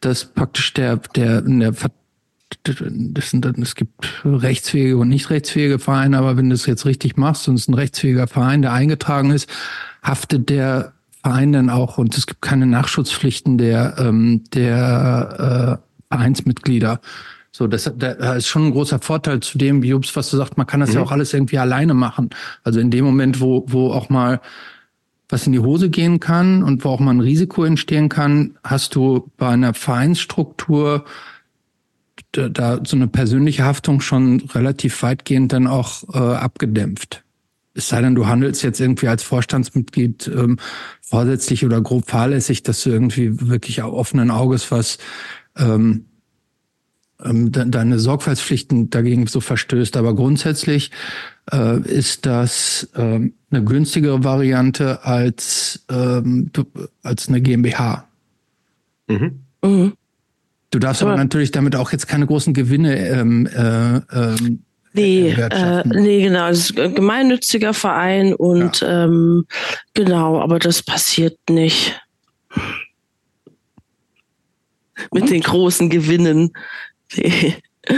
dass praktisch der, der, der das sind, es gibt rechtsfähige und nicht rechtsfähige Vereine, aber wenn du es jetzt richtig machst und es ist ein rechtsfähiger Verein, der eingetragen ist, haftet der Verein dann auch und es gibt keine Nachschutzpflichten der, ähm, der äh, Vereinsmitglieder. So, das, das ist schon ein großer Vorteil zu dem, wie Jobs, was du sagst, man kann das mhm. ja auch alles irgendwie alleine machen. Also in dem Moment, wo, wo auch mal was in die Hose gehen kann und wo auch mal ein Risiko entstehen kann, hast du bei einer Vereinsstruktur da, da so eine persönliche Haftung schon relativ weitgehend dann auch äh, abgedämpft. Es sei denn, du handelst jetzt irgendwie als Vorstandsmitglied ähm, vorsätzlich oder grob fahrlässig, dass du irgendwie wirklich offenen Auges was ähm, ähm, de deine Sorgfaltspflichten dagegen so verstößt. Aber grundsätzlich äh, ist das ähm, eine günstigere Variante als, ähm, als eine GmbH. Mhm. Mhm. Du darfst aber, aber, natürlich damit auch jetzt keine großen Gewinne ähm, äh, ähm, Nee, äh, nee, genau. Es ist ein gemeinnütziger Verein und ja. ähm, genau, aber das passiert nicht. Mit und? den großen Gewinnen. Nee.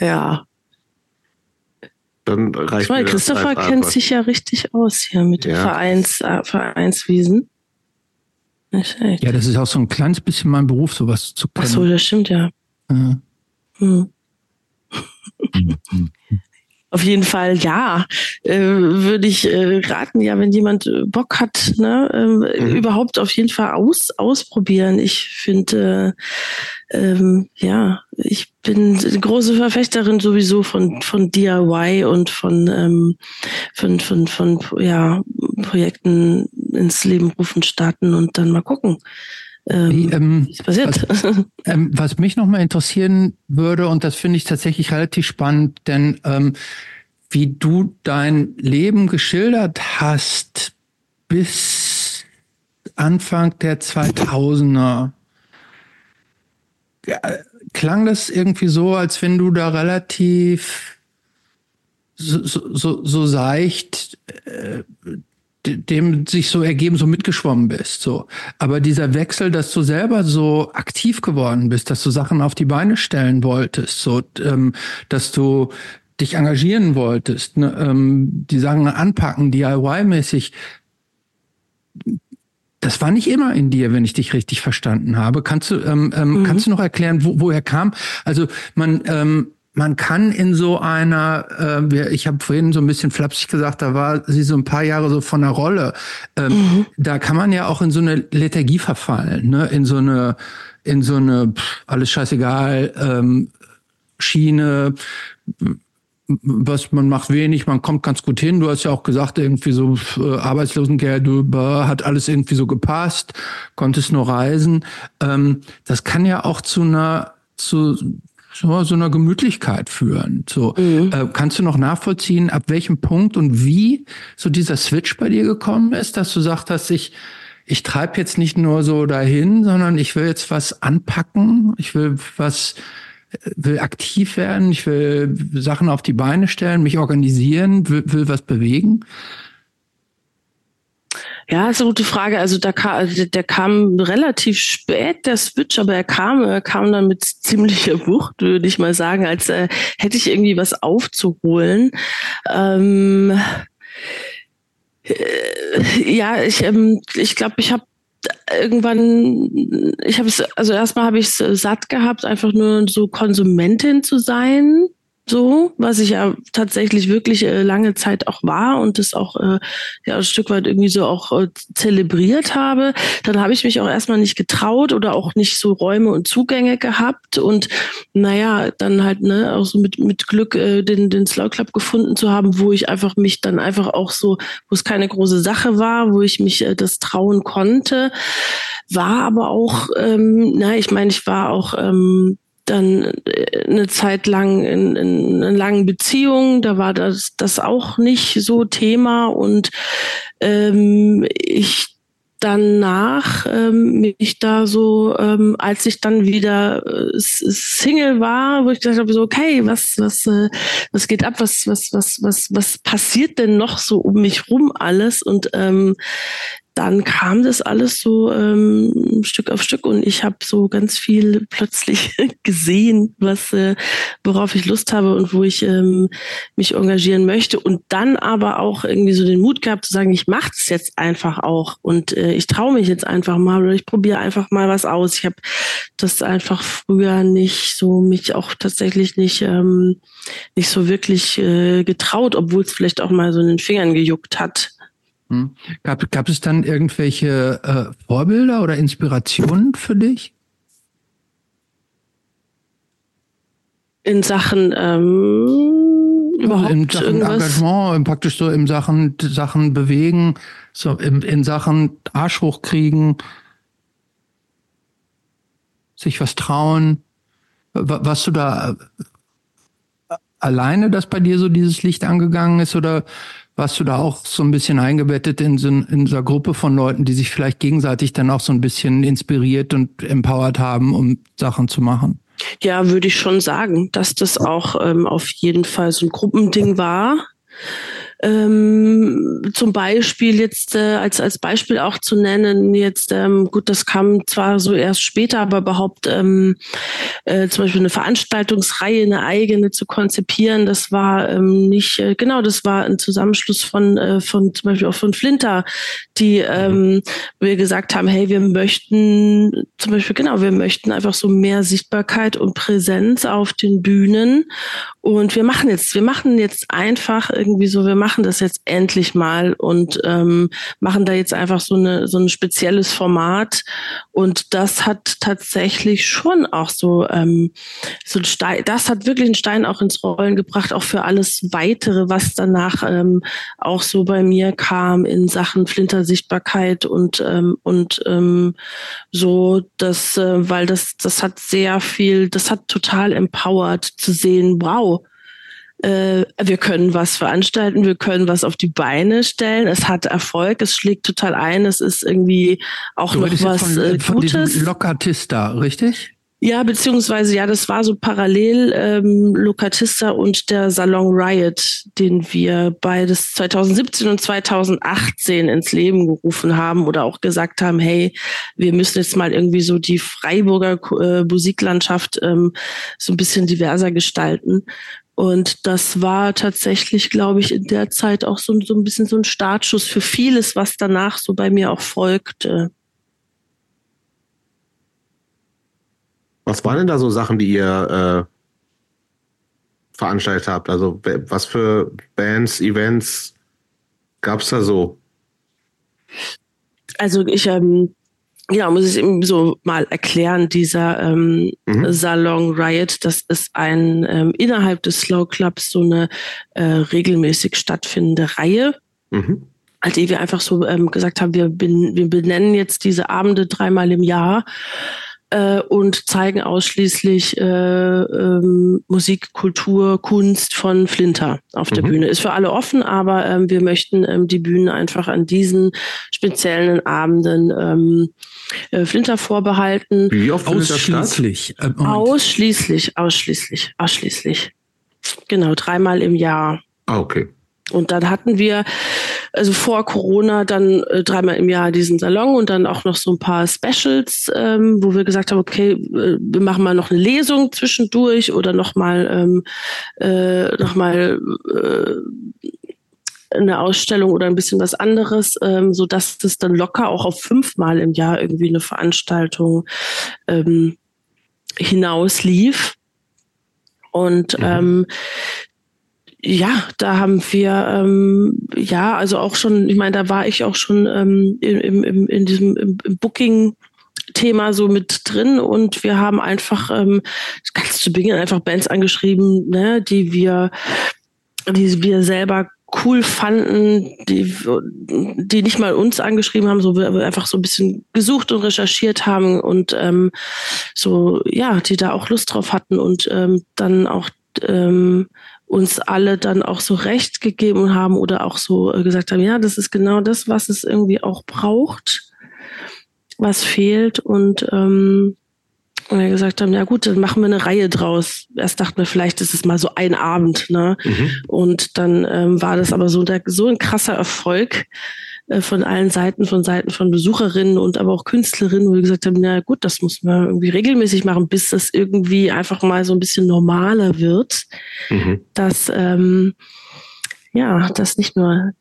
ja. Dann reicht meine, Christopher kennt sich ja richtig aus hier mit ja. Vereins, äh, Vereinswiesen. Ja, das ist auch so ein kleines bisschen mein Beruf, sowas zu können. Ach so, das stimmt ja. ja. Hm. Auf jeden Fall ja, äh, würde ich äh, raten, ja, wenn jemand äh, Bock hat, ne, äh, mhm. überhaupt auf jeden Fall aus, ausprobieren. Ich finde, ähm, ja, ich bin eine große Verfechterin sowieso von, von DIY und von, ähm, von, von, von, ja, Projekten ins Leben rufen, starten und dann mal gucken. Ähm, ähm, was passiert. Was, ähm, was mich nochmal interessieren würde, und das finde ich tatsächlich relativ spannend, denn ähm, wie du dein Leben geschildert hast bis Anfang der 2000er, ja, klang das irgendwie so, als wenn du da relativ so, so, so seicht äh, dem sich so ergeben, so mitgeschwommen bist. So. Aber dieser Wechsel, dass du selber so aktiv geworden bist, dass du Sachen auf die Beine stellen wolltest, so, ähm, dass du dich engagieren wolltest, ne, ähm, die Sachen anpacken, DIY-mäßig, das war nicht immer in dir, wenn ich dich richtig verstanden habe. Kannst du, ähm, ähm, mhm. kannst du noch erklären, wo, woher kam? Also man, ähm, man kann in so einer, äh, ich habe vorhin so ein bisschen flapsig gesagt, da war sie so ein paar Jahre so von der Rolle. Ähm, mhm. Da kann man ja auch in so eine Lethargie verfallen, ne? in so eine, in so eine pff, alles scheißegal ähm, Schiene. Was man macht wenig, man kommt ganz gut hin. Du hast ja auch gesagt, irgendwie so äh, Arbeitslosengeld, du hat alles irgendwie so gepasst, konntest nur reisen. Ähm, das kann ja auch zu einer zu so, so einer Gemütlichkeit führen. So, mhm. äh, kannst du noch nachvollziehen, ab welchem Punkt und wie so dieser Switch bei dir gekommen ist, dass du sagst, dass ich ich treibe jetzt nicht nur so dahin, sondern ich will jetzt was anpacken, ich will was will aktiv werden, ich will Sachen auf die Beine stellen, mich organisieren, will, will was bewegen. Ja, ist eine gute Frage. Also da kam, also der kam relativ spät, der Switch, aber er kam, er kam dann mit ziemlicher Wucht, würde ich mal sagen, als äh, hätte ich irgendwie was aufzuholen. Ähm, äh, ja, ich, ähm, ich glaube, ich habe irgendwann, ich habe es, also erstmal habe ich es satt gehabt, einfach nur so Konsumentin zu sein so, was ich ja tatsächlich wirklich äh, lange Zeit auch war und das auch äh, ja ein Stück weit irgendwie so auch äh, zelebriert habe, dann habe ich mich auch erstmal nicht getraut oder auch nicht so Räume und Zugänge gehabt und naja, dann halt ne auch so mit mit Glück äh, den den Slow Club gefunden zu haben, wo ich einfach mich dann einfach auch so, wo es keine große Sache war, wo ich mich äh, das trauen konnte, war aber auch, ähm, na ich meine, ich war auch ähm, dann äh, eine Zeit lang in, in einer langen Beziehung, da war das, das auch nicht so Thema. Und ähm, ich danach ähm, mich da so, ähm, als ich dann wieder äh, Single war, wo ich gedacht habe, so, okay, was, was, äh, was geht ab, was, was, was, was, was passiert denn noch so um mich rum alles? Und ähm, dann kam das alles so ähm, Stück auf Stück und ich habe so ganz viel plötzlich gesehen, was äh, worauf ich Lust habe und wo ich ähm, mich engagieren möchte und dann aber auch irgendwie so den Mut gehabt zu sagen, ich mache es jetzt einfach auch und äh, ich traue mich jetzt einfach mal oder ich probiere einfach mal was aus. Ich habe das einfach früher nicht so mich auch tatsächlich nicht ähm, nicht so wirklich äh, getraut, obwohl es vielleicht auch mal so in den Fingern gejuckt hat hm. Gab, gab es dann irgendwelche äh, Vorbilder oder Inspirationen für dich? In Sachen ähm, überhaupt in Sachen irgendwas? Engagement, praktisch so in Sachen Sachen bewegen, so in, in Sachen Arsch hochkriegen, sich was trauen. Was du da äh, alleine, dass bei dir so dieses Licht angegangen ist oder warst du da auch so ein bisschen eingebettet in so in dieser Gruppe von Leuten, die sich vielleicht gegenseitig dann auch so ein bisschen inspiriert und empowered haben, um Sachen zu machen? Ja, würde ich schon sagen, dass das auch ähm, auf jeden Fall so ein Gruppending war. Ähm, zum Beispiel jetzt äh, als als Beispiel auch zu nennen jetzt ähm, gut das kam zwar so erst später aber überhaupt ähm, äh, zum Beispiel eine Veranstaltungsreihe eine eigene zu konzipieren das war ähm, nicht äh, genau das war ein Zusammenschluss von äh, von zum Beispiel auch von Flinter die ähm, wir gesagt haben hey wir möchten zum Beispiel genau wir möchten einfach so mehr Sichtbarkeit und Präsenz auf den Bühnen und wir machen jetzt wir machen jetzt einfach irgendwie so wir machen das jetzt endlich mal und ähm, machen da jetzt einfach so eine so ein spezielles Format. Und das hat tatsächlich schon auch so ähm, so ein Stein das hat wirklich einen Stein auch ins Rollen gebracht auch für alles weitere was danach ähm, auch so bei mir kam in Sachen Flintersichtbarkeit und ähm, und ähm, so das äh, weil das das hat sehr viel das hat total empowered zu sehen wow äh, wir können was veranstalten, wir können was auf die Beine stellen. Es hat Erfolg, es schlägt total ein, es ist irgendwie auch du noch was von, äh, von Gutes. Lokatista, richtig? Ja, beziehungsweise ja, das war so parallel ähm, Lokatista und der Salon Riot, den wir beides 2017 und 2018 ins Leben gerufen haben oder auch gesagt haben, hey, wir müssen jetzt mal irgendwie so die Freiburger äh, Musiklandschaft ähm, so ein bisschen diverser gestalten. Und das war tatsächlich, glaube ich, in der Zeit auch so, so ein bisschen so ein Startschuss für vieles, was danach so bei mir auch folgte. Was waren denn da so Sachen, die ihr äh, veranstaltet habt? Also was für Bands, Events gab es da so? Also ich ähm, ja, muss ich eben so mal erklären, dieser ähm, mhm. Salon Riot, das ist ein ähm, innerhalb des Slow Clubs so eine äh, regelmäßig stattfindende Reihe. Mhm. Als die wir einfach so ähm, gesagt haben, wir, bin, wir benennen jetzt diese Abende dreimal im Jahr äh, und zeigen ausschließlich äh, ähm, Musik, Kultur, Kunst von Flinter auf der mhm. Bühne. Ist für alle offen, aber ähm, wir möchten ähm, die Bühne einfach an diesen speziellen Abenden ähm, äh, Flinter vorbehalten. Wie oft ausschließlich? Äh, ausschließlich, ausschließlich, ausschließlich. Genau, dreimal im Jahr. Ah, okay. Und dann hatten wir, also vor Corona, dann äh, dreimal im Jahr diesen Salon und dann auch noch so ein paar Specials, ähm, wo wir gesagt haben, okay, äh, wir machen mal noch eine Lesung zwischendurch oder nochmal ähm, äh, noch mal, äh, eine Ausstellung oder ein bisschen was anderes, ähm, so dass es dann locker auch auf fünfmal im Jahr irgendwie eine Veranstaltung ähm, hinaus lief. Und mhm. ähm, ja, da haben wir ähm, ja, also auch schon, ich meine, da war ich auch schon ähm, im, im, in diesem im, im Booking Thema so mit drin und wir haben einfach ähm, ganz zu Beginn einfach Bands angeschrieben, ne, die wir, die wir selber cool fanden, die, die nicht mal uns angeschrieben haben, so wir einfach so ein bisschen gesucht und recherchiert haben und ähm, so ja, die da auch Lust drauf hatten und ähm, dann auch ähm, uns alle dann auch so recht gegeben haben oder auch so äh, gesagt haben, ja, das ist genau das, was es irgendwie auch braucht. was fehlt und ähm, und wir gesagt haben, ja gut, dann machen wir eine Reihe draus. Erst dachten wir, vielleicht ist es mal so ein Abend, ne? Mhm. Und dann ähm, war das aber so, der, so ein krasser Erfolg äh, von allen Seiten, von Seiten von Besucherinnen und aber auch Künstlerinnen, wo wir gesagt haben, ja gut, das muss man irgendwie regelmäßig machen, bis das irgendwie einfach mal so ein bisschen normaler wird, mhm. dass ähm, ja, dass nicht nur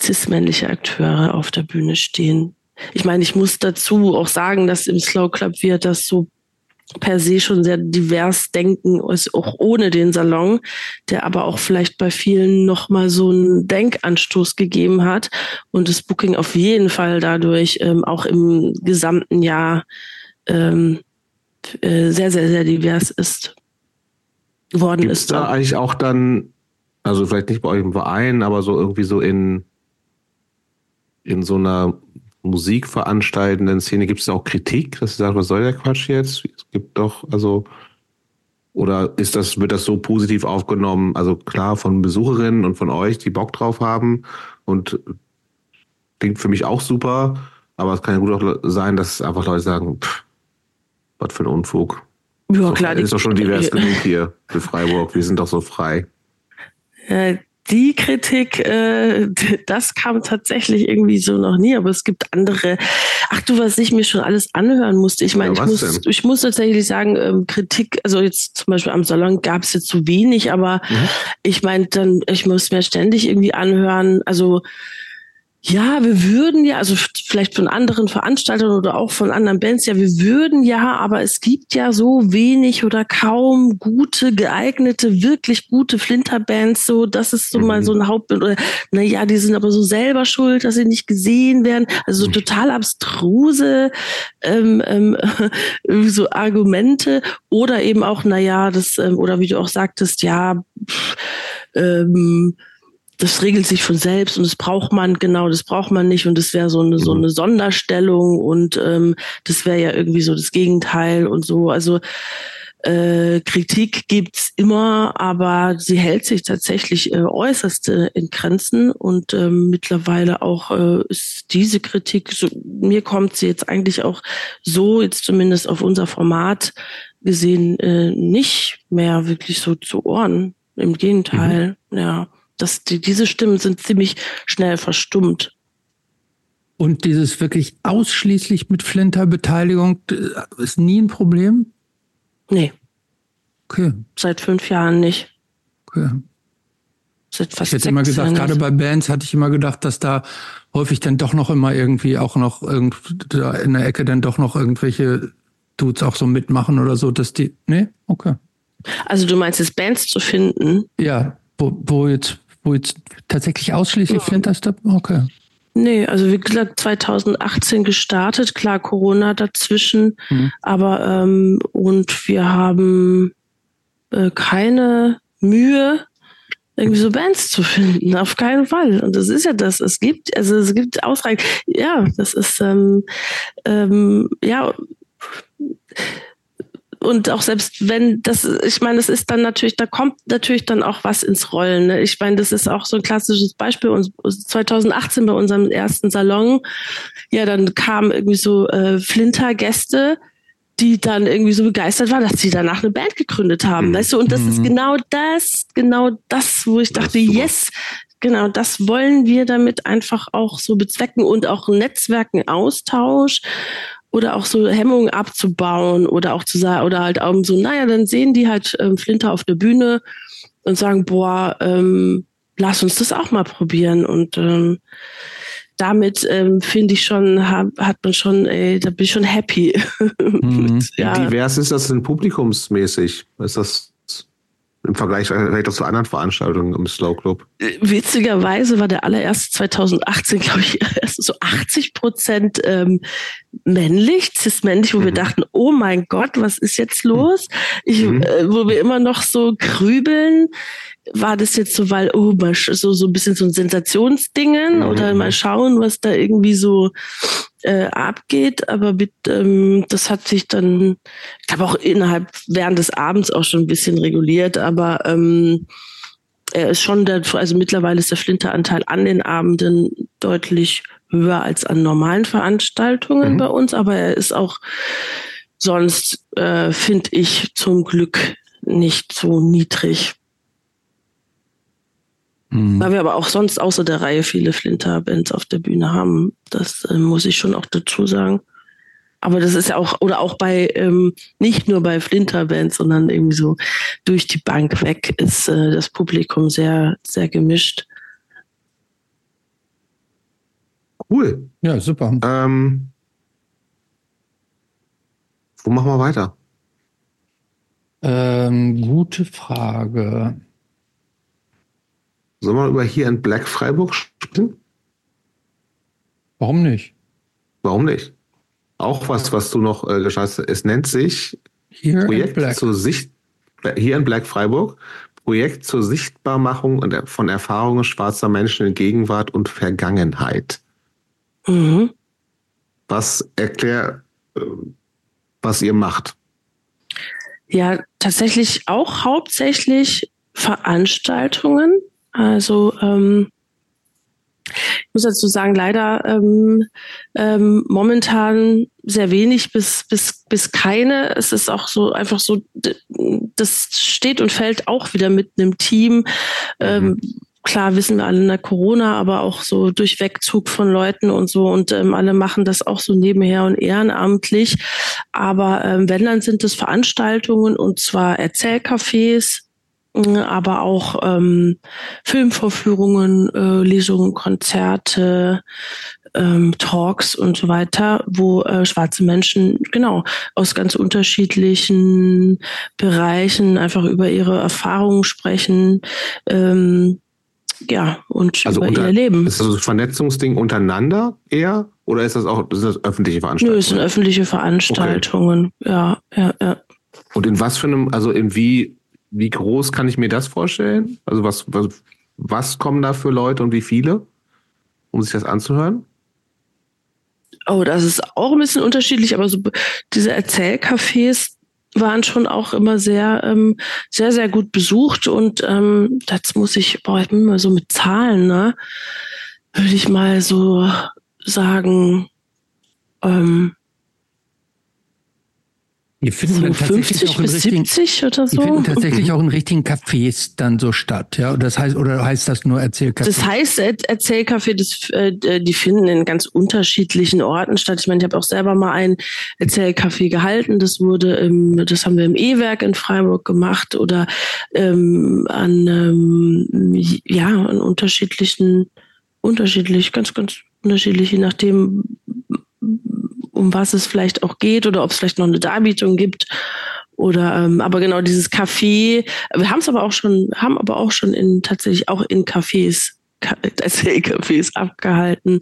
cis-männliche Akteure auf der Bühne stehen. Ich meine, ich muss dazu auch sagen, dass im Slow Club wir das so per se schon sehr divers denken, auch ohne den Salon, der aber auch vielleicht bei vielen nochmal so einen Denkanstoß gegeben hat und das Booking auf jeden Fall dadurch ähm, auch im gesamten Jahr ähm, äh, sehr, sehr, sehr divers ist geworden Gibt's ist. Da eigentlich auch dann, also vielleicht nicht bei euch im Verein, aber so irgendwie so in, in so einer musikveranstaltenden Szene gibt es auch Kritik, dass sie sagen, was soll der Quatsch jetzt? Es gibt doch, also, oder ist das, wird das so positiv aufgenommen? Also klar von Besucherinnen und von euch, die Bock drauf haben und klingt für mich auch super, aber es kann ja gut auch sein, dass einfach Leute sagen, pff, was für ein Unfug. Ja, klar. Ist doch schon divers genug hier für Freiburg. Wir sind doch so frei. Ja, die Kritik, äh, das kam tatsächlich irgendwie so noch nie, aber es gibt andere. Ach du, was ich mir schon alles anhören musste. Ich meine, ja, ich, muss, ich muss tatsächlich sagen, ähm, Kritik, also jetzt zum Beispiel am Salon gab es jetzt zu wenig, aber mhm. ich meine, dann, ich muss mir ständig irgendwie anhören, also ja, wir würden ja, also vielleicht von anderen Veranstaltern oder auch von anderen Bands, ja, wir würden ja, aber es gibt ja so wenig oder kaum gute, geeignete, wirklich gute Flinterbands, so, das ist so mhm. mal so ein Hauptbild, oder, na ja, die sind aber so selber schuld, dass sie nicht gesehen werden, also so mhm. total abstruse, ähm, ähm, so Argumente, oder eben auch, na ja, das, ähm, oder wie du auch sagtest, ja, pff, ähm, das regelt sich von selbst und das braucht man, genau, das braucht man nicht und das wäre so eine, so mhm. eine Sonderstellung und ähm, das wäre ja irgendwie so das Gegenteil und so. Also äh, Kritik gibt's immer, aber sie hält sich tatsächlich äh, äußerst äh, in Grenzen und ähm, mittlerweile auch äh, ist diese Kritik, so, mir kommt sie jetzt eigentlich auch so, jetzt zumindest auf unser Format gesehen, äh, nicht mehr wirklich so zu Ohren. Im Gegenteil, mhm. ja das, die, diese Stimmen sind ziemlich schnell verstummt. Und dieses wirklich ausschließlich mit Flinter-Beteiligung äh, ist nie ein Problem? Nee. Okay. Seit fünf Jahren nicht. Okay. Seit fast ich hätte immer gedacht, gerade bei Bands hatte ich immer gedacht, dass da häufig dann doch noch immer irgendwie auch noch irgend, in der Ecke dann doch noch irgendwelche Dudes auch so mitmachen oder so, dass die. Nee? Okay. Also du meinst es Bands zu finden? Ja, wo, wo jetzt wo jetzt tatsächlich ausschließlich ja. Flinterstep? Okay. Nee, also wie gesagt, 2018 gestartet, klar, Corona dazwischen, mhm. aber ähm, und wir haben äh, keine Mühe, irgendwie so Bands zu finden, auf keinen Fall. Und das ist ja das. Es gibt, also es gibt ausreichend, ja, das ist ähm, ähm, ja und auch selbst wenn das, ich meine, es ist dann natürlich, da kommt natürlich dann auch was ins Rollen. Ne? Ich meine, das ist auch so ein klassisches Beispiel. Und 2018 bei unserem ersten Salon, ja, dann kamen irgendwie so äh, Flinter-Gäste, die dann irgendwie so begeistert waren, dass sie danach eine Band gegründet haben, mhm. weißt du? Und das mhm. ist genau das, genau das, wo ich dachte, yes, genau, das wollen wir damit einfach auch so bezwecken und auch Netzwerken Austausch oder auch so Hemmungen abzubauen oder auch zu sagen, oder halt auch so, naja, dann sehen die halt ähm, Flinter auf der Bühne und sagen, boah, ähm, lass uns das auch mal probieren. Und ähm, damit ähm, finde ich schon, hab, hat man schon, ey, da bin ich schon happy. Mhm. ja. Wie divers ist das denn publikumsmäßig? Ist das im Vergleich vielleicht auch zu anderen Veranstaltungen im Slow Club. Witzigerweise war der allererste 2018, glaube ich, erst so 80 Prozent ähm, männlich, cis-männlich, wo mhm. wir dachten, oh mein Gott, was ist jetzt los? Ich, mhm. äh, wo wir immer noch so grübeln, war das jetzt so, weil, oh, so, so ein bisschen so ein Sensationsdingen mhm. oder mal schauen, was da irgendwie so äh, abgeht. Aber mit, ähm, das hat sich dann, ich glaube auch innerhalb während des Abends auch schon ein bisschen reguliert, aber ähm, er ist schon der, also mittlerweile ist der Flinteranteil an den Abenden deutlich höher als an normalen Veranstaltungen mhm. bei uns, aber er ist auch sonst, äh, finde ich, zum Glück nicht so niedrig. Mhm. Weil wir aber auch sonst außer der Reihe viele Flinter-Bands auf der Bühne haben. Das äh, muss ich schon auch dazu sagen. Aber das ist ja auch, oder auch bei, ähm, nicht nur bei Flinter-Bands, sondern irgendwie so durch die Bank weg ist äh, das Publikum sehr, sehr gemischt. Cool. Ja, super. Ähm, wo machen wir weiter? Ähm, gute Frage. Sollen wir über hier in Black Freiburg sprechen? Warum nicht? Warum nicht? Auch was, was du noch äh, hast. Es nennt sich hier Projekt zur Sicht hier in Black Freiburg Projekt zur Sichtbarmachung von Erfahrungen schwarzer Menschen in Gegenwart und Vergangenheit. Mhm. Was erklärt, äh, was ihr macht? Ja, tatsächlich auch hauptsächlich Veranstaltungen. Also ähm, ich muss dazu sagen, leider ähm, ähm, momentan sehr wenig bis, bis, bis keine. Es ist auch so einfach so, das steht und fällt auch wieder mit einem Team. Ähm, mhm. Klar wissen wir alle in der Corona, aber auch so durch Wegzug von Leuten und so und ähm, alle machen das auch so nebenher und ehrenamtlich. Aber ähm, wenn, dann sind es Veranstaltungen und zwar Erzählcafés, aber auch ähm, Filmvorführungen, äh, Lesungen, Konzerte, ähm, Talks und so weiter, wo äh, schwarze Menschen genau aus ganz unterschiedlichen Bereichen einfach über ihre Erfahrungen sprechen. Ähm, ja, und also über unter, ihr Leben. Ist das ein Vernetzungsding untereinander eher? Oder ist das auch ist das öffentliche Veranstaltungen? Nö, es sind öffentliche Veranstaltungen, okay. ja, ja, ja. Und in was für einem, also in wie wie groß kann ich mir das vorstellen? Also was, was, was kommen da für Leute und wie viele, um sich das anzuhören? Oh, das ist auch ein bisschen unterschiedlich, aber so diese Erzählcafés waren schon auch immer sehr, ähm, sehr, sehr gut besucht und ähm, das muss ich, boah, ich bin mal so mit Zahlen, ne? Würde ich mal so sagen, ähm, die finden so dann tatsächlich 50 auch bis richtigen, 70 oder so. Die finden tatsächlich auch in richtigen Cafés dann so statt, ja. Das heißt, oder heißt das nur Erzählcafé? Das heißt Erzählcafé, das, äh, die finden in ganz unterschiedlichen Orten statt. Ich meine, ich habe auch selber mal ein Erzählcafé gehalten. Das wurde im, das haben wir im E-Werk in Freiburg gemacht oder ähm, an ähm, ja an unterschiedlichen, unterschiedlich, ganz, ganz unterschiedlich, je nachdem um was es vielleicht auch geht oder ob es vielleicht noch eine Darbietung gibt. Oder ähm, aber genau dieses Café, wir haben es aber auch schon, haben aber auch schon in tatsächlich auch in Cafés, Erzählcafés abgehalten.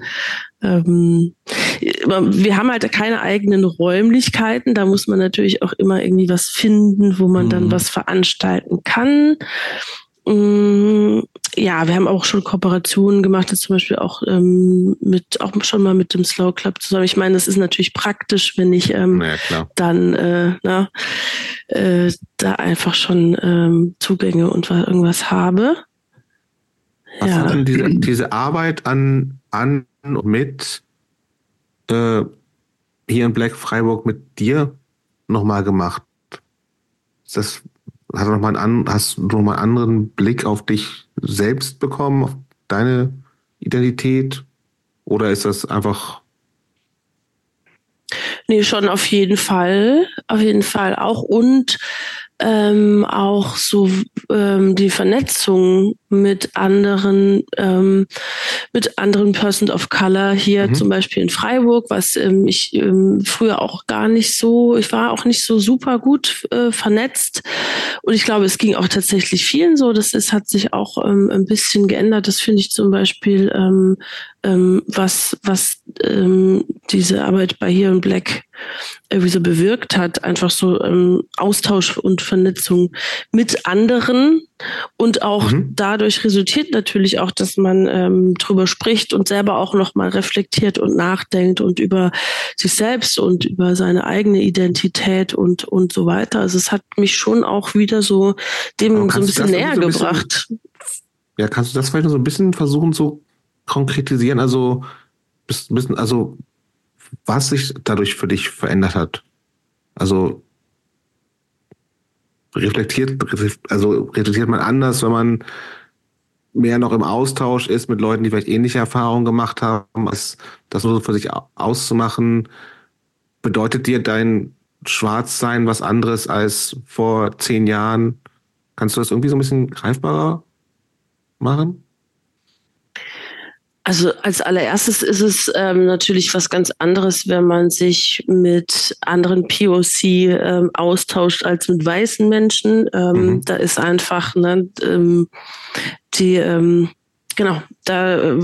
Ähm, wir haben halt keine eigenen Räumlichkeiten, da muss man natürlich auch immer irgendwie was finden, wo man mhm. dann was veranstalten kann. Mm, ja, wir haben auch schon Kooperationen gemacht, jetzt zum Beispiel auch ähm, mit auch schon mal mit dem Slow Club zusammen. Ich meine, das ist natürlich praktisch, wenn ich ähm, ja, dann äh, na, äh, da einfach schon ähm, Zugänge und irgendwas habe. Was ja. hat denn diese, diese Arbeit an, an und mit äh, hier in Black Freiburg mit dir nochmal gemacht? Ist das hast du noch mal einen, hast du noch mal einen anderen Blick auf dich selbst bekommen, auf deine Identität? Oder ist das einfach Nee, schon auf jeden Fall. Auf jeden Fall auch. Und ähm, auch so ähm, die Vernetzung mit anderen, ähm, mit anderen Persons of Color hier mhm. zum Beispiel in Freiburg, was ähm, ich ähm, früher auch gar nicht so, ich war auch nicht so super gut äh, vernetzt und ich glaube, es ging auch tatsächlich vielen so. Das ist, hat sich auch ähm, ein bisschen geändert. Das finde ich zum Beispiel, ähm, ähm, was, was ähm, diese Arbeit bei Here in Black irgendwie so bewirkt hat, einfach so ähm, Austausch und Vernetzung mit anderen und auch mhm. dadurch resultiert natürlich auch, dass man ähm, drüber spricht und selber auch nochmal reflektiert und nachdenkt und über sich selbst und über seine eigene Identität und und so weiter. Also es hat mich schon auch wieder so dem so ein bisschen näher so ein bisschen, gebracht. Ja, kannst du das vielleicht noch so ein bisschen versuchen zu konkretisieren? Also bisschen, also was sich dadurch für dich verändert hat. Also reflektiert, also reflektiert man anders, wenn man mehr noch im Austausch ist mit Leuten, die vielleicht ähnliche Erfahrungen gemacht haben, als das nur so für sich auszumachen. Bedeutet dir dein Schwarzsein was anderes als vor zehn Jahren? Kannst du das irgendwie so ein bisschen greifbarer machen? Also als allererstes ist es ähm, natürlich was ganz anderes, wenn man sich mit anderen POC ähm, austauscht als mit weißen Menschen. Ähm, mhm. Da ist einfach ne, ähm, die ähm, Genau, da äh,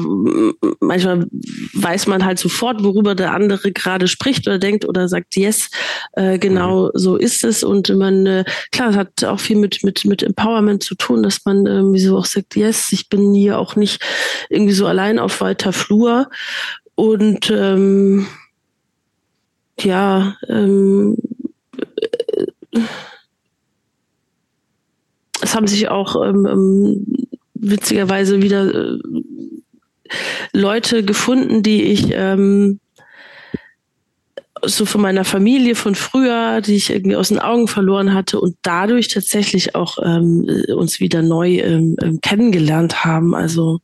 manchmal weiß man halt sofort, worüber der andere gerade spricht oder denkt oder sagt, yes, äh, genau mhm. so ist es. Und man, äh, klar, hat auch viel mit, mit, mit Empowerment zu tun, dass man irgendwie so auch sagt, yes, ich bin hier auch nicht irgendwie so allein auf weiter Flur. Und ähm, ja, ähm, äh, es haben sich auch ähm, ähm witzigerweise wieder äh, Leute gefunden, die ich ähm, so von meiner Familie von früher, die ich irgendwie aus den Augen verloren hatte und dadurch tatsächlich auch ähm, uns wieder neu ähm, ähm kennengelernt haben. Also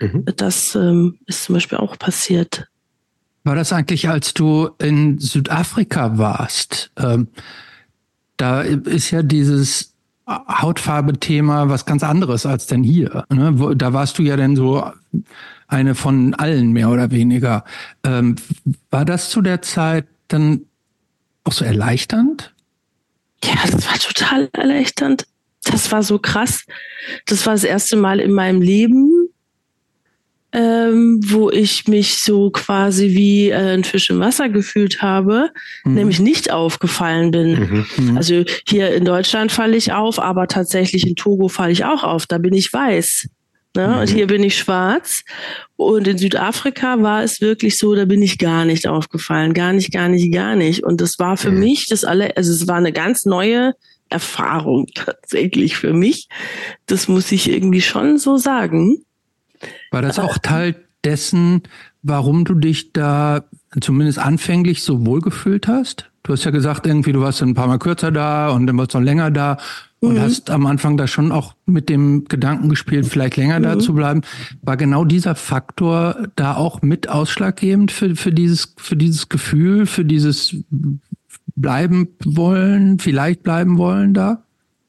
mhm. das ähm, ist zum Beispiel auch passiert. War das eigentlich, als du in Südafrika warst? Ähm, da ist ja dieses Hautfarbe-Thema was ganz anderes als denn hier. Ne? Da warst du ja dann so eine von allen mehr oder weniger. Ähm, war das zu der Zeit dann auch so erleichternd? Ja, das war total erleichternd. Das war so krass. Das war das erste Mal in meinem Leben, ähm, wo ich mich so quasi wie äh, ein Fisch im Wasser gefühlt habe, mhm. nämlich nicht aufgefallen bin. Mhm. mhm. Also hier in Deutschland falle ich auf, aber tatsächlich in Togo falle ich auch auf. Da bin ich weiß. Ne? Mhm. Und hier bin ich schwarz. Und in Südafrika war es wirklich so, da bin ich gar nicht aufgefallen. Gar nicht, gar nicht, gar nicht. Und das war für mhm. mich das alle, also es war eine ganz neue Erfahrung tatsächlich für mich. Das muss ich irgendwie schon so sagen. War das auch Teil dessen, warum du dich da zumindest anfänglich so wohlgefühlt hast? Du hast ja gesagt, irgendwie, du warst ein paar Mal kürzer da und dann warst du noch länger da und mhm. hast am Anfang da schon auch mit dem Gedanken gespielt, vielleicht länger mhm. da zu bleiben. War genau dieser Faktor da auch mit ausschlaggebend für, für dieses, für dieses Gefühl, für dieses bleiben wollen, vielleicht bleiben wollen da?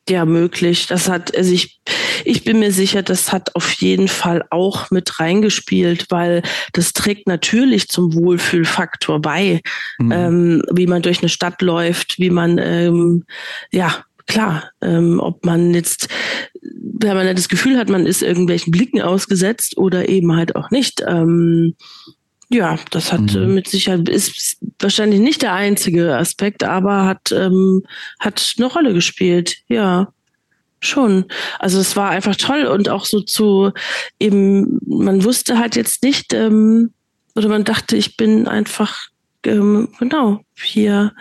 Ja, möglich. Das hat, also ich, ich bin mir sicher, das hat auf jeden Fall auch mit reingespielt, weil das trägt natürlich zum Wohlfühlfaktor bei, mhm. ähm, wie man durch eine Stadt läuft, wie man, ähm, ja, klar, ähm, ob man jetzt wenn man das Gefühl hat, man ist irgendwelchen Blicken ausgesetzt oder eben halt auch nicht. Ähm, ja, das hat mhm. mit Sicherheit ist wahrscheinlich nicht der einzige Aspekt, aber hat ähm, hat eine Rolle gespielt. Ja, schon. Also es war einfach toll und auch so zu eben man wusste halt jetzt nicht ähm, oder man dachte, ich bin einfach ähm, genau hier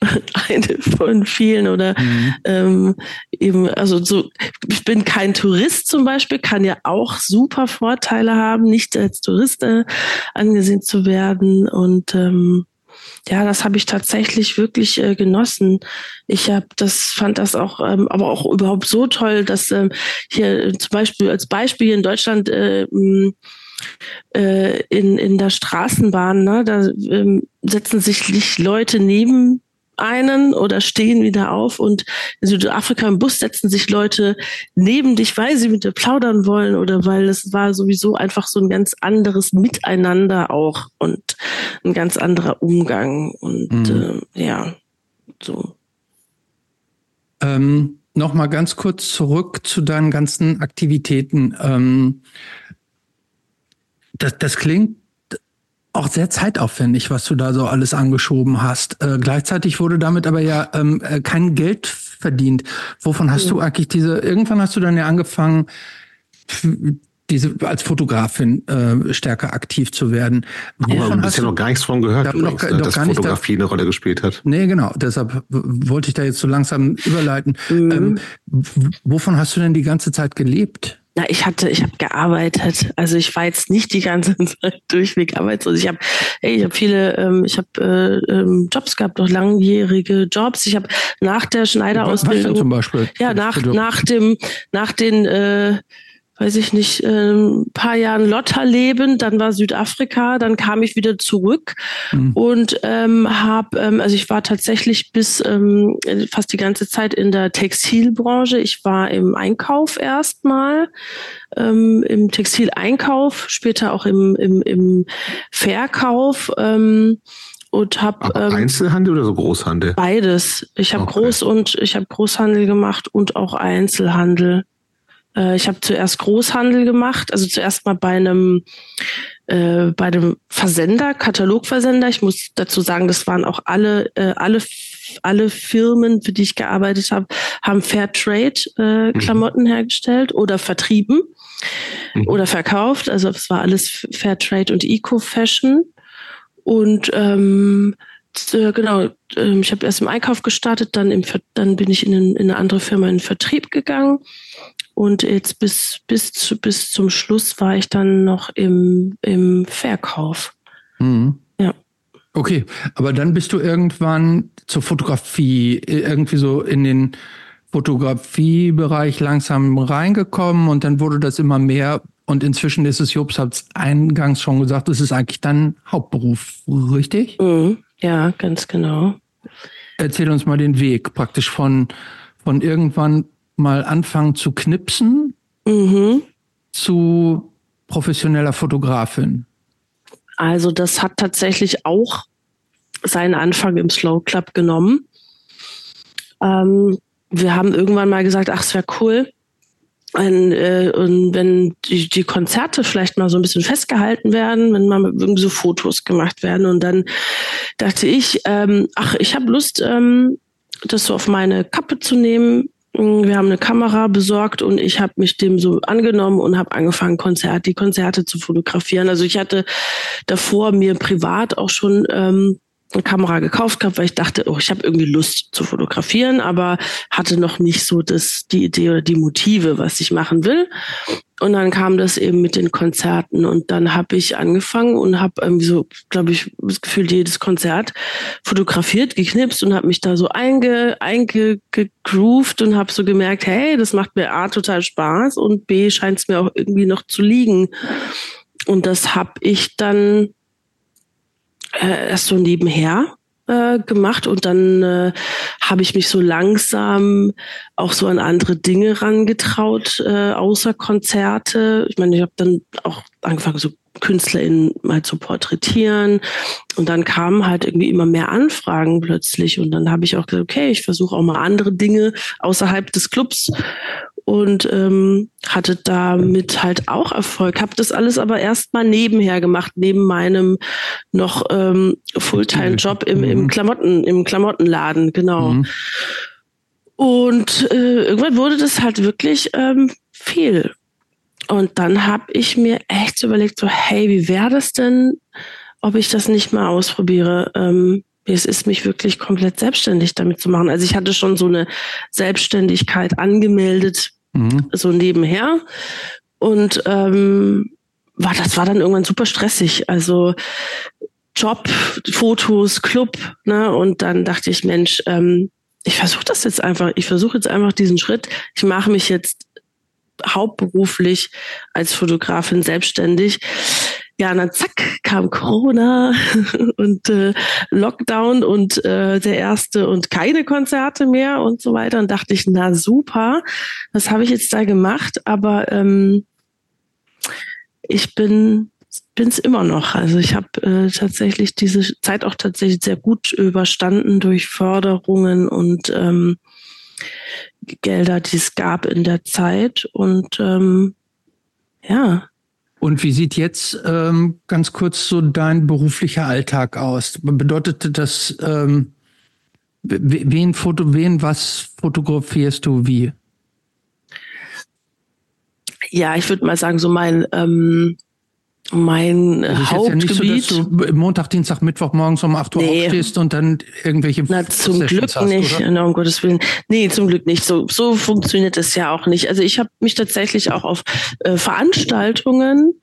eine von vielen oder mhm. ähm, eben, also so, ich bin kein Tourist zum Beispiel, kann ja auch super Vorteile haben, nicht als Tourist äh, angesehen zu werden und ähm, ja, das habe ich tatsächlich wirklich äh, genossen. Ich habe das fand das auch, ähm, aber auch überhaupt so toll, dass ähm, hier zum Beispiel als Beispiel in Deutschland äh, äh, in, in der Straßenbahn, ne, da ähm, setzen sich Leute neben einen oder stehen wieder auf und in Südafrika im Bus setzen sich Leute neben dich, weil sie mit dir plaudern wollen oder weil es war sowieso einfach so ein ganz anderes Miteinander auch und ein ganz anderer Umgang und mhm. äh, ja, so. Ähm, Nochmal ganz kurz zurück zu deinen ganzen Aktivitäten. Ähm, das, das klingt auch sehr zeitaufwendig, was du da so alles angeschoben hast. Äh, gleichzeitig wurde damit aber ja ähm, äh, kein Geld verdient. Wovon hast mhm. du eigentlich diese, irgendwann hast du dann ja angefangen, diese als Fotografin äh, stärker aktiv zu werden. Wovon aber bisher noch gar nichts von gehört, übrigens, noch, ne, dass Fotografie da, eine Rolle gespielt hat. Nee, genau. Deshalb wollte ich da jetzt so langsam überleiten. Mhm. Ähm, wovon hast du denn die ganze Zeit gelebt? Na, ich hatte, ich habe gearbeitet. Also ich war jetzt nicht die ganze Zeit durchweg arbeitslos. Ich habe, ich habe viele, ähm, ich habe äh, ähm, Jobs gehabt, noch langjährige Jobs. Ich habe nach der Schneiderausbildung, was denn zum Beispiel? Ja, nach nach dem, nach den äh, weiß ich nicht, ein ähm, paar Jahren Lotterleben, dann war Südafrika, dann kam ich wieder zurück mhm. und ähm, habe, ähm, also ich war tatsächlich bis ähm, fast die ganze Zeit in der Textilbranche. Ich war im Einkauf erstmal, ähm, im Textileinkauf, später auch im, im, im Verkauf. Ähm, und habe ähm, Einzelhandel oder so Großhandel? Beides. Ich habe okay. Groß und ich habe Großhandel gemacht und auch Einzelhandel. Äh, ich habe zuerst Großhandel gemacht, also zuerst mal bei einem äh, bei einem Versender, Katalogversender. Ich muss dazu sagen, das waren auch alle äh, alle alle Firmen, für die ich gearbeitet habe, haben Fairtrade äh, mhm. Klamotten mhm. hergestellt oder vertrieben mhm. oder verkauft. Also es war alles Fairtrade und Eco-Fashion. Und ähm, äh, genau, äh, ich habe erst im Einkauf gestartet, dann, im, dann bin ich in, in eine andere Firma in den Vertrieb gegangen und jetzt bis, bis, zu, bis zum Schluss war ich dann noch im, im Verkauf. Mhm. Ja. Okay, aber dann bist du irgendwann zur Fotografie, irgendwie so in den Fotografiebereich langsam reingekommen und dann wurde das immer mehr und inzwischen ist es, Jobs hat es eingangs schon gesagt, es ist eigentlich dein Hauptberuf, richtig? Mhm. Ja, ganz genau. Erzähl uns mal den Weg praktisch von, von irgendwann mal anfangen zu knipsen mhm. zu professioneller Fotografin? Also das hat tatsächlich auch seinen Anfang im Slow Club genommen. Ähm, wir haben irgendwann mal gesagt, ach, es wäre cool, wenn, äh, und wenn die, die Konzerte vielleicht mal so ein bisschen festgehalten werden, wenn mal irgendwie so Fotos gemacht werden. Und dann dachte ich, ähm, ach, ich habe Lust, ähm, das so auf meine Kappe zu nehmen, wir haben eine Kamera besorgt und ich habe mich dem so angenommen und habe angefangen, Konzert, die Konzerte zu fotografieren. Also ich hatte davor mir privat auch schon ähm, eine Kamera gekauft gehabt, weil ich dachte, oh, ich habe irgendwie Lust zu fotografieren, aber hatte noch nicht so das, die Idee oder die Motive, was ich machen will. Und dann kam das eben mit den Konzerten und dann habe ich angefangen und habe irgendwie so, glaube ich, das Gefühl, jedes Konzert fotografiert, geknipst und habe mich da so einge, eingegroovt und habe so gemerkt, hey, das macht mir A total Spaß und B scheint es mir auch irgendwie noch zu liegen. Und das habe ich dann äh, erst so nebenher äh, gemacht und dann äh, habe ich mich so langsam auch so an andere Dinge rangetraut, äh, außer Konzerte. Ich meine, ich habe dann auch angefangen, so KünstlerInnen mal zu porträtieren. Und dann kamen halt irgendwie immer mehr Anfragen plötzlich. Und dann habe ich auch gesagt, okay, ich versuche auch mal andere Dinge außerhalb des Clubs und ähm, hatte damit halt auch Erfolg. Habe das alles aber erstmal nebenher gemacht, neben meinem noch ähm, Fulltime-Job im, im mhm. Klamotten, im Klamottenladen, genau. Mhm. Und äh, irgendwann wurde das halt wirklich ähm, viel. Und dann habe ich mir echt überlegt, so, hey, wie wäre das denn, ob ich das nicht mal ausprobiere? Ähm, es ist mich wirklich komplett selbstständig damit zu machen. Also ich hatte schon so eine Selbstständigkeit angemeldet so nebenher. Und ähm, war, das war dann irgendwann super stressig. Also Job, Fotos, Club, ne? Und dann dachte ich, Mensch, ähm, ich versuche das jetzt einfach, ich versuche jetzt einfach diesen Schritt. Ich mache mich jetzt hauptberuflich als Fotografin selbstständig. Ja, und dann zack, kam Corona und äh, Lockdown und äh, der erste und keine Konzerte mehr und so weiter. Und dachte ich, na super, was habe ich jetzt da gemacht? Aber ähm, ich bin bin es immer noch. Also ich habe äh, tatsächlich diese Zeit auch tatsächlich sehr gut überstanden durch Förderungen und ähm, Gelder, die es gab in der Zeit. Und ähm, ja, und wie sieht jetzt ähm, ganz kurz so dein beruflicher Alltag aus? Bedeutet das, ähm, wen, Foto, wen was fotografierst du wie? Ja, ich würde mal sagen, so mein, ähm, mein das ist Hauptgebiet. Ja so, Montag, Dienstag, Mittwoch morgens um 8 Uhr nee. aufstehst und dann irgendwelche Na, zum Sessions Glück hast, nicht, oder? No, um Gottes Willen. Nee, zum Glück nicht. So, so funktioniert es ja auch nicht. Also ich habe mich tatsächlich auch auf äh, Veranstaltungen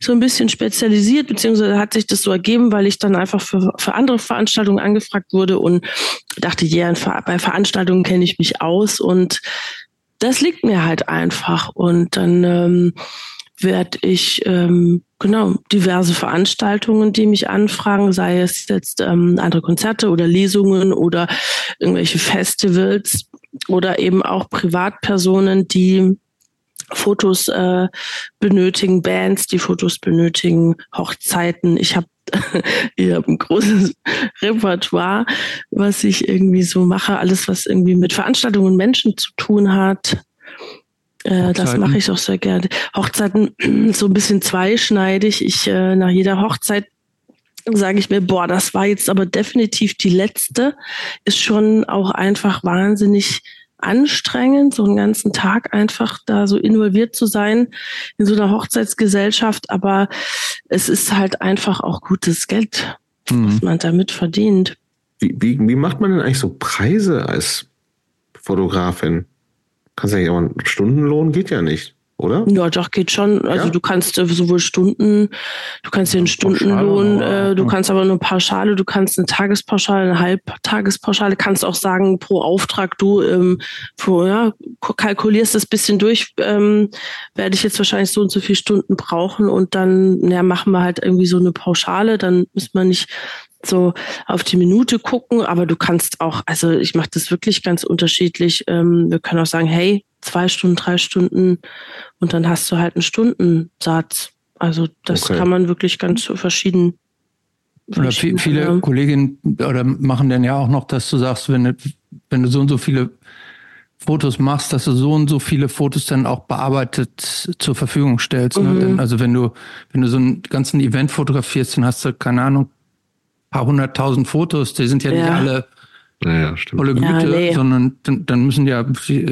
so ein bisschen spezialisiert, beziehungsweise hat sich das so ergeben, weil ich dann einfach für, für andere Veranstaltungen angefragt wurde und dachte, ja, bei Veranstaltungen kenne ich mich aus und das liegt mir halt einfach. Und dann ähm, werde ich ähm, genau diverse Veranstaltungen, die mich anfragen, sei es jetzt ähm, andere Konzerte oder Lesungen oder irgendwelche Festivals oder eben auch Privatpersonen, die Fotos äh, benötigen, Bands, die Fotos benötigen, Hochzeiten. Ich habe ich habe ein großes Repertoire, was ich irgendwie so mache, alles was irgendwie mit Veranstaltungen und Menschen zu tun hat. Äh, das mache ich auch sehr gerne. Hochzeiten so ein bisschen zweischneidig. Ich äh, nach jeder Hochzeit sage ich mir, boah, das war jetzt aber definitiv die letzte. Ist schon auch einfach wahnsinnig anstrengend, so einen ganzen Tag einfach da so involviert zu sein in so einer Hochzeitsgesellschaft. Aber es ist halt einfach auch gutes Geld, mhm. was man damit verdient. Wie, wie, wie macht man denn eigentlich so Preise als Fotografin? Kannst du ja auch einen Stundenlohn geht ja nicht, oder? Ja, doch, geht schon. Also ja? du kannst äh, sowohl Stunden, du kannst dir einen Stundenlohn, äh, du kannst aber eine Pauschale, du kannst eine Tagespauschale, eine Halbtagespauschale, kannst auch sagen, pro Auftrag, du ähm, pro, ja, kalkulierst das bisschen durch, ähm, werde ich jetzt wahrscheinlich so und so viele Stunden brauchen und dann ja, machen wir halt irgendwie so eine Pauschale, dann muss man nicht so auf die Minute gucken, aber du kannst auch, also ich mache das wirklich ganz unterschiedlich. Ähm, wir können auch sagen, hey, zwei Stunden, drei Stunden und dann hast du halt einen Stundensatz. Also das okay. kann man wirklich ganz so verschieden. Oder viele ja. Kolleginnen oder machen dann ja auch noch, dass du sagst, wenn du, wenn du so und so viele Fotos machst, dass du so und so viele Fotos dann auch bearbeitet zur Verfügung stellst. Ne? Mhm. Ne? Also wenn du, wenn du so einen ganzen Event fotografierst, dann hast du, keine Ahnung, paar hunderttausend Fotos, die sind ja, ja. nicht alle naja, volle Güte, ja, nee. sondern dann, dann, müssen ja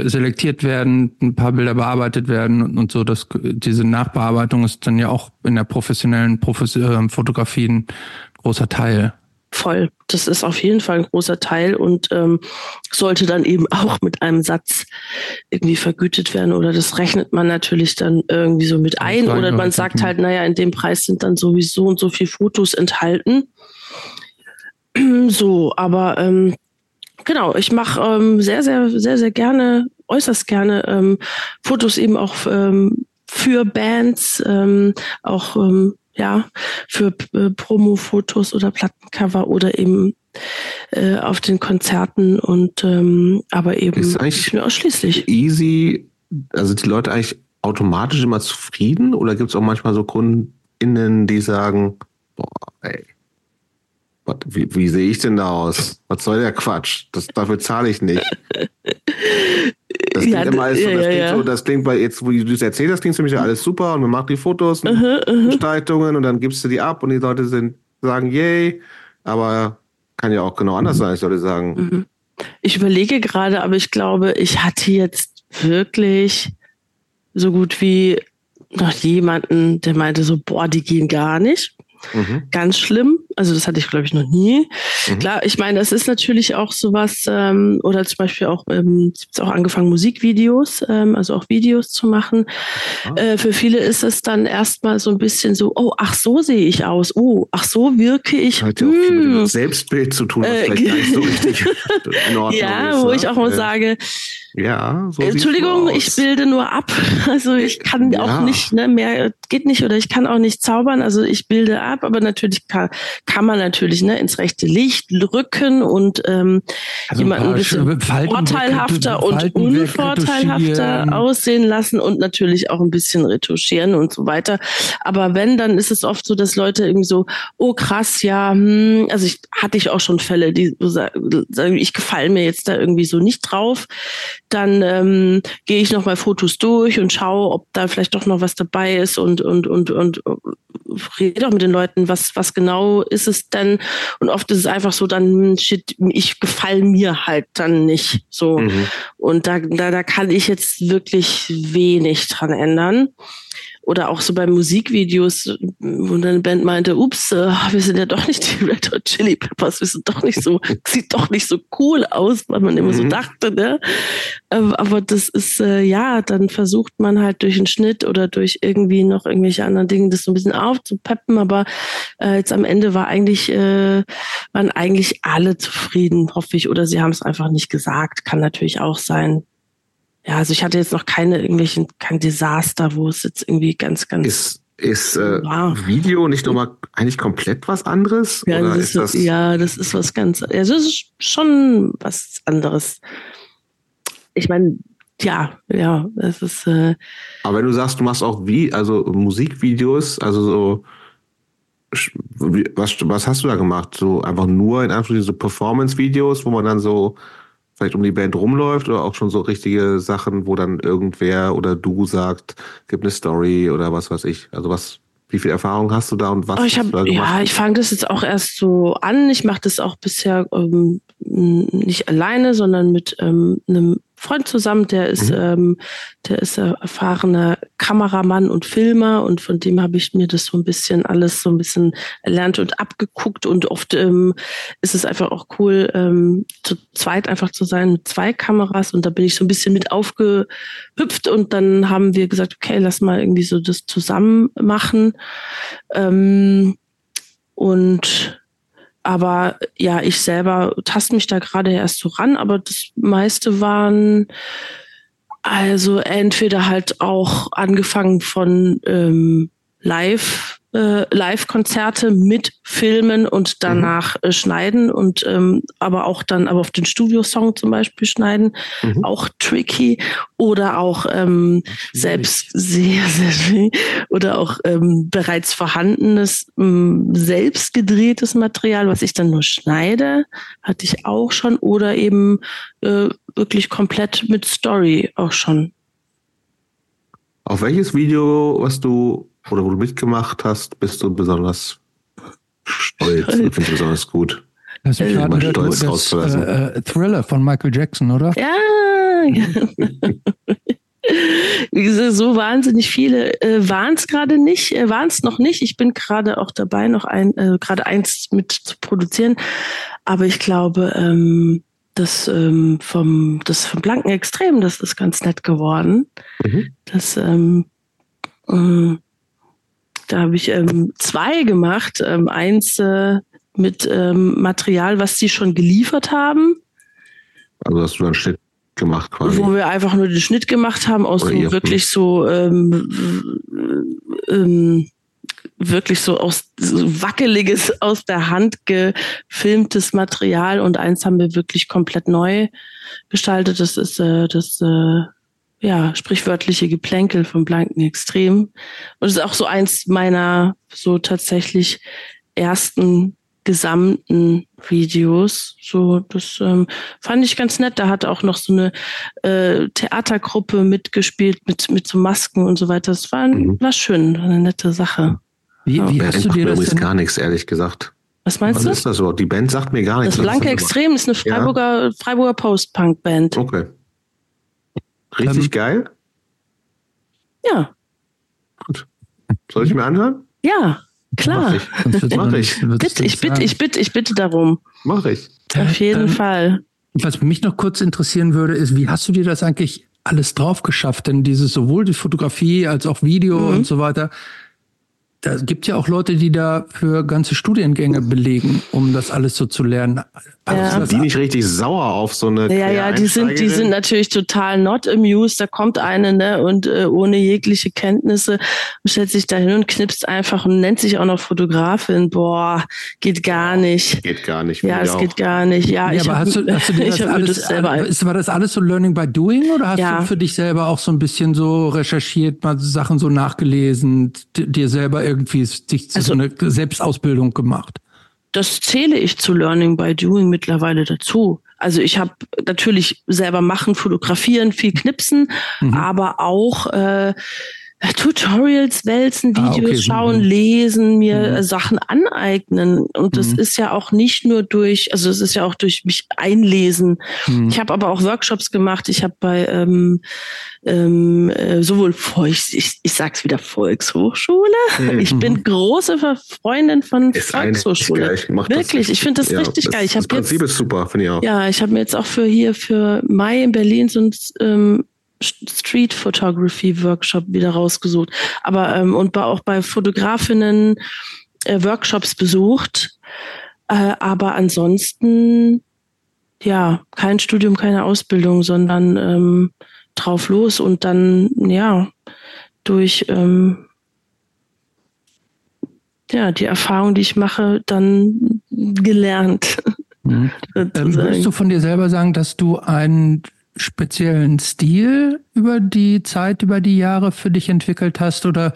selektiert werden, ein paar Bilder bearbeitet werden und, und so. Das, diese Nachbearbeitung ist dann ja auch in der professionellen Profes äh, Fotografie ein großer Teil. Voll. Das ist auf jeden Fall ein großer Teil und ähm, sollte dann eben auch mit einem Satz irgendwie vergütet werden oder das rechnet man natürlich dann irgendwie so mit ein oder man sagt halt, naja, in dem Preis sind dann sowieso und so viel Fotos enthalten. So, aber ähm, genau, ich mache ähm, sehr, sehr, sehr, sehr gerne, äußerst gerne ähm, Fotos eben auch ähm, für Bands, ähm, auch ähm, ja für äh, Promo-Fotos oder Plattencover oder eben äh, auf den Konzerten und ähm, aber eben ist nicht nur ausschließlich. Easy, also die Leute eigentlich automatisch immer zufrieden oder gibt es auch manchmal so KundInnen, die sagen, boah, ey, wie, wie sehe ich denn da aus? Was soll der Quatsch? Das, dafür zahle ich nicht. Das klingt ja, immer alles so, das, ja, klingt ja. so, das klingt bei jetzt, wo du es erzählst, das klingt für mich ja alles super und man macht die Fotos, und uh -huh, Gestaltungen und dann gibst du die ab und die Leute sind, sagen yay, aber kann ja auch genau anders sein, ich sollte sagen. Mhm. Ich überlege gerade, aber ich glaube, ich hatte jetzt wirklich so gut wie noch jemanden, der meinte so, boah, die gehen gar nicht. Mhm. Ganz schlimm. Also das hatte ich, glaube ich, noch nie. Mhm. Klar, ich meine, das ist natürlich auch sowas, ähm, oder zum Beispiel auch, ähm, es auch angefangen, Musikvideos, ähm, also auch Videos zu machen. Ah. Äh, für viele ist es dann erstmal so ein bisschen so, oh, ach, so sehe ich aus. Oh, ach, so wirke ich. Hat ja auch viel mit hm. Selbstbild zu tun, was äh, vielleicht gar nicht so richtig in Ordnung ja, ist. Ja, wo ne? ich auch mal äh. sage, ja, so Entschuldigung, ich bilde nur ab. Also ich kann ja. auch nicht, ne, mehr geht nicht oder ich kann auch nicht zaubern. Also ich bilde ab, aber natürlich kann, kann man natürlich ne, ins rechte Licht rücken und ähm, also jemanden ein bisschen vorteilhafter und unvorteilhafter aussehen lassen und natürlich auch ein bisschen retuschieren und so weiter. Aber wenn, dann ist es oft so, dass Leute irgendwie so, oh krass, ja, hm, also ich hatte ich auch schon Fälle, die sagen, ich gefalle mir jetzt da irgendwie so nicht drauf dann ähm, gehe ich noch mal Fotos durch und schaue, ob da vielleicht doch noch was dabei ist und und und und rede auch mit den Leuten, was was genau ist es denn? Und oft ist es einfach so, dann shit, ich gefall mir halt dann nicht so mhm. und da, da da kann ich jetzt wirklich wenig dran ändern. Oder auch so bei Musikvideos, wo dann eine Band meinte, ups, äh, wir sind ja doch nicht die Red Hot Chili Peppers, wir sind doch nicht so, sieht doch nicht so cool aus, weil man immer so mhm. dachte, ne? Ähm, aber das ist, äh, ja, dann versucht man halt durch einen Schnitt oder durch irgendwie noch irgendwelche anderen Dinge das so ein bisschen aufzupeppen, aber äh, jetzt am Ende war eigentlich, äh, waren eigentlich alle zufrieden, hoffe ich, oder sie haben es einfach nicht gesagt, kann natürlich auch sein. Ja, also ich hatte jetzt noch keine irgendwelchen, kein Desaster, wo es jetzt irgendwie ganz, ganz. Ist, ist äh, Video nicht nochmal eigentlich komplett was anderes? Ja, das ist, das ja, das ist was ganz, also es ist schon was anderes. Ich meine, ja, ja, es ist. Äh, Aber wenn du sagst, du machst auch wie, also Musikvideos, also so, was, was hast du da gemacht? So einfach nur in Anführungszeichen so Performance-Videos, wo man dann so vielleicht um die Band rumläuft oder auch schon so richtige Sachen, wo dann irgendwer oder du sagt, gibt eine Story oder was weiß ich. Also was, wie viel Erfahrung hast du da und was? Oh, ich hab, ja, ich fange das jetzt auch erst so an. Ich mache das auch bisher ähm, nicht alleine, sondern mit ähm, einem Freund zusammen, der ist, mhm. ähm, der ist erfahrener Kameramann und Filmer und von dem habe ich mir das so ein bisschen alles so ein bisschen erlernt und abgeguckt und oft ähm, ist es einfach auch cool, ähm, zu zweit einfach zu sein mit zwei Kameras und da bin ich so ein bisschen mit aufgehüpft und dann haben wir gesagt, okay, lass mal irgendwie so das zusammen machen ähm, und aber ja, ich selber taste mich da gerade erst so ran, aber das meiste waren also entweder halt auch angefangen von ähm, Live äh, Live-Konzerte mit Filmen und danach mhm. äh, schneiden und ähm, aber auch dann aber auf den Studiosong zum Beispiel schneiden, mhm. auch tricky oder auch ähm, selbst sehr, sehr oder auch ähm, bereits vorhandenes, ähm, selbst gedrehtes Material, was ich dann nur schneide, hatte ich auch schon oder eben äh, wirklich komplett mit Story auch schon. Auf welches Video, was du oder wo du mitgemacht hast, bist du besonders stolz? stolz. Finde ich besonders gut. Das ist gerade stolz das, äh, äh, Thriller von Michael Jackson, oder? Ja. Wie gesagt, so wahnsinnig viele äh, waren es gerade nicht, äh, waren es noch nicht. Ich bin gerade auch dabei, noch ein, äh, gerade eins mit zu produzieren. Aber ich glaube, ähm, das ähm, vom das vom blanken Extrem, das ist ganz nett geworden. Mhm. Das ähm, äh, da habe ich ähm, zwei gemacht. Ähm, eins äh, mit ähm, Material, was sie schon geliefert haben. Also hast du einen Schnitt gemacht quasi? Wo wir einfach nur den Schnitt gemacht haben aus so wirklich so ähm, ähm, wirklich so aus so wackeliges aus der Hand gefilmtes Material und eins haben wir wirklich komplett neu gestaltet. Das ist äh, das äh, ja, sprichwörtliche Geplänkel vom blanken Extrem. Und es ist auch so eins meiner so tatsächlich ersten gesamten Videos. So, das ähm, fand ich ganz nett. Da hat auch noch so eine äh, Theatergruppe mitgespielt mit, mit so Masken und so weiter. Das war, mhm. war schön, eine nette Sache. Wie, wie ja. hast du dir das denn? gar nichts, ehrlich gesagt. Was meinst Was du? Was ist das so? Die Band sagt mir gar nichts. Das Blanke Extrem ist eine Freiburger, ja? Freiburger Post-Punk-Band. Okay. Richtig ähm, geil? Ja. Gut. Soll ich mir anhören? Ja, klar. Mach ich. Mach ich. Bitte, ich bitte, ich bitte, ich bitte darum. Mach ich. Auf jeden ähm, Fall. Was mich noch kurz interessieren würde, ist, wie hast du dir das eigentlich alles drauf geschafft? Denn dieses sowohl die Fotografie als auch Video mhm. und so weiter, da gibt ja auch Leute, die da für ganze Studiengänge belegen, um das alles so zu lernen. Also ja. die nicht richtig sauer auf so eine. Ja, ja, die sind, die sind natürlich total not amused. Da kommt eine, ne, und äh, ohne jegliche Kenntnisse und stellt sich da hin und knipst einfach und nennt sich auch noch Fotografin. Boah, geht gar nicht. Geht gar nicht. Ja, es geht gar nicht. Ja, ja ich aber hab, hast du, hast du dir das alles, das selber ist, war das alles so Learning by Doing oder hast ja. du für dich selber auch so ein bisschen so recherchiert, mal Sachen so nachgelesen, dir selber irgendwie sich also, so eine Selbstausbildung gemacht? Das zähle ich zu Learning by Doing mittlerweile dazu. Also ich habe natürlich selber machen, fotografieren, viel knipsen, mhm. aber auch äh, Tutorials wälzen, Videos ah, okay. schauen, mhm. lesen, mir mhm. Äh, Sachen aneignen. Und das mhm. ist ja auch nicht nur durch, also es ist ja auch durch mich einlesen. Mhm. Ich habe aber auch Workshops gemacht. Ich habe bei ähm, ähm, äh, sowohl Volks, ich, ich sag's wieder Volkshochschule. Mhm. Ich bin große Freundin von ist Volkshochschule. Ich Wirklich, ich finde das ja, richtig das, geil. Ich das Prinzip jetzt, ist super, finde ich auch. Ja, ich habe mir jetzt auch für hier für Mai in Berlin so ein ähm, Street Photography Workshop wieder rausgesucht. Aber ähm, und auch bei Fotografinnen äh, Workshops besucht. Äh, aber ansonsten ja kein Studium, keine Ausbildung, sondern ähm, drauf los und dann ja durch ähm, ja die Erfahrung, die ich mache, dann gelernt. Mhm. Ähm, würdest du von dir selber sagen, dass du ein speziellen Stil über die Zeit, über die Jahre für dich entwickelt hast oder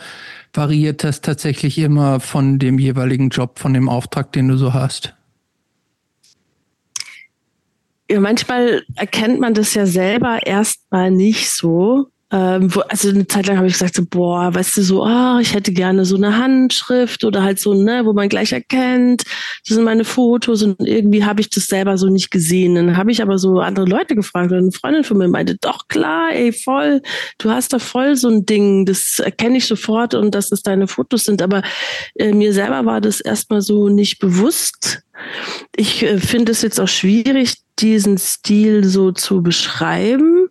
variiert das tatsächlich immer von dem jeweiligen Job, von dem Auftrag, den du so hast? Ja, manchmal erkennt man das ja selber erstmal nicht so. Ähm, wo, also eine Zeit lang habe ich gesagt, so, boah, weißt du, so, ah, ich hätte gerne so eine Handschrift oder halt so, ne, wo man gleich erkennt, das sind meine Fotos und irgendwie habe ich das selber so nicht gesehen. Dann habe ich aber so andere Leute gefragt und eine Freundin von mir meinte, doch klar, ey, voll, du hast da voll so ein Ding, das erkenne ich sofort und dass es deine Fotos sind. Aber äh, mir selber war das erstmal so nicht bewusst. Ich äh, finde es jetzt auch schwierig, diesen Stil so zu beschreiben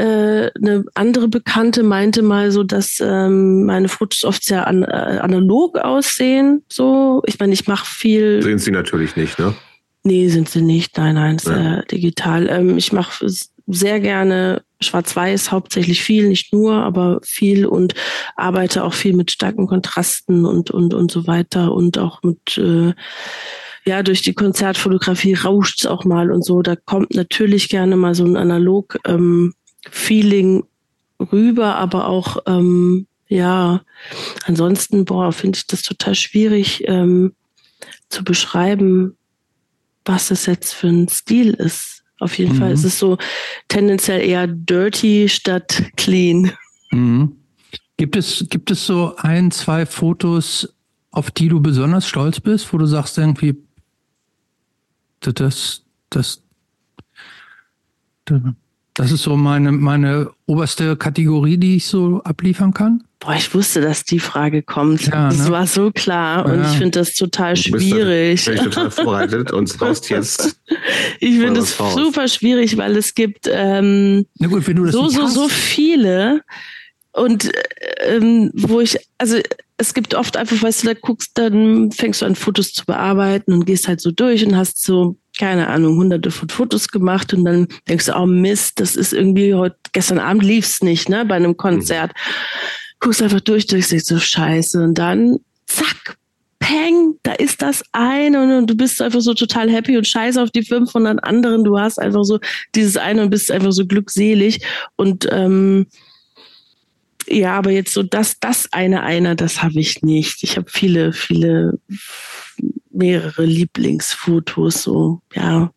äh, eine andere Bekannte meinte mal so, dass ähm, meine Fotos oft sehr an, äh, analog aussehen. So, ich meine, ich mache viel. Sehen sie natürlich nicht, ne? Nee, sind sie nicht. Nein, nein, ist ja. äh, digital. Ähm, ich mache sehr gerne Schwarz-Weiß, hauptsächlich viel, nicht nur, aber viel und arbeite auch viel mit starken Kontrasten und und und so weiter und auch mit äh, ja, durch die Konzertfotografie rauscht es auch mal und so. Da kommt natürlich gerne mal so ein analog ähm, Feeling rüber, aber auch, ähm, ja, ansonsten, boah, finde ich das total schwierig ähm, zu beschreiben, was es jetzt für ein Stil ist. Auf jeden mhm. Fall ist es so tendenziell eher dirty statt clean. Mhm. Gibt es, gibt es so ein, zwei Fotos, auf die du besonders stolz bist, wo du sagst irgendwie, das, das, das das ist so meine, meine oberste Kategorie, die ich so abliefern kann. Boah, ich wusste, dass die Frage kommt. Ja, das ne? war so klar und ja. ich finde das total schwierig. Du bist total vorbereitet und raust jetzt. Ich finde es super schwierig, weil es gibt ähm, Na gut, wenn du das so, so, so viele und ähm, wo ich, also es gibt oft einfach, weißt du, da guckst, dann fängst du an Fotos zu bearbeiten und gehst halt so durch und hast so keine Ahnung, hunderte von Fotos gemacht und dann denkst du, oh Mist, das ist irgendwie heute, gestern Abend lief's nicht, ne, bei einem Konzert. Mhm. Guckst einfach durch, durch, so scheiße und dann, zack, peng, da ist das eine und, und, du bist einfach so total happy und scheiße auf die 500 anderen. Du hast einfach so dieses eine und bist einfach so glückselig und ähm, ja, aber jetzt so das, das eine einer, das habe ich nicht. Ich habe viele, viele mehrere Lieblingsfotos, so, ja.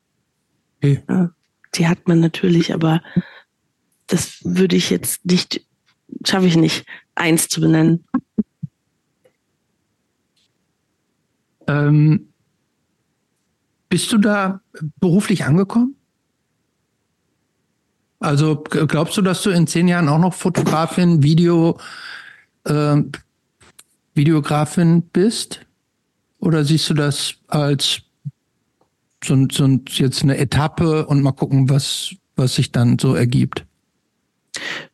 Okay. ja. Die hat man natürlich, aber das würde ich jetzt nicht, schaffe ich nicht, eins zu benennen. Ähm, bist du da beruflich angekommen? Also glaubst du, dass du in zehn Jahren auch noch Fotografin, Video, äh, Videografin bist? Oder siehst du das als so, so jetzt eine Etappe und mal gucken, was, was sich dann so ergibt?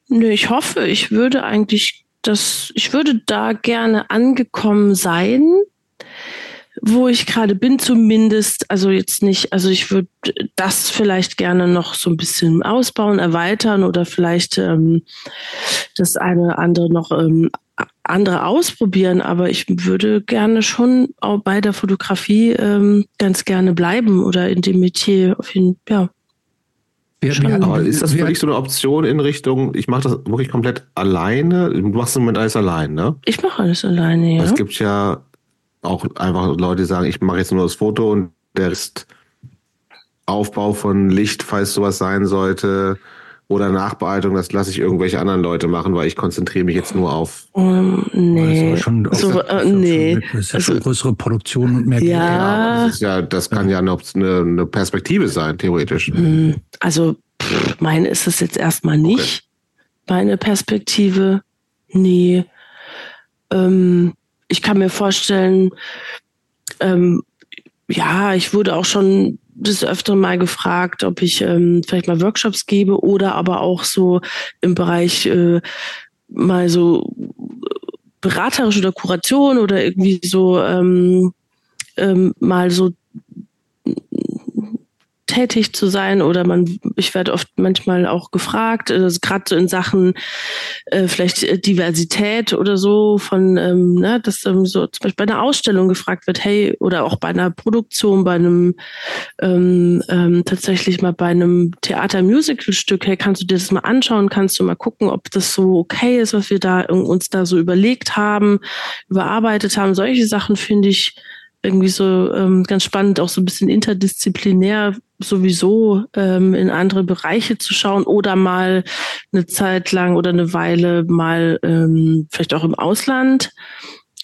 Nö, ich hoffe, ich würde eigentlich das, ich würde da gerne angekommen sein, wo ich gerade bin, zumindest. Also jetzt nicht, also ich würde das vielleicht gerne noch so ein bisschen ausbauen, erweitern oder vielleicht ähm, das eine andere noch ähm, andere ausprobieren, aber ich würde gerne schon auch bei der Fotografie ähm, ganz gerne bleiben oder in dem Metier auf jeden ja. Wir, wir aber ist das wirklich so eine Option in Richtung, ich mache das wirklich komplett alleine? Du machst im Moment alles allein, ne? Ich mache alles alleine, ja. Es gibt ja auch einfach Leute, die sagen, ich mache jetzt nur das Foto und der ist Aufbau von Licht, falls sowas sein sollte, Oder Nachbearbeitung, das lasse ich irgendwelche anderen Leute machen, weil ich konzentriere mich jetzt nur auf. Um, nee. Das, schon, so, äh, nee. das ist ja also, schon größere Produktion und mehr ja. ja das, ja, das kann ja eine, eine Perspektive sein, theoretisch. Hm, also, pff, meine ist es jetzt erstmal nicht. Okay. Meine Perspektive, nee. Ähm, ich kann mir vorstellen, ähm, ja, ich wurde auch schon des Öfteren mal gefragt, ob ich ähm, vielleicht mal Workshops gebe oder aber auch so im Bereich äh, mal so beraterisch oder Kuration oder irgendwie so ähm, ähm, mal so tätig zu sein oder man, ich werde oft manchmal auch gefragt, also gerade so in Sachen äh, vielleicht äh, Diversität oder so von, ähm, ne, dass ähm, so zum Beispiel bei einer Ausstellung gefragt wird, hey, oder auch bei einer Produktion, bei einem ähm, ähm, tatsächlich mal bei einem Theater-Musical-Stück, hey, kannst du dir das mal anschauen, kannst du mal gucken, ob das so okay ist, was wir da uns da so überlegt haben, überarbeitet haben. Solche Sachen finde ich irgendwie so ähm, ganz spannend, auch so ein bisschen interdisziplinär sowieso ähm, in andere Bereiche zu schauen oder mal eine Zeit lang oder eine Weile mal ähm, vielleicht auch im Ausland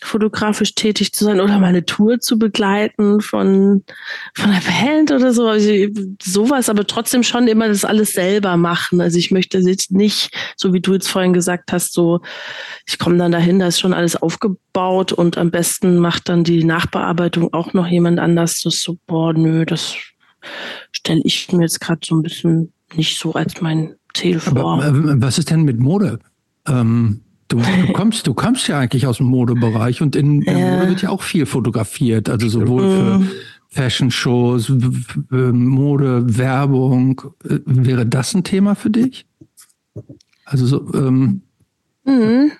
fotografisch tätig zu sein oder mal eine Tour zu begleiten von, von einer Band oder so. Also sowas, aber trotzdem schon immer das alles selber machen. Also ich möchte jetzt nicht, so wie du jetzt vorhin gesagt hast, so, ich komme dann dahin, da ist schon alles aufgebaut und am besten macht dann die Nachbearbeitung auch noch jemand anders. Das so, boah, nö, das stelle ich mir jetzt gerade so ein bisschen nicht so als mein Ziel vor. Aber, äh, was ist denn mit Mode? Ähm, du, du, kommst, du kommst ja eigentlich aus dem Modebereich und in, in. Mode wird ja auch viel fotografiert, also sowohl für mhm. Fashion-Shows, Mode, Werbung. Äh, wäre das ein Thema für dich? Also so, ähm, mhm.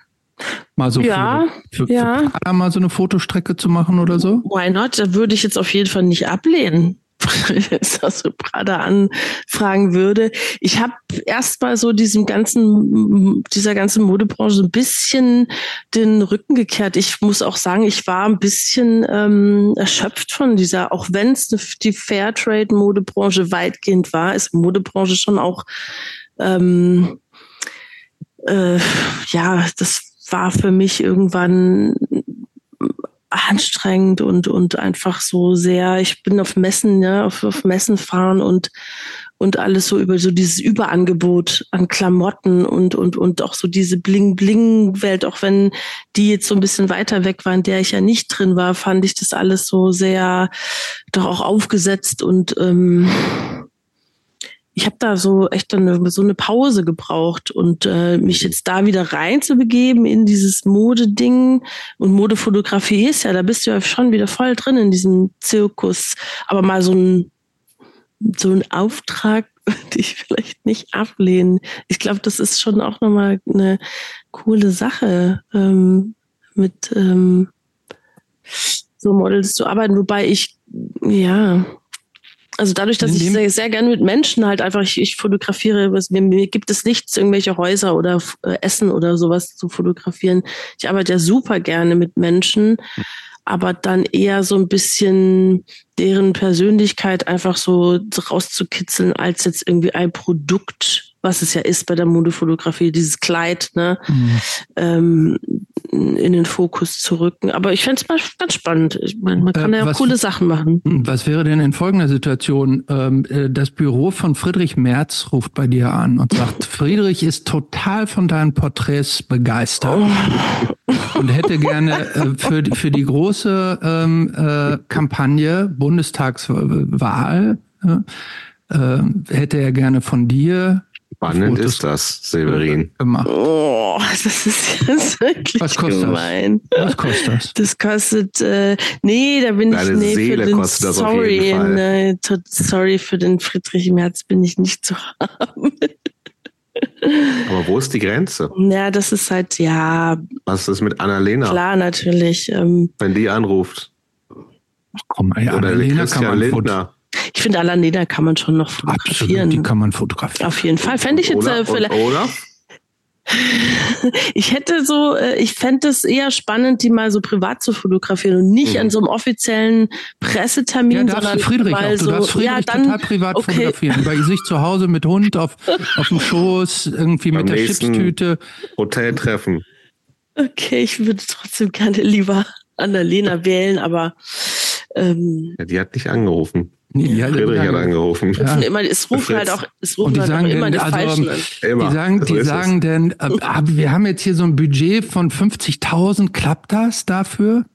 mal so ja, für, für, ja. für mal so eine Fotostrecke zu machen oder so? Why not? Da würde ich jetzt auf jeden Fall nicht ablehnen. so Prada anfragen würde. Ich habe erst mal so diesem ganzen, dieser ganzen Modebranche ein bisschen den Rücken gekehrt. Ich muss auch sagen, ich war ein bisschen ähm, erschöpft von dieser, auch wenn es die Fairtrade-Modebranche weitgehend war, ist Modebranche schon auch ähm, äh, ja, das war für mich irgendwann anstrengend und, und einfach so sehr, ich bin auf Messen, ja, auf, auf Messen fahren und, und alles so über so dieses Überangebot an Klamotten und, und, und auch so diese Bling-Bling-Welt, auch wenn die jetzt so ein bisschen weiter weg war, in der ich ja nicht drin war, fand ich das alles so sehr doch auch aufgesetzt und ähm, ich habe da so echt eine, so eine Pause gebraucht und äh, mich jetzt da wieder reinzubegeben in dieses Modeding und Modefotografie ist ja, da bist du ja schon wieder voll drin in diesem Zirkus. Aber mal so ein so ein Auftrag würde ich vielleicht nicht ablehnen. Ich glaube, das ist schon auch nochmal eine coole Sache, ähm, mit ähm, so Models zu arbeiten, wobei ich ja also dadurch, dass ich sehr, sehr gerne mit Menschen halt einfach, ich, ich fotografiere, was, mir, mir gibt es nichts, irgendwelche Häuser oder äh, Essen oder sowas zu fotografieren. Ich arbeite ja super gerne mit Menschen, aber dann eher so ein bisschen deren Persönlichkeit einfach so rauszukitzeln, als jetzt irgendwie ein Produkt, was es ja ist bei der Modefotografie, dieses Kleid, ne? Mhm. Ähm, in den Fokus zu rücken. Aber ich fände es mal ganz spannend. Ich mein, man kann äh, ja was, coole Sachen machen. Was wäre denn in folgender Situation? Ähm, äh, das Büro von Friedrich Merz ruft bei dir an und sagt, Friedrich ist total von deinen Porträts begeistert oh. und hätte gerne äh, für, für die große ähm, äh, Kampagne Bundestagswahl äh, äh, hätte er gerne von dir Spannend ist das, Severin. Gemacht. Oh, das ist jetzt wirklich Was kostet gemein. Das? Was kostet das? Das kostet, äh, nee, da bin Deine ich, nee, Seele für den, kostet das sorry, auf jeden Fall. Nee, sorry, für den Friedrich Merz bin ich nicht zu haben. Aber wo ist die Grenze? Ja, das ist halt, ja. Was ist mit Annalena? Klar, natürlich. Ähm, Wenn die anruft. Ach komm, ey, Oder Annalena Christian Lindner. Ich finde, Alaneda kann man schon noch fotografieren. Absolut, die kann man fotografieren. Auf jeden Fall. Fände ich jetzt äh, vielleicht. Olaf? ich hätte so, äh, ich fände es eher spannend, die mal so privat zu fotografieren und nicht mhm. an so einem offiziellen Pressetermin, ja, sondern Friedrich mal auch. Du so, darfst Friedrich ja, dann, total privat okay. fotografieren. Bei sich zu Hause mit Hund auf, auf dem Schoß, irgendwie Beim mit der Chipstüte. Hoteltreffen. Okay, ich würde trotzdem gerne lieber Annalena wählen, aber ähm, ja, die hat dich angerufen. Nee, die Friedrich hat angerufen. Ja. Immer, es rufen halt auch, es rufen halt sagen immer denn, die also, Falschen Die sagen, die sagen denn, äh, wir haben jetzt hier so ein Budget von 50.000, klappt das dafür?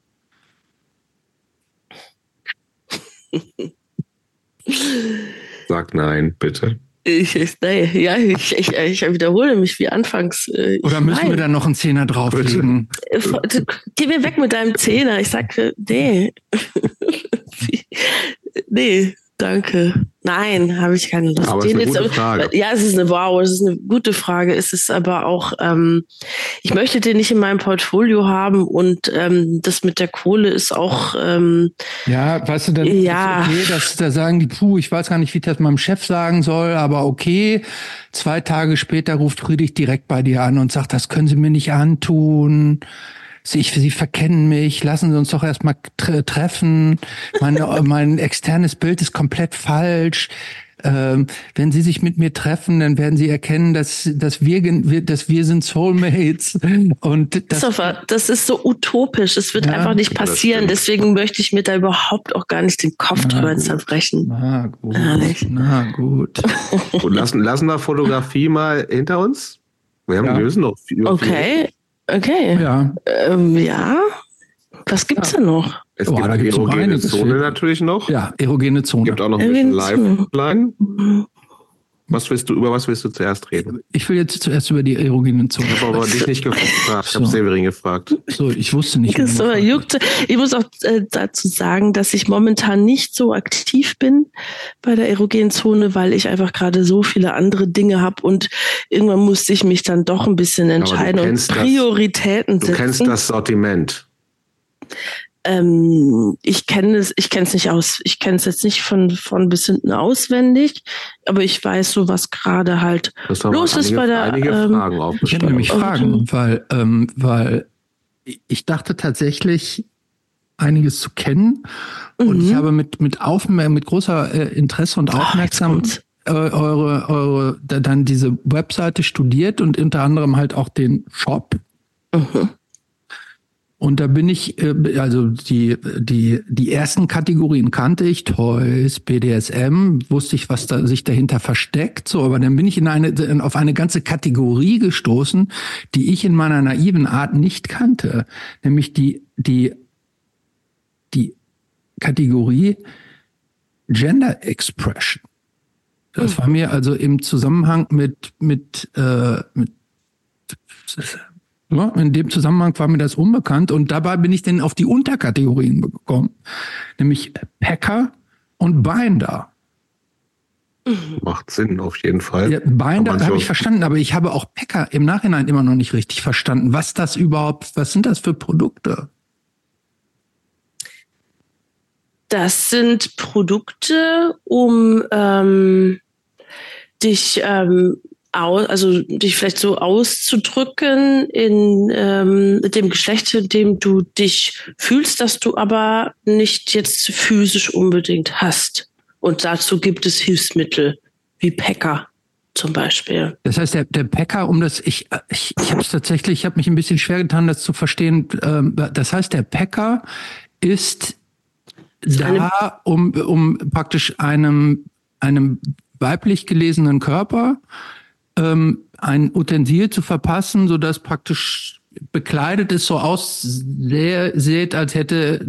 Sag nein, bitte. Ich, ich, nee, ja, ich, ich, ich wiederhole mich wie anfangs. Äh, Oder müssen nein. wir da noch einen Zehner drauflegen? Äh, geh mir weg mit deinem Zehner. Ich sag, nee. nee, danke. Nein, habe ich keine Lust. Aber es ist eine gute Frage. Ja, es ist eine wow, es ist eine gute Frage. Es ist aber auch, ähm, ich möchte den nicht in meinem Portfolio haben und ähm, das mit der Kohle ist auch. Ähm, ja, weißt du, dann ja. ist okay, dass da sagen die, puh, ich weiß gar nicht, wie ich das meinem Chef sagen soll, aber okay. Zwei Tage später ruft Friedrich direkt bei dir an und sagt, das können Sie mir nicht antun. Sie, sie verkennen mich, lassen Sie uns doch erstmal tre treffen. Meine, mein externes Bild ist komplett falsch. Ähm, wenn Sie sich mit mir treffen, dann werden Sie erkennen, dass, dass, wir, dass wir sind Soulmates. Und das, das ist so utopisch. Es wird ja, einfach nicht passieren. Deswegen möchte ich mir da überhaupt auch gar nicht den Kopf na drüber zerbrechen. Na gut. Na gut. gut lassen, lassen wir Fotografie mal hinter uns. Wir haben ja. lösen noch viel. Okay. Okay. Ja. Ähm, ja. Was gibt's ja. denn noch? Es oh, gibt erogene Zone natürlich noch. Ja, erogene Zone. Es gibt auch noch ein bisschen Live-Line. Was willst du, über was willst du zuerst reden? Ich will jetzt zuerst über die erogenen Zone. Ich habe aber dich nicht gefragt. Ich so. habe Severin gefragt. So, ich wusste nicht. Das so, juckt. Ich muss auch äh, dazu sagen, dass ich momentan nicht so aktiv bin bei der erogenen Zone, weil ich einfach gerade so viele andere Dinge habe und irgendwann musste ich mich dann doch ein bisschen entscheiden und Prioritäten das, setzen. Du kennst das Sortiment. Ähm, ich kenne es, ich kenne es nicht aus, ich kenne es jetzt nicht von von bis hinten auswendig, aber ich weiß so, was gerade halt los ist bei der. Einige ähm, Fragen ich hätte nämlich Fragen, weil ähm, weil ich dachte tatsächlich einiges zu kennen mhm. und ich mhm. habe mit mit auf mit großer äh, Interesse und Aufmerksamkeit äh, eure eure dann diese Webseite studiert und unter anderem halt auch den Shop. Mhm. Und da bin ich, äh, also die, die, die ersten Kategorien kannte ich, Toys, BDSM, wusste ich, was da sich dahinter versteckt, so, aber dann bin ich in eine, auf eine ganze Kategorie gestoßen, die ich in meiner naiven Art nicht kannte, nämlich die, die, die Kategorie Gender Expression. Das war mir also im Zusammenhang mit, mit, äh, mit in dem Zusammenhang war mir das unbekannt und dabei bin ich dann auf die Unterkategorien gekommen, nämlich Packer und Binder. Macht Sinn, auf jeden Fall. Ja, Binder habe ich verstanden, aber ich habe auch Packer im Nachhinein immer noch nicht richtig verstanden. Was das überhaupt, was sind das für Produkte? Das sind Produkte, um ähm, dich ähm, also dich vielleicht so auszudrücken in ähm, dem Geschlecht, in dem du dich fühlst, dass du aber nicht jetzt physisch unbedingt hast. Und dazu gibt es Hilfsmittel wie Packer zum Beispiel. Das heißt, der, der Packer, um das, ich, ich, ich habe es tatsächlich, ich habe mich ein bisschen schwer getan, das zu verstehen. Ähm, das heißt, der Packer ist da, um, um praktisch einem, einem weiblich gelesenen Körper ähm, ein Utensil zu verpassen, so dass praktisch bekleidet es so aussieht, als hätte,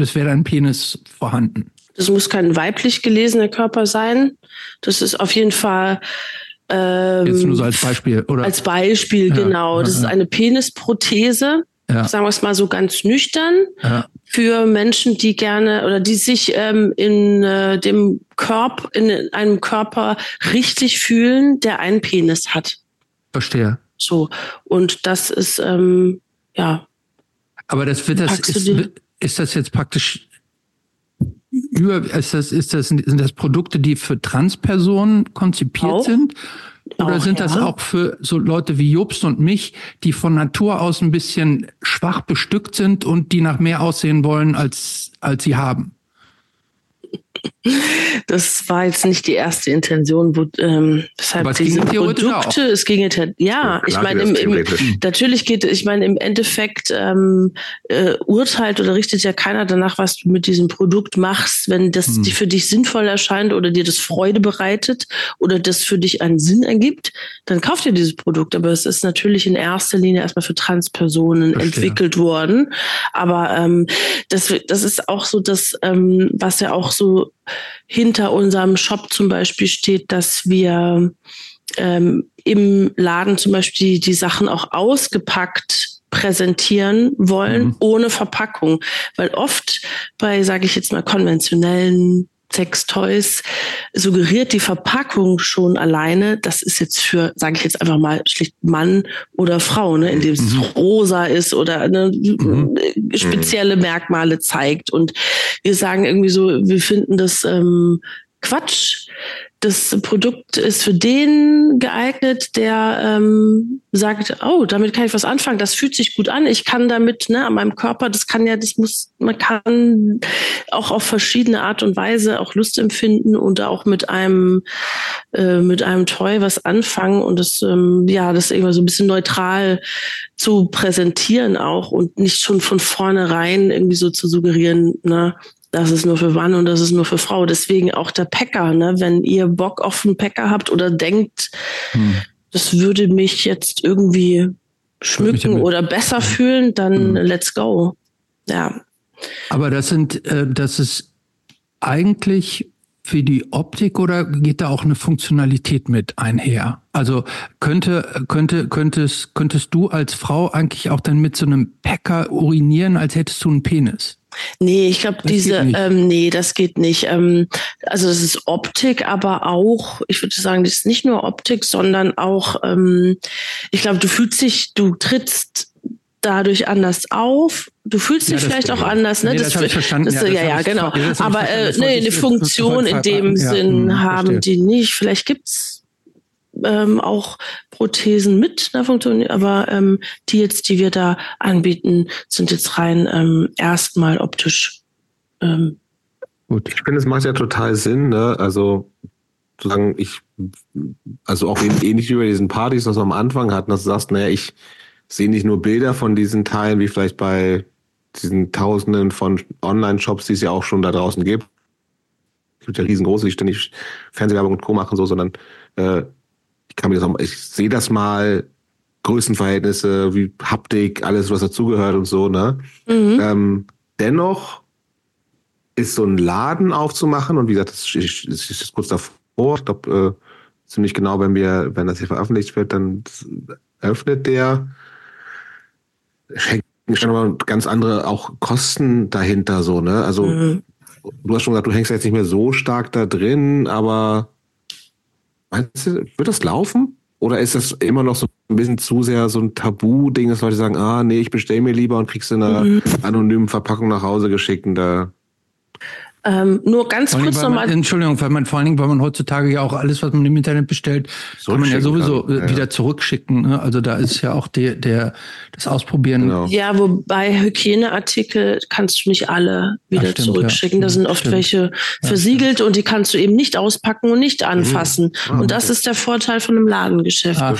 es wäre ein Penis vorhanden. Das muss kein weiblich gelesener Körper sein. Das ist auf jeden Fall ähm, Jetzt nur so als Beispiel, oder? Als Beispiel, ja, genau. Das ja, ist eine Penisprothese. Ja. Sagen wir es mal so ganz nüchtern. Ja für Menschen, die gerne oder die sich ähm, in äh, dem Körper, in einem Körper richtig fühlen, der einen Penis hat. Verstehe. So. Und das ist, ähm, ja. Aber das wird das, ist, ist das jetzt praktisch über, ist das, ist das, sind das Produkte, die für Transpersonen konzipiert auch? sind? Oder auch, sind das ja. auch für so Leute wie Jobst und mich, die von Natur aus ein bisschen schwach bestückt sind und die nach mehr aussehen wollen, als, als sie haben? Das war jetzt nicht die erste Intention, wo, ähm, weshalb Aber es diese Produkte, auch. es ging jetzt, ja, ja ich meine, im, im, natürlich geht, ich meine, im Endeffekt ähm, äh, urteilt oder richtet ja keiner danach, was du mit diesem Produkt machst, wenn das hm. für dich sinnvoll erscheint oder dir das Freude bereitet oder das für dich einen Sinn ergibt, dann kauft ihr dieses Produkt. Aber es ist natürlich in erster Linie erstmal für Transpersonen Verstehe. entwickelt worden. Aber ähm, das, das ist auch so das, ähm, was ja auch so hinter unserem Shop zum Beispiel steht, dass wir ähm, im Laden zum Beispiel die, die Sachen auch ausgepackt präsentieren wollen, mhm. ohne Verpackung. Weil oft bei, sage ich jetzt mal, konventionellen Sextoys suggeriert die Verpackung schon alleine, das ist jetzt für, sage ich jetzt einfach mal, schlicht Mann oder Frau, ne, indem es mhm. rosa ist oder ne, mhm. spezielle Merkmale zeigt. Und wir sagen irgendwie so, wir finden das ähm, Quatsch, das Produkt ist für den geeignet, der ähm, sagt, oh, damit kann ich was anfangen, das fühlt sich gut an, ich kann damit, ne, an meinem Körper, das kann ja, das muss, man kann auch auf verschiedene Art und Weise auch Lust empfinden und auch mit einem, äh, mit einem Toy was anfangen und das, ähm, ja, das irgendwie so ein bisschen neutral zu präsentieren auch und nicht schon von vornherein irgendwie so zu suggerieren, ne, das ist nur für Mann und das ist nur für Frau. Deswegen auch der Packer, ne? wenn ihr Bock auf einen Packer habt oder denkt, hm. das würde mich jetzt irgendwie schmücken oder besser fühlen, dann hm. let's go. Ja. Aber das sind, äh, das ist eigentlich für die Optik oder geht da auch eine Funktionalität mit einher? Also könnte, könnte, könntest, könntest du als Frau eigentlich auch dann mit so einem Packer urinieren, als hättest du einen Penis? Nee, ich glaube, diese, ähm, nee, das geht nicht. Ähm, also das ist Optik, aber auch, ich würde sagen, das ist nicht nur Optik, sondern auch, ähm, ich glaube, du fühlst dich, du trittst dadurch anders auf. Du fühlst dich ja, vielleicht auch anders, ne? Nee, das, das ich verstanden. Das, ja, ja, ja, genau. Nee, aber äh, nee, eine Funktion in dem Sinn ja, hm, haben verstehe. die nicht. Vielleicht gibt's ähm, auch Prothesen mit einer Funktion, aber ähm, die jetzt, die wir da anbieten, sind jetzt rein ähm, erstmal optisch. Ähm, Gut. Ich finde, es macht ja total Sinn, ne? Also sozusagen, ich, also auch ähnlich wie bei diesen Partys, was wir am Anfang hatten, dass du sagst, naja, ich sehe nicht nur Bilder von diesen Teilen, wie vielleicht bei diesen Tausenden von Online-Shops, die es ja auch schon da draußen gibt. Es gibt ja riesengroße, die ständig Fernsehwerbung und Co. machen, so, sondern äh, ich kann mir das auch, ich sehe das mal, Größenverhältnisse, wie Haptik, alles, was dazugehört und so, ne? Mhm. Ähm, dennoch ist so ein Laden aufzumachen und wie gesagt, das ist, das ist kurz davor, ich glaube, äh, ziemlich genau, wenn wir, wenn das hier veröffentlicht wird, dann öffnet der, schenkt schon mal ganz andere auch Kosten dahinter, so, ne? Also, mhm. du hast schon gesagt, du hängst jetzt nicht mehr so stark da drin, aber Meinst du, wird das laufen? Oder ist das immer noch so ein bisschen zu sehr so ein Tabu-Ding, dass Leute sagen, ah, nee, ich bestelle mir lieber und kriegst in einer mhm. anonymen Verpackung nach Hause geschickt und da ähm, nur ganz kurz nochmal. Entschuldigung, weil man vor allen Dingen, weil man heutzutage ja auch alles, was man im Internet bestellt, kann man ja sowieso kann. wieder ja. zurückschicken. Ne? Also da ist ja auch der, der das Ausprobieren. Genau. Ja, wobei Hygieneartikel kannst du nicht alle wieder Ach, stimmt, zurückschicken. Ja. Da sind oft stimmt. welche versiegelt ja, und die kannst du eben nicht auspacken und nicht anfassen. Mhm. und das ist der Vorteil von einem Ladengeschäft. Ah,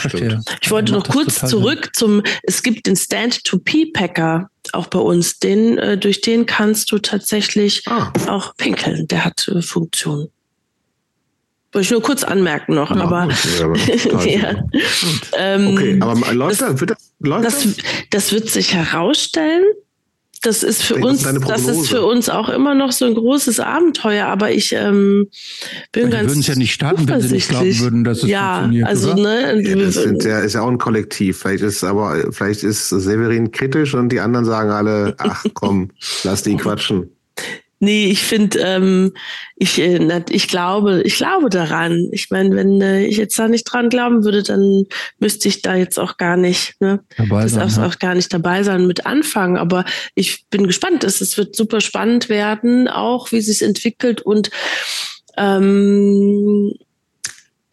ich wollte noch kurz zurück zum, es gibt den Stand-to-P-Packer auch bei uns, den, äh, durch den kannst du tatsächlich ah. auch pinkeln. Der hat äh, Funktion. Wollte ich nur kurz anmerken noch, ja, aber, gut, ja. ähm, okay, aber läuft das, wird das, läuft das, das wird sich herausstellen das ist für uns, das ist für uns auch immer noch so ein großes Abenteuer. Aber ich ähm, bin ja, ganz. würden es ja nicht starten, wenn sie nicht glauben würden, dass es ja, funktioniert. Also oder? ne, ja, das sind ja, ist ja auch ein Kollektiv. Vielleicht ist aber vielleicht ist Severin kritisch und die anderen sagen alle, ach komm, lass die quatschen. Nee, ich finde, ähm, ich, äh, ich glaube, ich glaube daran. Ich meine, wenn äh, ich jetzt da nicht dran glauben würde, dann müsste ich da jetzt auch gar nicht, ne, dabei sein, das auch, ja. auch gar nicht dabei sein mit anfangen. Aber ich bin gespannt. Es, es wird super spannend werden, auch wie sich entwickelt und ähm, Äh,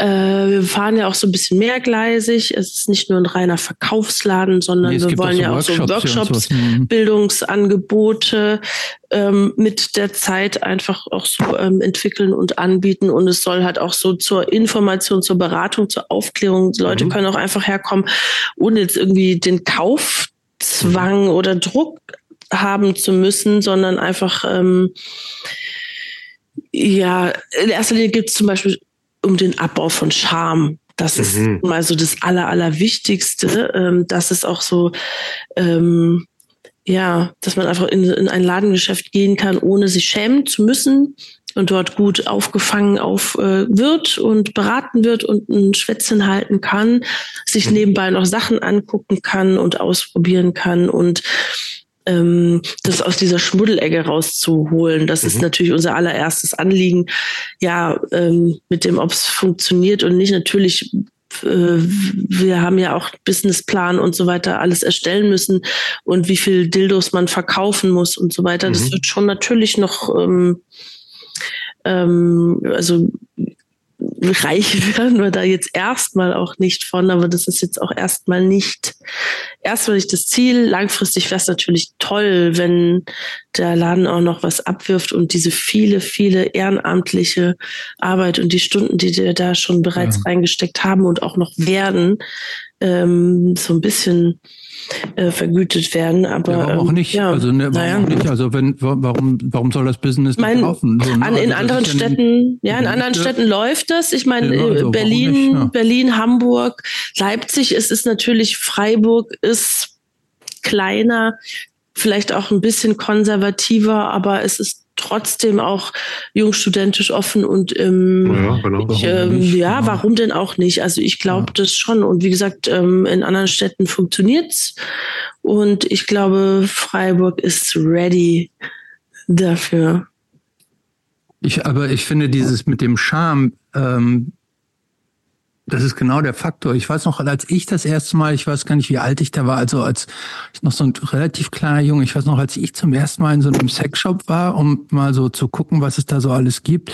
wir fahren ja auch so ein bisschen mehrgleisig. Es ist nicht nur ein reiner Verkaufsladen, sondern nee, wir wollen ja auch so Workshops, mhm. Bildungsangebote ähm, mit der Zeit einfach auch so ähm, entwickeln und anbieten. Und es soll halt auch so zur Information, zur Beratung, zur Aufklärung. Die Leute mhm. können auch einfach herkommen, ohne jetzt irgendwie den Kaufzwang mhm. oder Druck haben zu müssen, sondern einfach ähm, ja, in erster Linie gibt es zum Beispiel um den Abbau von Scham. Das ist mhm. mal so das Aller, Allerwichtigste. Ähm, das ist auch so, ähm, ja, dass man einfach in, in ein Ladengeschäft gehen kann, ohne sich schämen zu müssen und dort gut aufgefangen auf äh, wird und beraten wird und ein Schwätzchen halten kann, sich mhm. nebenbei noch Sachen angucken kann und ausprobieren kann und ähm, das aus dieser Schmuddelecke rauszuholen. Das mhm. ist natürlich unser allererstes Anliegen. Ja, ähm, mit dem, ob es funktioniert und nicht. Natürlich äh, wir haben ja auch Businessplan und so weiter alles erstellen müssen und wie viel Dildos man verkaufen muss und so weiter. Mhm. Das wird schon natürlich noch, ähm, ähm, also reich werden wir da jetzt erstmal auch nicht von, aber das ist jetzt auch erstmal nicht, erstmal nicht das Ziel. Langfristig wäre es natürlich toll, wenn der Laden auch noch was abwirft und diese viele, viele ehrenamtliche Arbeit und die Stunden, die wir da schon bereits ja. reingesteckt haben und auch noch werden, ähm, so ein bisschen äh, vergütet werden. Aber ja, warum auch ähm, nicht. Ja, also ne, warum naja. auch nicht? Also wenn warum warum soll das Business mein, laufen? So, ne? an, in also anderen Städten, ja, in anderen Städten läuft das. Ich meine, ja, also Berlin, nicht, ja. Berlin, Hamburg, Leipzig. Es ist natürlich Freiburg ist kleiner, vielleicht auch ein bisschen konservativer, aber es ist trotzdem auch jungstudentisch offen und ähm, ja, genau. ich, ähm, ja, warum denn auch nicht? Also ich glaube ja. das schon. Und wie gesagt, ähm, in anderen Städten funktioniert's und ich glaube, Freiburg ist ready dafür. Ich, aber ich finde dieses mit dem Charme, ähm, das ist genau der Faktor. Ich weiß noch, als ich das erste Mal, ich weiß gar nicht, wie alt ich da war, also als ich noch so ein relativ kleiner Junge, ich weiß noch, als ich zum ersten Mal in so einem Sexshop war, um mal so zu gucken, was es da so alles gibt,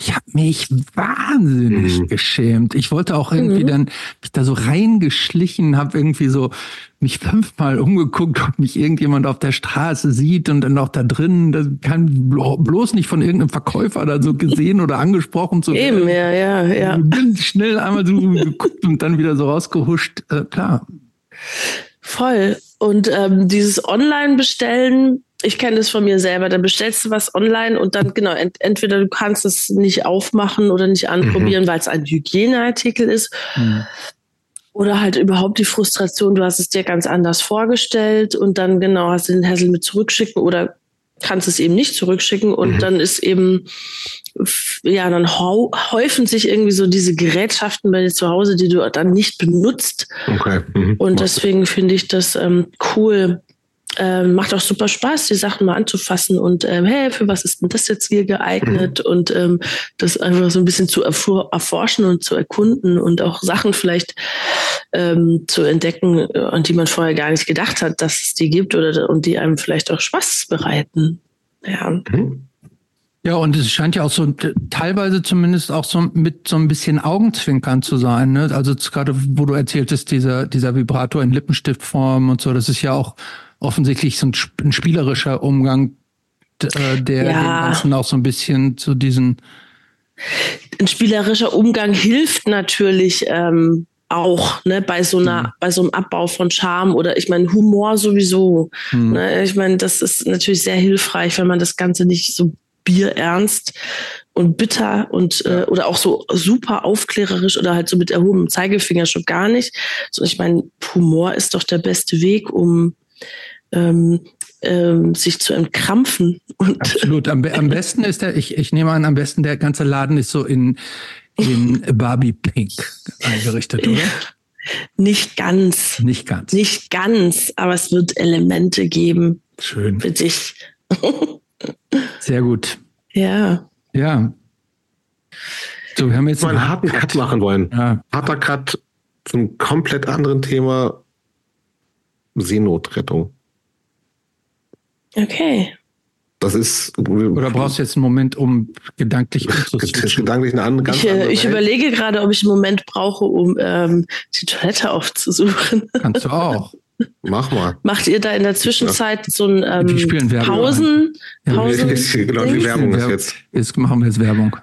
ich habe mich wahnsinnig mhm. geschämt. Ich wollte auch irgendwie mhm. dann mich da so reingeschlichen, habe irgendwie so mich fünfmal umgeguckt, ob mich irgendjemand auf der Straße sieht und dann auch da drin, das kann bloß nicht von irgendeinem Verkäufer da so gesehen oder angesprochen zu werden. Eben, ja, ja, ja. Bin schnell einmal so geguckt und dann wieder so rausgehuscht, äh, klar. Voll. Und ähm, dieses Online-Bestellen, ich kenne das von mir selber, dann bestellst du was online und dann, genau, ent entweder du kannst es nicht aufmachen oder nicht anprobieren, mhm. weil es ein Hygieneartikel ist. Mhm. Oder halt überhaupt die Frustration, du hast es dir ganz anders vorgestellt und dann genau hast du den Hassel mit zurückschicken oder kannst es eben nicht zurückschicken und mhm. dann ist eben, ja, dann häufen sich irgendwie so diese Gerätschaften bei dir zu Hause, die du dann nicht benutzt. Okay. Mhm. Und deswegen finde ich das ähm, cool, ähm, macht auch super Spaß, die Sachen mal anzufassen und ähm, hey, für was ist denn das jetzt hier geeignet mhm. und ähm, das einfach so ein bisschen zu erforschen und zu erkunden und auch Sachen vielleicht ähm, zu entdecken, an die man vorher gar nicht gedacht hat, dass es die gibt oder und die einem vielleicht auch Spaß bereiten. Ja. Mhm. Ja, und es scheint ja auch so teilweise zumindest auch so mit so ein bisschen Augenzwinkern zu sein. Ne? Also gerade, wo du erzähltest, dieser, dieser Vibrator in Lippenstiftform und so, das ist ja auch offensichtlich so ein, ein spielerischer Umgang, äh, der ja. dem Ganzen auch so ein bisschen zu diesen. Ein spielerischer Umgang hilft natürlich ähm, auch ne, bei so einer, mhm. bei so einem Abbau von Charme oder ich meine Humor sowieso. Mhm. Ne, ich meine, das ist natürlich sehr hilfreich, wenn man das Ganze nicht so bierernst und bitter und äh, oder auch so super aufklärerisch oder halt so mit erhobenem Zeigefinger schon gar nicht. So, ich meine, Humor ist doch der beste Weg, um ähm, ähm, sich zu entkrampfen. Und Absolut. Am, am besten ist der, ich, ich nehme an, am besten der ganze Laden ist so in, in Barbie Pink eingerichtet, oder? Nicht ganz. Nicht ganz. Nicht ganz, aber es wird Elemente geben. Schön. Für dich. Sehr gut. Ja. Ja. So, wir haben jetzt einen harten Cut machen wollen. Ja. Harter Cut zum komplett anderen Thema. Seenotrettung. Okay. Das ist. Oder brauchst du jetzt einen Moment, um gedanklich gedanklich eine andere, ganz Ich, äh, ich überlege gerade, ob ich einen Moment brauche, um ähm, die Toilette aufzusuchen. Kannst du auch. Mach mal. Macht ihr da in der Zwischenzeit so ein ähm, Pausen? Ja, Pausen genau, die Werbung ist jetzt. Jetzt machen wir jetzt Werbung.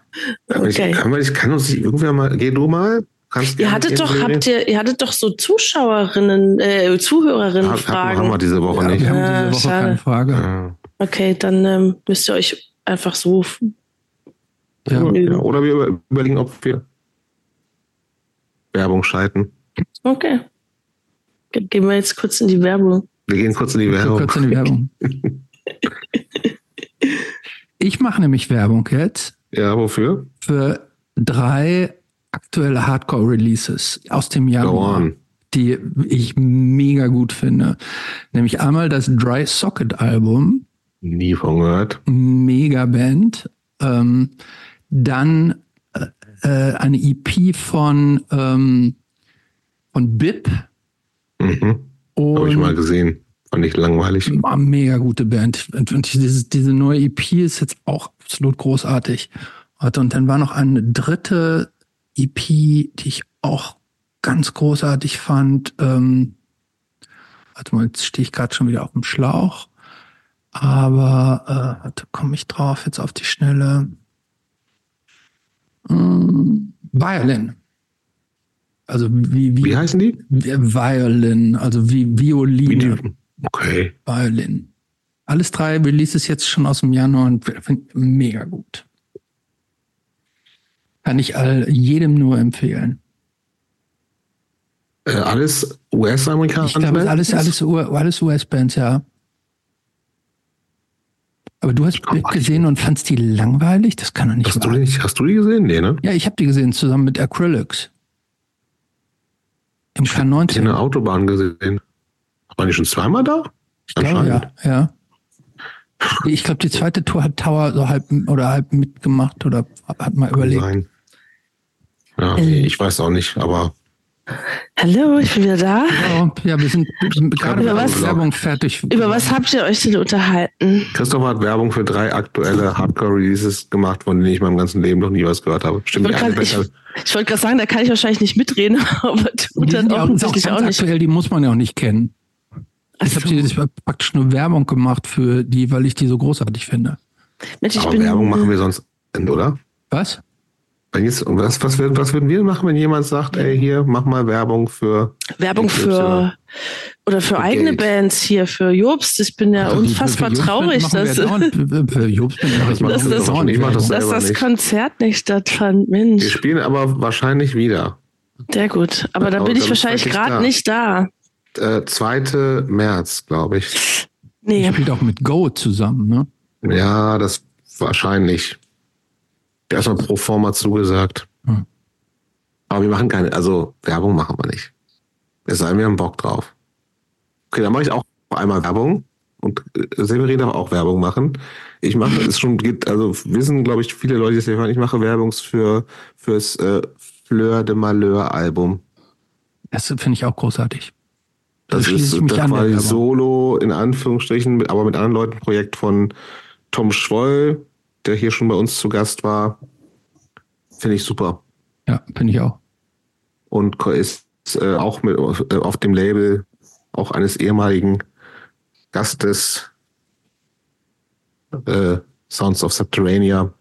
Okay. Ich, kann, ich kann uns irgendwer mal. Geh du mal. Kannst ihr hattet doch, habt ihr, ihr hattet doch so Zuschauerinnen, äh, Zuhörerinnen Fragen. Haben wir diese Woche nicht. wir haben diese Woche schade. keine Frage. Ja. Okay, dann ähm, müsst ihr euch einfach so. Ja. ja. Oder wir überlegen, ob wir Werbung schalten. Okay. Gehen wir jetzt kurz in die Werbung. Wir gehen kurz in die Werbung. Kurz in die Werbung. ich mache nämlich Werbung jetzt. Ja, wofür? Für drei aktuelle Hardcore-Releases aus dem Januar, die ich mega gut finde. Nämlich einmal das Dry Socket Album. Nie von gehört. Mega Band. Ähm, dann äh, eine EP von, ähm, von Bip Mhm. Habe ich mal gesehen. Fand ich langweilig. War mega gute Band. Und diese, diese neue EP ist jetzt auch absolut großartig. Und dann war noch eine dritte EP, die ich auch ganz großartig fand. Ähm, warte mal, jetzt stehe ich gerade schon wieder auf dem Schlauch. Aber äh, warte, komme ich drauf jetzt auf die Schnelle. Ähm, Violin. Also wie, wie, wie heißen die? Violin, also wie Violine. Okay. Violin. Alles drei Releases jetzt schon aus dem Januar und finde mega gut. Kann ich all, jedem nur empfehlen. Äh, alles US-amerikanische Ich glaube, alles, alles, alles US-Bands, ja. Aber du hast Bip gesehen und fandst die langweilig? Das kann doch nicht hast Du die, hast du die gesehen? Nee, ne? Ja, ich habe die gesehen, zusammen mit Acrylics. Im K19. Ich habe eine Autobahn gesehen. Waren die schon zweimal da? Ich glaube, ja, ja. Ich glaube, die zweite Tour hat Tower so halb oder halb mitgemacht oder hat mal überlegt. Nein. Ja, äh. ich weiß auch nicht, aber Hallo, ich bin wieder da. Ja, wir sind, wir sind gerade über was, Werbung fertig. Über was habt ihr euch denn unterhalten? Christoph hat Werbung für drei aktuelle Hardcore-Releases gemacht, von denen ich meinem ganzen Leben noch nie was gehört habe. Stimmt ich wollte gerade wollt sagen, da kann ich wahrscheinlich nicht mitreden, aber du die dann offensichtlich auch, auch nicht. Aktuell, die muss man ja auch nicht kennen. Ich so. habe praktisch nur Werbung gemacht für die, weil ich die so großartig finde. Mensch, aber Werbung machen wir sonst, oder? Was? Wenn jetzt, was, was, würden, was würden wir machen, wenn jemand sagt, ey, hier, mach mal Werbung für. Werbung für, oder für, für eigene Geld. Bands hier, für Jobst. Ich bin ja also unfassbar für, für traurig, dass, für dass, das, das, dass das nicht. Konzert nicht stattfand. Mensch. Wir spielen aber wahrscheinlich wieder. Sehr gut. Aber da bin ich wahrscheinlich gerade nicht da. Äh, 2. März, glaube ich. Nee. Ich spielt auch mit Go zusammen, ne? Ja, das wahrscheinlich erstmal pro forma zugesagt. Hm. Aber wir machen keine, also Werbung machen wir nicht. Es sei mir ein Bock drauf. Okay, dann mache ich auch einmal Werbung und äh, Severin darf auch Werbung machen. Ich mache es schon, geht, also wissen, glaube ich, viele Leute, die ich mache Werbung für fürs äh, Fleur de Malheur Album. Das finde ich auch großartig. Das, das ist das quasi Solo in Anführungsstrichen, aber mit anderen Leuten Projekt von Tom Schwoll, der hier schon bei uns zu Gast war. Finde ich super. Ja, finde ich auch. Und ist äh, auch mit, äh, auf dem Label auch eines ehemaligen Gastes äh, Sounds of Subterranea.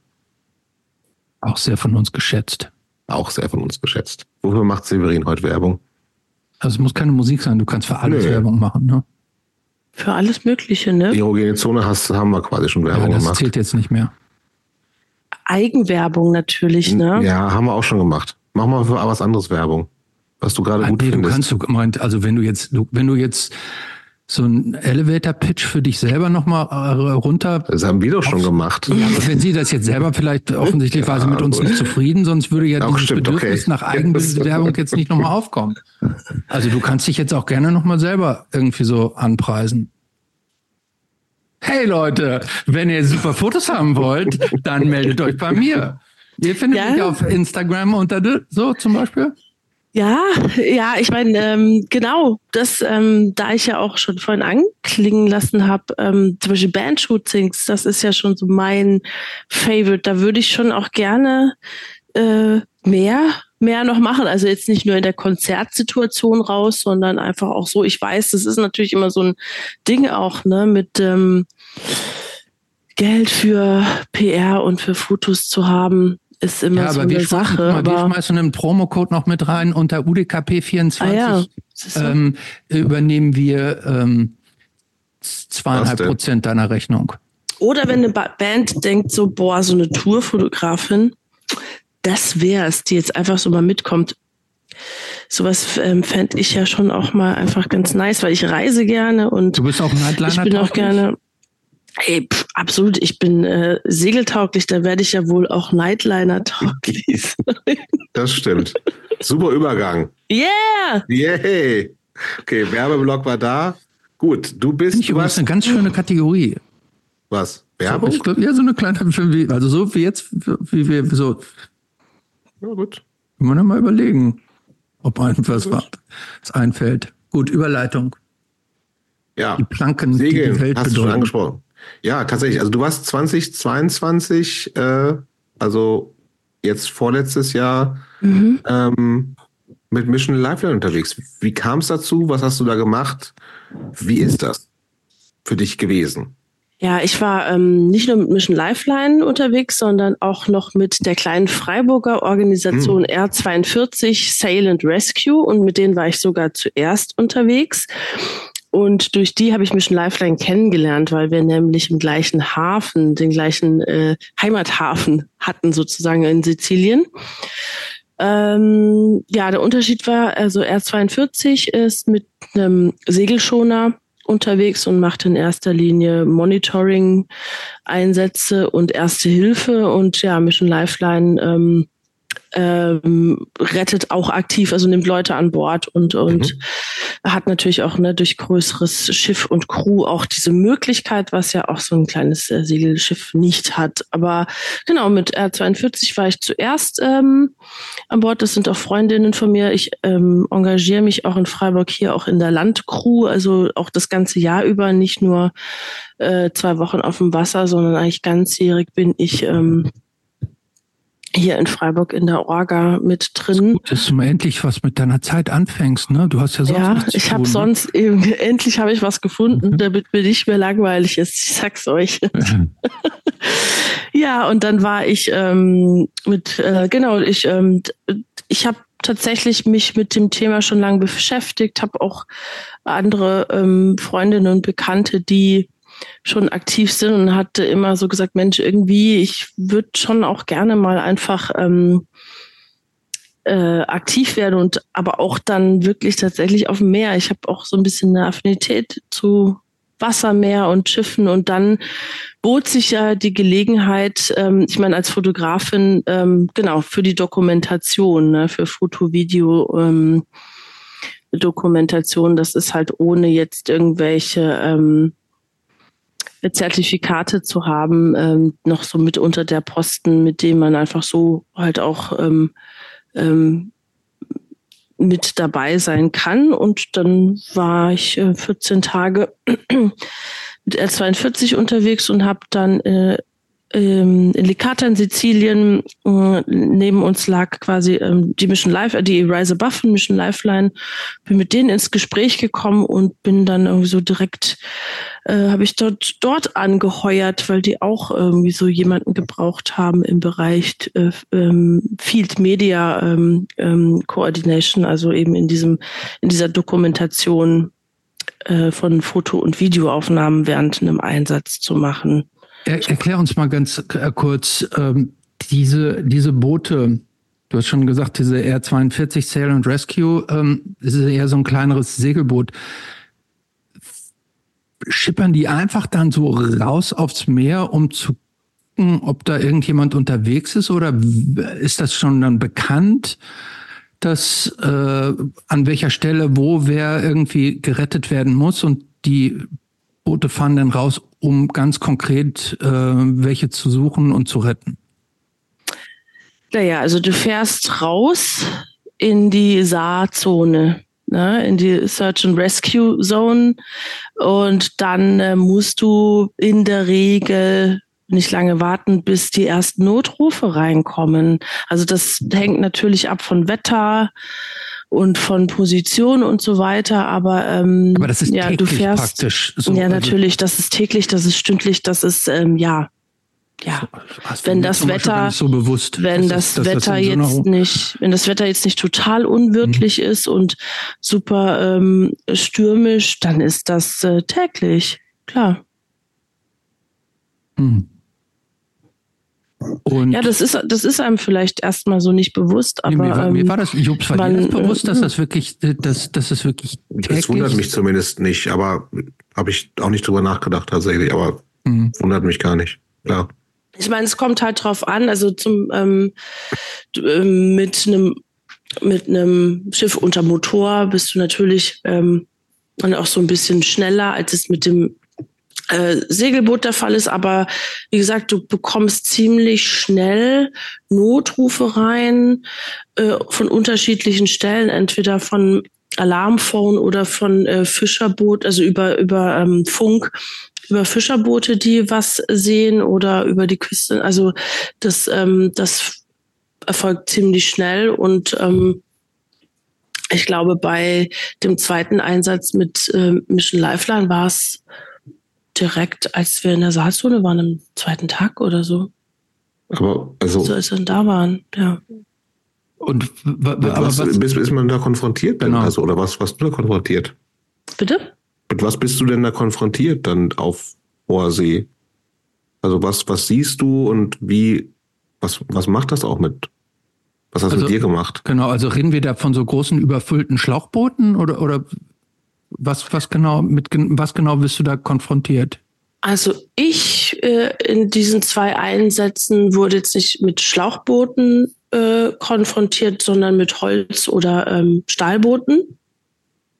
Auch sehr von uns geschätzt. Auch sehr von uns geschätzt. Wofür macht Severin heute Werbung? Also es muss keine Musik sein, du kannst für alles Nö. Werbung machen, ne? Für alles Mögliche, ne? Die erogene Zone hast, haben wir quasi schon Werbung ja, das gemacht. Das zählt jetzt nicht mehr. Eigenwerbung natürlich, ne? Ja, haben wir auch schon gemacht. Mach mal für was anderes Werbung. Was du gerade ah, gut nee, findest. Du kannst du gemeint, also wenn du jetzt, du, wenn du jetzt so ein Elevator-Pitch für dich selber nochmal äh, runter. Das haben wir doch schon gemacht. Ja, wenn sie das jetzt selber vielleicht offensichtlich war sie mit uns nicht zufrieden, sonst würde ja Auch dieses stimmt, Bedürfnis okay. nach Eigenwerbung jetzt nicht nochmal aufkommen. Also du kannst dich jetzt auch gerne nochmal selber irgendwie so anpreisen. Hey Leute, wenn ihr super Fotos haben wollt, dann meldet euch bei mir. Ihr findet ja. mich auf Instagram unter so zum Beispiel. Ja, ja, ich meine, ähm, genau, das, ähm, da ich ja auch schon vorhin anklingen lassen habe, ähm, zum Beispiel Bandshootings, das ist ja schon so mein Favorite. Da würde ich schon auch gerne äh, mehr, mehr noch machen. Also jetzt nicht nur in der Konzertsituation raus, sondern einfach auch so. Ich weiß, das ist natürlich immer so ein Ding auch, ne, mit ähm, Geld für PR und für Fotos zu haben ist immer ja, so eine Sache. Mal, aber wir schmeißen einen Promocode noch mit rein. Unter UDKP24 ah, ja. ähm, übernehmen wir ähm, zweieinhalb Prozent deiner Rechnung. Oder wenn eine Band denkt so, boah, so eine Tourfotografin, das wäre es, die jetzt einfach so mal mitkommt. Sowas ähm, fände ich ja schon auch mal einfach ganz nice, weil ich reise gerne und du bist auch Nightliner ich bin auch gerne. Hey, pff, absolut. Ich bin äh, segeltauglich, da werde ich ja wohl auch Nightliner tauglich Das stimmt. Super Übergang. Yeah! Yay! Okay, Werbeblock war da. Gut, du bist. Ich du warst eine ganz schöne Kategorie. Was? Werbung? So, ja, so eine kleine, also so wie jetzt, wie wir so. Ja, gut. Können wir mal überlegen, ob einem was, was einfällt. Gut, Überleitung. Ja. Die Planken, Segeln, die die Welt hast bedeuten. du schon angesprochen. Ja, tatsächlich. Also du warst 2022, äh, also jetzt vorletztes Jahr, mhm. ähm, mit Mission Lifeline unterwegs. Wie kam es dazu? Was hast du da gemacht? Wie ist das für dich gewesen? Ja, ich war ähm, nicht nur mit Mission Lifeline unterwegs, sondern auch noch mit der kleinen Freiburger Organisation hm. R42 Sail and Rescue und mit denen war ich sogar zuerst unterwegs. Und durch die habe ich Mission Lifeline kennengelernt, weil wir nämlich im gleichen Hafen, den gleichen äh, Heimathafen hatten sozusagen in Sizilien. Ähm, ja, der Unterschied war, also R42 ist mit einem Segelschoner unterwegs und macht in erster Linie Monitoring-Einsätze und Erste Hilfe und ja, Mission Lifeline ähm, ähm, rettet auch aktiv, also nimmt Leute an Bord und, und mhm. hat natürlich auch ne, durch größeres Schiff und Crew auch diese Möglichkeit, was ja auch so ein kleines äh, Segelschiff nicht hat. Aber genau, mit R42 war ich zuerst ähm, an Bord. Das sind auch Freundinnen von mir. Ich ähm, engagiere mich auch in Freiburg hier auch in der Landcrew, also auch das ganze Jahr über, nicht nur äh, zwei Wochen auf dem Wasser, sondern eigentlich ganzjährig bin ich ähm, hier in Freiburg in der Orga mit drin. Gut, dass du mal endlich was mit deiner Zeit anfängst, ne? Du hast ja sonst Ja, ich habe ne? sonst eben, endlich habe ich was gefunden, mhm. damit mir nicht mehr langweilig ist. Ich sag's euch. ja, und dann war ich ähm, mit äh, genau, ich ähm, ich habe tatsächlich mich mit dem Thema schon lange beschäftigt, habe auch andere ähm, Freundinnen und Bekannte, die schon aktiv sind und hatte immer so gesagt, Mensch, irgendwie, ich würde schon auch gerne mal einfach ähm, äh, aktiv werden und aber auch dann wirklich tatsächlich auf dem Meer. Ich habe auch so ein bisschen eine Affinität zu Wassermeer und Schiffen und dann bot sich ja die Gelegenheit, ähm, ich meine als Fotografin, ähm, genau, für die Dokumentation, ne, für Foto, Video, ähm, Dokumentation, das ist halt ohne jetzt irgendwelche ähm, Zertifikate zu haben, ähm, noch so mit unter der Posten, mit dem man einfach so halt auch ähm, ähm, mit dabei sein kann. Und dann war ich äh, 14 Tage mit R42 unterwegs und habe dann äh, ähm, in Licata in Sizilien äh, neben uns lag quasi ähm, die Mission Life, äh, die Rise Above Mission Lifeline. Bin mit denen ins Gespräch gekommen und bin dann irgendwie so direkt äh, habe ich dort dort angeheuert, weil die auch irgendwie so jemanden gebraucht haben im Bereich äh, ähm, Field Media ähm, ähm, Coordination, also eben in diesem in dieser Dokumentation äh, von Foto- und Videoaufnahmen während einem Einsatz zu machen. Er, erklär uns mal ganz äh, kurz ähm, diese, diese Boote. Du hast schon gesagt, diese R42 Sail and Rescue, ähm, das ist eher so ein kleineres Segelboot. Schippern die einfach dann so raus aufs Meer, um zu gucken, ob da irgendjemand unterwegs ist? Oder ist das schon dann bekannt, dass äh, an welcher Stelle wo wer irgendwie gerettet werden muss und die Boote fahren dann raus, um ganz konkret äh, welche zu suchen und zu retten? Naja, also du fährst raus in die Saarzone, ne, in die Search and Rescue Zone. Und dann äh, musst du in der Regel nicht lange warten, bis die ersten Notrufe reinkommen. Also das hängt natürlich ab von Wetter und von Position und so weiter, aber, ähm, aber das ist ja, du fährst praktisch so, ja also natürlich, das ist täglich, das ist stündlich, das ist ähm, ja ja, wenn das Wetter, so bewusst, wenn das, das Wetter das jetzt so nicht, wenn das Wetter jetzt nicht total unwirtlich mhm. ist und super ähm, stürmisch, dann ist das äh, täglich, klar. Mhm. Und ja, das ist, das ist einem vielleicht erstmal so nicht bewusst, aber. mir, war, mir war das, Jobs, war man, dir das bewusst, dass das wirklich, dass, dass das wirklich. Das wundert mich zumindest nicht, aber habe ich auch nicht drüber nachgedacht tatsächlich, aber mhm. wundert mich gar nicht, klar. Ich meine, es kommt halt drauf an, also zum ähm, ähm, mit einem mit einem Schiff unter Motor bist du natürlich ähm, dann auch so ein bisschen schneller, als es mit dem äh, Segelboot der Fall ist, aber wie gesagt, du bekommst ziemlich schnell Notrufe rein äh, von unterschiedlichen Stellen, entweder von Alarmphone oder von äh, Fischerboot, also über über ähm, Funk, über Fischerboote, die was sehen oder über die Küste. Also das ähm, das erfolgt ziemlich schnell und ähm, ich glaube, bei dem zweiten Einsatz mit äh, Mission Lifeline war es direkt, als wir in der Saalzone waren, am zweiten Tag oder so. Aber also. So als wir da waren, ja. Und was, was, ist, ist man da konfrontiert genau. Also, oder was, was du da konfrontiert? Bitte? Mit was bist du denn da konfrontiert dann auf hoher See? Also was, was siehst du und wie, was, was macht das auch mit was hast du also, mit dir gemacht? Genau, also reden wir da von so großen überfüllten Schlauchbooten oder, oder was, was genau, mit was genau bist du da konfrontiert? Also ich äh, in diesen zwei Einsätzen wurde jetzt nicht mit Schlauchbooten äh, konfrontiert, sondern mit Holz- oder ähm, Stahlbooten.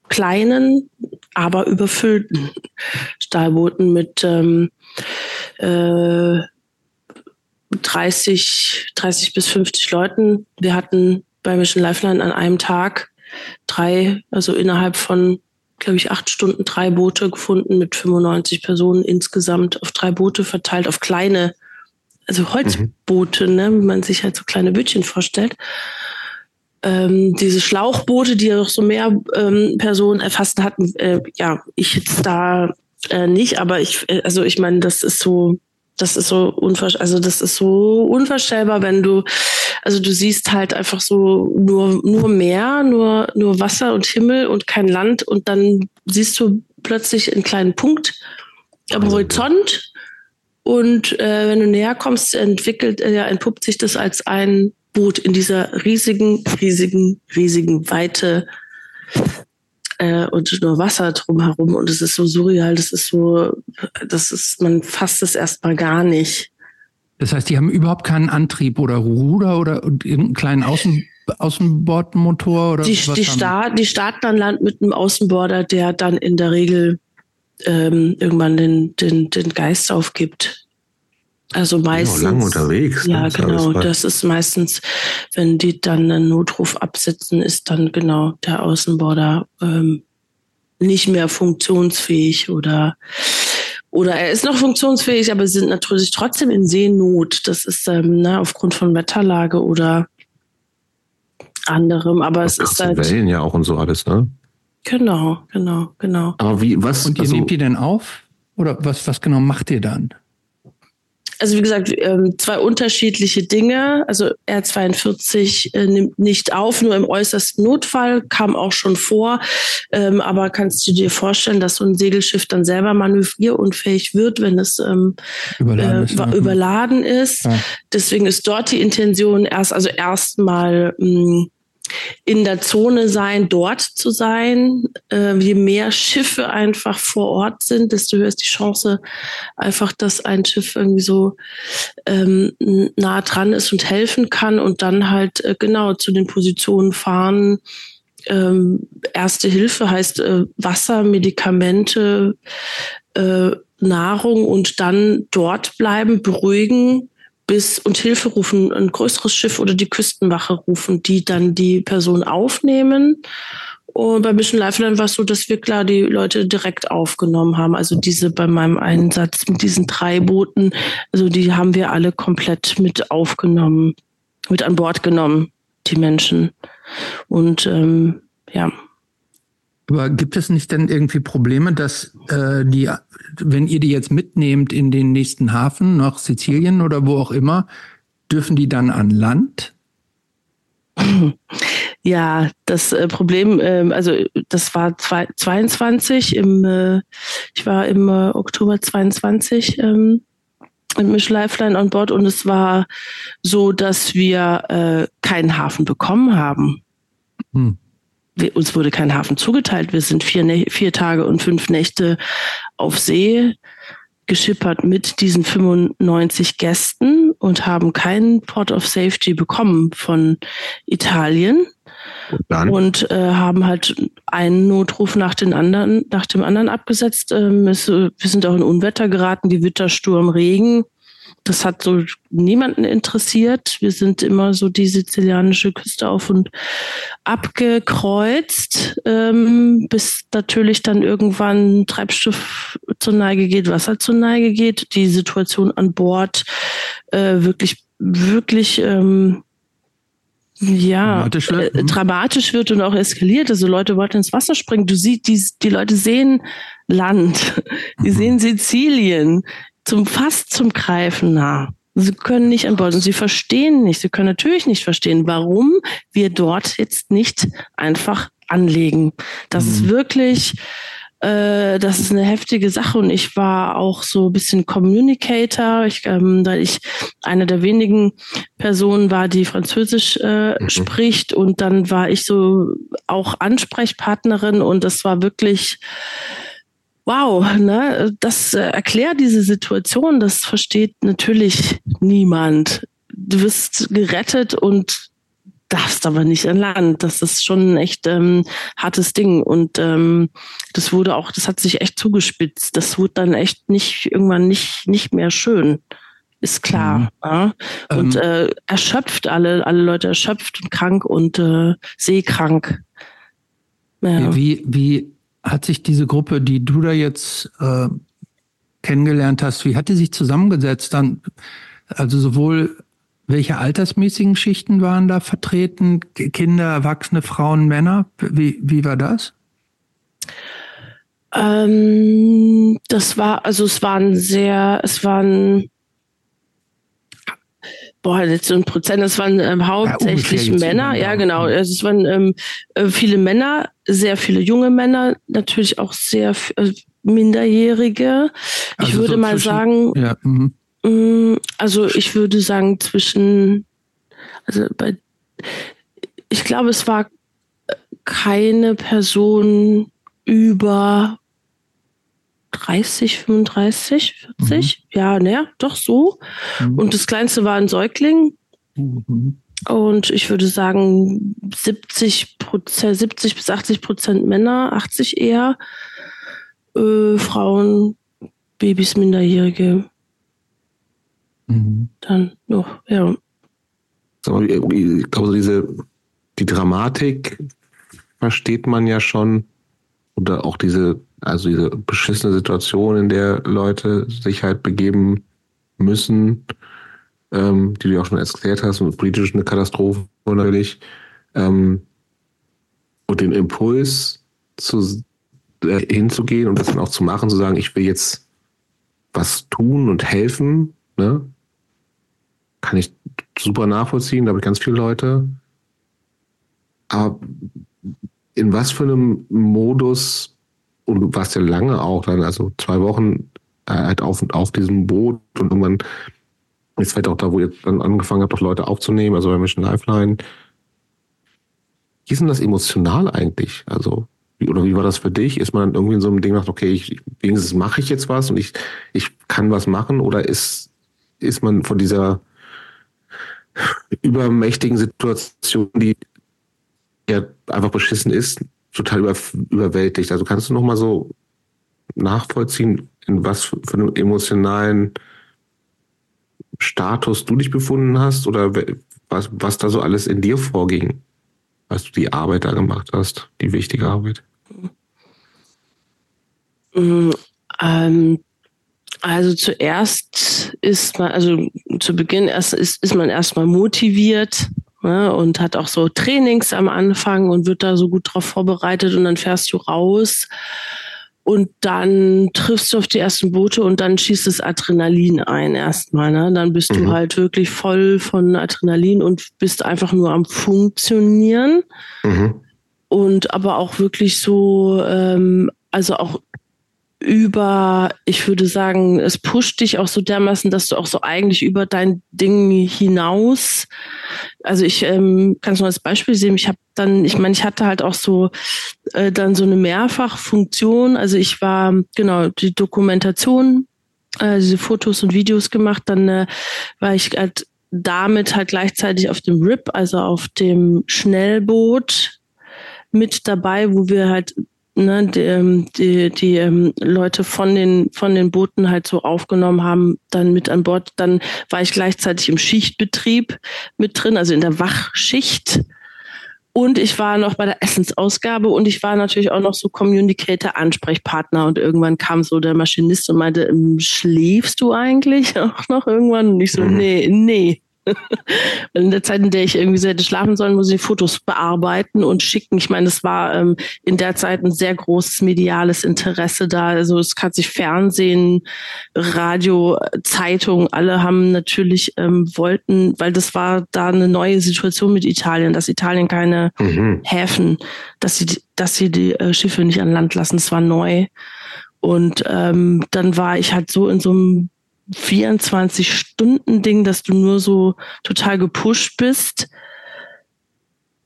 Kleinen, aber überfüllten Stahlbooten mit ähm, äh, 30, 30 bis 50 Leuten. Wir hatten bei Mission Lifeline an einem Tag drei, also innerhalb von glaube ich, acht Stunden drei Boote gefunden mit 95 Personen insgesamt auf drei Boote verteilt, auf kleine, also Holzboote, mhm. ne, wie man sich halt so kleine Bötchen vorstellt. Ähm, diese Schlauchboote, die auch so mehr ähm, Personen erfasst hatten, äh, ja, ich jetzt da äh, nicht, aber ich, äh, also ich meine, das ist so, das ist so unvorstellbar, also das ist so unvorstellbar, wenn du, also du siehst halt einfach so nur, nur Meer, nur, nur Wasser und Himmel und kein Land und dann siehst du plötzlich einen kleinen Punkt am Horizont und äh, wenn du näher kommst, entwickelt, äh, entpuppt sich das als ein Boot in dieser riesigen, riesigen, riesigen Weite äh, und nur Wasser drumherum und es ist so surreal, das ist so, das ist, man fasst es erstmal gar nicht. Das heißt, die haben überhaupt keinen Antrieb oder Ruder oder irgendeinen kleinen Außen, Außenbordmotor oder die, die, Start, die starten an Land mit einem Außenborder, der dann in der Regel ähm, irgendwann den, den, den Geist aufgibt. Also meistens. Ja, lang unterwegs. Ja, genau. Das ist meistens, wenn die dann einen Notruf absetzen, ist dann genau der Außenborder ähm, nicht mehr funktionsfähig oder oder er ist noch funktionsfähig, aber sind natürlich trotzdem in Seenot. Das ist ähm, ne, aufgrund von Wetterlage oder anderem. Aber es ist halt. Wellen ja auch und so alles, ne? Genau, genau, genau. Aber wie, was? Und ihr also, nehmt die denn auf? Oder was, was genau macht ihr dann? Also wie gesagt, ähm, zwei unterschiedliche Dinge. Also R42 äh, nimmt nicht auf, nur im äußersten Notfall, kam auch schon vor. Ähm, aber kannst du dir vorstellen, dass so ein Segelschiff dann selber manövrierunfähig wird, wenn es ähm, überladen, äh, ist, ja. überladen ist? Ja. Deswegen ist dort die Intention erst, also erstmal hm, in der Zone sein, dort zu sein. Äh, je mehr Schiffe einfach vor Ort sind, desto höher ist die Chance einfach, dass ein Schiff irgendwie so ähm, nah dran ist und helfen kann und dann halt äh, genau zu den Positionen fahren. Ähm, Erste Hilfe heißt äh, Wasser, Medikamente, äh, Nahrung und dann dort bleiben, beruhigen, bis und Hilfe rufen, ein größeres Schiff oder die Küstenwache rufen, die dann die Person aufnehmen. Und bei Mission Lifeline war es so, dass wir klar die Leute direkt aufgenommen haben. Also diese bei meinem Einsatz mit diesen drei Booten, also die haben wir alle komplett mit aufgenommen, mit an Bord genommen, die Menschen. Und ähm, ja. Aber gibt es nicht denn irgendwie Probleme, dass äh, die, wenn ihr die jetzt mitnehmt in den nächsten Hafen, nach Sizilien oder wo auch immer, dürfen die dann an Land? Ja, das äh, Problem, äh, also das war zwei, 22, im, äh, ich war im äh, Oktober 22 ähm, mit Misch Lifeline an Bord und es war so, dass wir keinen Hafen bekommen haben. Hm wir, uns wurde kein Hafen zugeteilt. Wir sind vier, vier Tage und fünf Nächte auf See geschippert mit diesen 95 Gästen und haben keinen Port of Safety bekommen von Italien. Und, und äh, haben halt einen Notruf nach, den anderen, nach dem anderen abgesetzt. Ähm, es, wir sind auch in Unwetter geraten, die Wittersturm, Regen das hat so niemanden interessiert. Wir sind immer so die sizilianische Küste auf und abgekreuzt, ähm, bis natürlich dann irgendwann Treibstoff zur Neige geht, Wasser zur Neige geht, die Situation an Bord äh, wirklich, wirklich ähm, ja, dramatisch wird. Äh, hm. dramatisch wird und auch eskaliert. Also Leute wollten ins Wasser springen. Du siehst, die, die Leute sehen Land, die mhm. sehen Sizilien, zum fast zum Greifen nah. Sie können nicht an Bord und sie verstehen nicht. Sie können natürlich nicht verstehen, warum wir dort jetzt nicht einfach anlegen. Das mhm. ist wirklich, äh, das ist eine heftige Sache und ich war auch so ein bisschen Communicator, ich, ähm, da ich eine der wenigen Personen war, die Französisch äh, mhm. spricht und dann war ich so auch Ansprechpartnerin und das war wirklich wow, ne, das äh, erklärt diese Situation, das versteht natürlich niemand. Du wirst gerettet und darfst aber nicht an Land. Das ist schon ein echt ähm, hartes Ding. Und ähm, das wurde auch, das hat sich echt zugespitzt. Das wurde dann echt nicht, irgendwann nicht, nicht mehr schön. Ist klar. Mhm. Ja? Und ähm, äh, erschöpft alle, alle Leute erschöpft und krank und äh, seekrank. Ja. Wie, wie hat sich diese Gruppe, die du da jetzt äh, kennengelernt hast, wie hat die sich zusammengesetzt? Dann, also sowohl welche altersmäßigen Schichten waren da vertreten? Kinder, Erwachsene, Frauen, Männer? Wie, wie war das? Ähm, das war, also es waren sehr, es waren boah, jetzt so ein Prozent, das waren ähm, hauptsächlich ja, Männer, ja genau, also es waren ähm, äh, viele Männer, sehr viele junge Männer, natürlich auch sehr äh, Minderjährige. Ich also würde so mal sagen, ja, mh. Mm, also ich würde sagen zwischen, also bei, ich glaube, es war keine Person über 30, 35, 40. Mhm. Ja, ne, doch so. Mhm. Und das kleinste war ein Säugling. Mhm. Und ich würde sagen 70 Prozent, 70 bis 80 Prozent Männer, 80 eher. Äh, Frauen, Babys, Minderjährige. Mhm. Dann noch, ja. Ich glaube, diese, die Dramatik versteht man ja schon. Oder auch diese also diese beschissene Situation, in der Leute sich halt begeben müssen, ähm, die du auch schon erklärt hast, und politisch eine Katastrophe natürlich. Ähm, und den Impuls zu, äh, hinzugehen und das dann auch zu machen, zu sagen, ich will jetzt was tun und helfen, ne? kann ich super nachvollziehen, da habe ich ganz viele Leute. Aber in was für einem Modus und du warst ja lange auch dann, also zwei Wochen äh, halt auf, auf diesem Boot und irgendwann ist vielleicht auch da, wo ihr dann angefangen habt, auch Leute aufzunehmen, also bei Mission Lifeline. Wie ist denn das emotional eigentlich? Also, wie, oder wie war das für dich? Ist man dann irgendwie in so einem Ding, okay, ich, wenigstens mache ich jetzt was und ich, ich kann was machen? Oder ist, ist man von dieser übermächtigen Situation, die ja einfach beschissen ist, total über, überwältigt. Also kannst du noch mal so nachvollziehen, in was für einem emotionalen Status du dich befunden hast oder was, was da so alles in dir vorging, als du die Arbeit da gemacht hast, die wichtige Arbeit? Mm, ähm, also zuerst ist man, also zu Beginn erst ist, ist man erstmal motiviert ne, und hat auch so Trainings am Anfang und wird da so gut drauf vorbereitet und dann fährst du raus und dann triffst du auf die ersten Boote und dann schießt das Adrenalin ein erstmal. Ne? Dann bist mhm. du halt wirklich voll von Adrenalin und bist einfach nur am Funktionieren. Mhm. Und aber auch wirklich so, ähm, also auch über, ich würde sagen, es pusht dich auch so dermaßen, dass du auch so eigentlich über dein Ding hinaus. Also ich ähm, kann es nur als Beispiel sehen. Ich habe dann, ich meine, ich hatte halt auch so äh, dann so eine Mehrfachfunktion. Also ich war genau die Dokumentation, äh, diese Fotos und Videos gemacht. Dann äh, war ich halt damit halt gleichzeitig auf dem RIP, also auf dem Schnellboot mit dabei, wo wir halt ne, die, ähm, die, die ähm, Leute von den, von den Booten halt so aufgenommen haben, dann mit an Bord. Dann war ich gleichzeitig im Schichtbetrieb mit drin, also in der Wachschicht. Und ich war noch bei der Essensausgabe und ich war natürlich auch noch so Communicator, Ansprechpartner. Und irgendwann kam so der Maschinist und meinte, ähm, schläfst du eigentlich auch noch irgendwann? Und ich so, mhm. nee, nee. in der Zeit, in der ich irgendwie so hätte schlafen sollen, muss ich Fotos bearbeiten und schicken. Ich meine, es war ähm, in der Zeit ein sehr großes mediales Interesse da. Also es kann sich Fernsehen, Radio, Zeitung, alle haben natürlich ähm, wollten, weil das war da eine neue Situation mit Italien, dass Italien keine mhm. Häfen, dass sie, dass sie die äh, Schiffe nicht an Land lassen. Das war neu. Und ähm, dann war ich halt so in so einem 24-Stunden-Ding, dass du nur so total gepusht bist.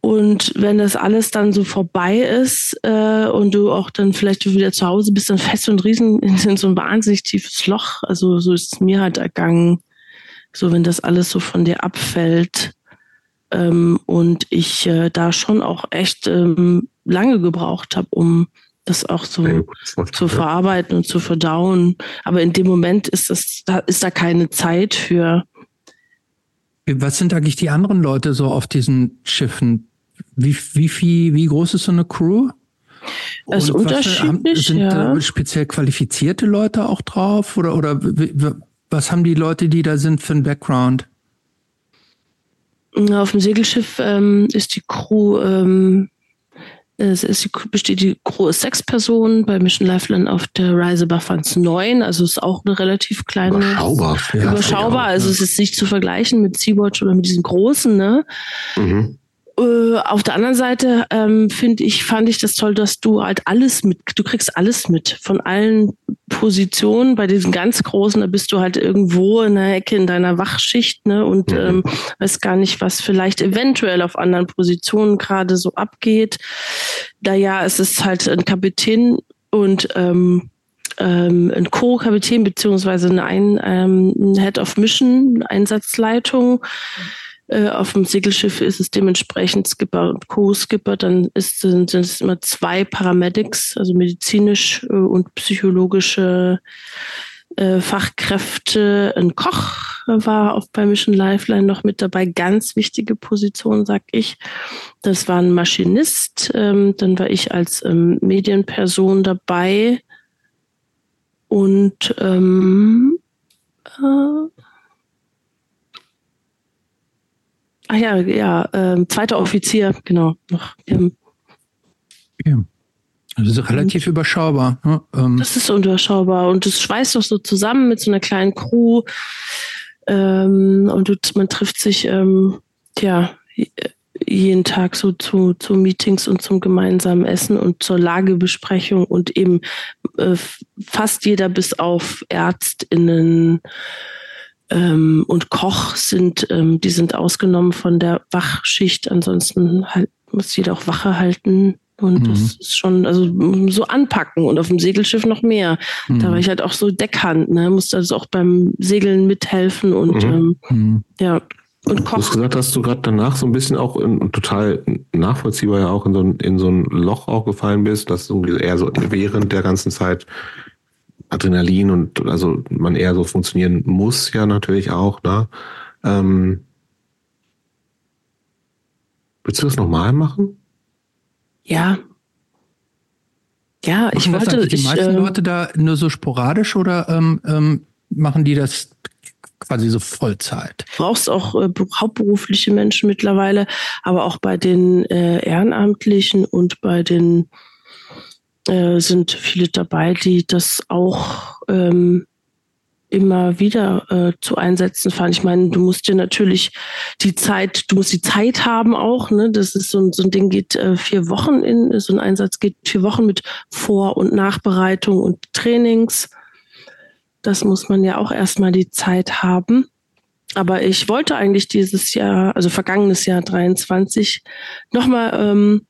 Und wenn das alles dann so vorbei ist äh, und du auch dann vielleicht wieder zu Hause bist, dann fest und riesen in so ein wahnsinnig tiefes Loch. Also so ist es mir halt ergangen. So wenn das alles so von dir abfällt. Ähm, und ich äh, da schon auch echt ähm, lange gebraucht habe, um das auch so zu verarbeiten und zu verdauen. Aber in dem Moment ist das, da ist da keine Zeit für. Was sind eigentlich die anderen Leute so auf diesen Schiffen? Wie, wie viel, wie groß ist so eine Crew? Das ist unterschiedlich. sind ja. speziell qualifizierte Leute auch drauf? Oder, oder was haben die Leute, die da sind, für einen Background? Auf dem Segelschiff ähm, ist die Crew ähm, es ist, besteht die große sechs Personen bei Mission Lifeline auf der Rise Above Funds 9. Also ist auch eine relativ kleine. Überschaubar. Ja, überschaubar. Also es ist nicht zu vergleichen mit Sea-Watch oder mit diesen großen, ne? Mhm. Äh, auf der anderen Seite ähm, finde ich, fand ich das toll, dass du halt alles mit, du kriegst alles mit von allen Positionen. Bei diesen ganz großen, da bist du halt irgendwo in der Ecke in deiner Wachschicht, ne, und mhm. ähm, weiß gar nicht, was vielleicht eventuell auf anderen Positionen gerade so abgeht. Da ja, es ist halt ein Kapitän und ähm, ähm, ein Co-Kapitän beziehungsweise ein, ähm, Head of Mission, Einsatzleitung. Mhm äh, auf dem Segelschiff ist es dementsprechend Skipper und Co-Skipper. Dann ist, sind, sind es immer zwei Paramedics, also medizinisch äh, und psychologische äh, Fachkräfte. Ein Koch war auf bei Mission Lifeline noch mit dabei. Ganz wichtige Position, sag ich. Das war ein Maschinist. Ähm, dann war ich als ähm, Medienperson dabei. Und ähm, äh, Ach ja, ja, ähm, zweiter Offizier, genau. Noch. Ähm, ja. Das ist relativ überschaubar. Ne? Ähm. Das ist überschaubar und das schweißt doch so zusammen mit so einer kleinen Crew. Ähm, und man trifft sich, ähm, ja, jeden Tag so zu, zu Meetings und zum gemeinsamen Essen und zur Lagebesprechung und eben äh, fast jeder bis auf ÄrztInnen, ähm, und Koch sind, ähm, die sind ausgenommen von der Wachschicht. Ansonsten halt, muss jeder auch Wache halten. Und mhm. das ist schon, also so anpacken und auf dem Segelschiff noch mehr. Mhm. Da war ich halt auch so Deckhand, ne? Musste also auch beim Segeln mithelfen und mhm. Ähm, mhm. ja. Und Koch. Du hast gesagt, dass du gerade danach so ein bisschen auch in, total nachvollziehbar ja auch in so, ein, in so ein Loch auch gefallen bist, dass du eher so während der ganzen Zeit Adrenalin und also man eher so funktionieren muss ja natürlich auch, ne? Ähm, willst du das nochmal machen? Ja. Ja, ich machen wollte. die meisten äh, Leute da nur so sporadisch oder ähm, ähm, machen die das quasi so Vollzeit. Du brauchst auch äh, hauptberufliche Menschen mittlerweile, aber auch bei den äh, Ehrenamtlichen und bei den äh, sind viele dabei, die das auch ähm, immer wieder äh, zu Einsätzen fahren. Ich meine, du musst dir natürlich die Zeit, du musst die Zeit haben auch. Ne? Das ist so, ein so ein Ding geht äh, vier Wochen in, so ein Einsatz geht vier Wochen mit Vor- und Nachbereitung und Trainings. Das muss man ja auch erstmal die Zeit haben. Aber ich wollte eigentlich dieses Jahr, also vergangenes Jahr 23, nochmal ähm,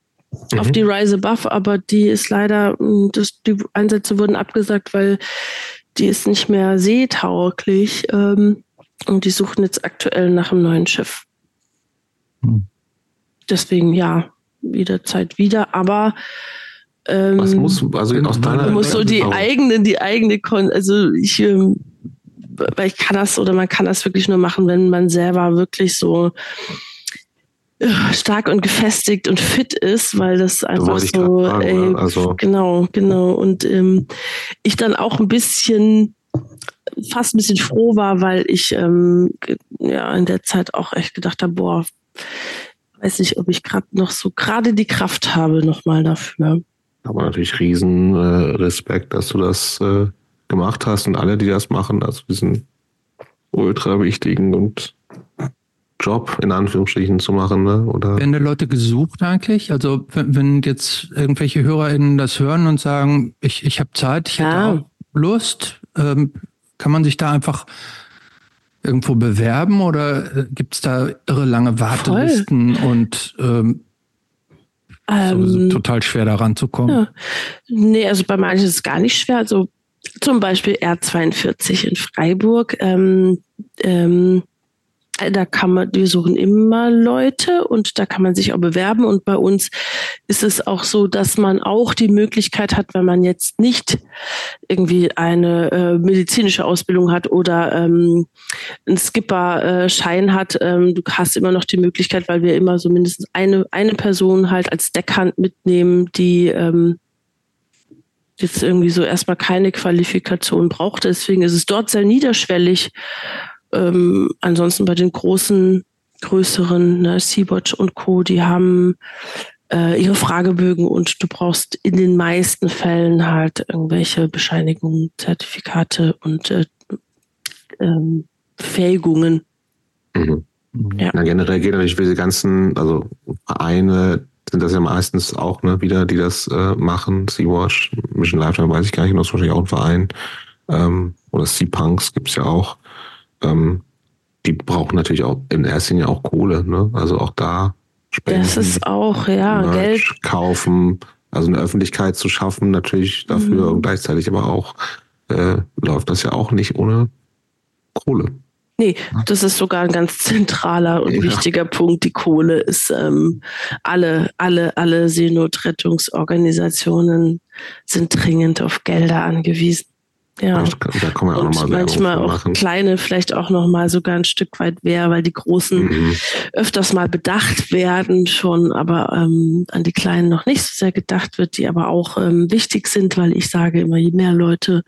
mhm. auf die Rise Above, aber die ist leider, hm, das, die Einsätze wurden abgesagt, weil die ist nicht mehr seetauglich. Ähm, und die suchen jetzt aktuell nach einem neuen Schiff. Mhm. Deswegen ja, wieder Zeit wieder. Aber ähm, Was muss, also aus deiner muss so die eigene, die eigene, Kon also ich, ähm, weil ich kann das oder man kann das wirklich nur machen, wenn man selber wirklich so stark und gefestigt und fit ist, weil das einfach so, fragen, ey, ne? also. genau, genau. Und ähm, ich dann auch ein bisschen fast ein bisschen froh war, weil ich ähm, ja in der Zeit auch echt gedacht habe, boah, weiß nicht, ob ich gerade noch so gerade die Kraft habe nochmal dafür. Aber natürlich riesen äh, Respekt, dass du das äh, gemacht hast und alle, die das machen, also diesen ultra wichtigen und Job in Anführungsstrichen zu machen, ne? Oder? Werden da Leute gesucht eigentlich? Also wenn, wenn jetzt irgendwelche HörerInnen das hören und sagen, ich, ich habe Zeit, ich ja. hätte auch Lust, ähm, kann man sich da einfach irgendwo bewerben oder äh, gibt es da irre lange Wartelisten Voll. und ähm, ähm, total schwer da ranzukommen. Ja. Nee, also bei manchen ist es gar nicht schwer. Also zum Beispiel R42 in Freiburg. Ähm, ähm, da kann man, wir suchen immer Leute und da kann man sich auch bewerben. Und bei uns ist es auch so, dass man auch die Möglichkeit hat, wenn man jetzt nicht irgendwie eine äh, medizinische Ausbildung hat oder ähm, einen Skipper-Schein hat, ähm, du hast immer noch die Möglichkeit, weil wir immer so mindestens eine, eine Person halt als Deckhand mitnehmen, die ähm, jetzt irgendwie so erstmal keine Qualifikation braucht. Deswegen ist es dort sehr niederschwellig ähm, ansonsten bei den großen, größeren, ne, Sea-Watch und Co., die haben äh, ihre Fragebögen und du brauchst in den meisten Fällen halt irgendwelche Bescheinigungen, Zertifikate und äh, ähm, Fähigungen. Mhm. Ja. Na, generell geht natürlich für diese ganzen, also Vereine sind das ja meistens auch ne, wieder, die das äh, machen. Sea-Watch, Mission Lifetime weiß ich gar nicht, das ist wahrscheinlich auch ein Verein. Ähm, oder Sea Punks gibt es ja auch ähm, die brauchen natürlich auch in erster Linie auch Kohle, ne? Also auch da spenden. Das ist auch, ja, Merch Geld. Kaufen, also eine Öffentlichkeit zu schaffen, natürlich dafür mhm. und gleichzeitig aber auch äh, läuft das ja auch nicht ohne Kohle. Nee, das ist sogar ein ganz zentraler und ja. wichtiger Punkt. Die Kohle ist ähm, alle, alle, alle Seenotrettungsorganisationen sind dringend auf Gelder angewiesen. Ja, da kann man auch und nochmal manchmal auch machen. kleine vielleicht auch nochmal sogar ein Stück weit mehr, weil die großen mhm. öfters mal bedacht werden schon, aber ähm, an die kleinen noch nicht so sehr gedacht wird, die aber auch ähm, wichtig sind, weil ich sage immer, je mehr Leute,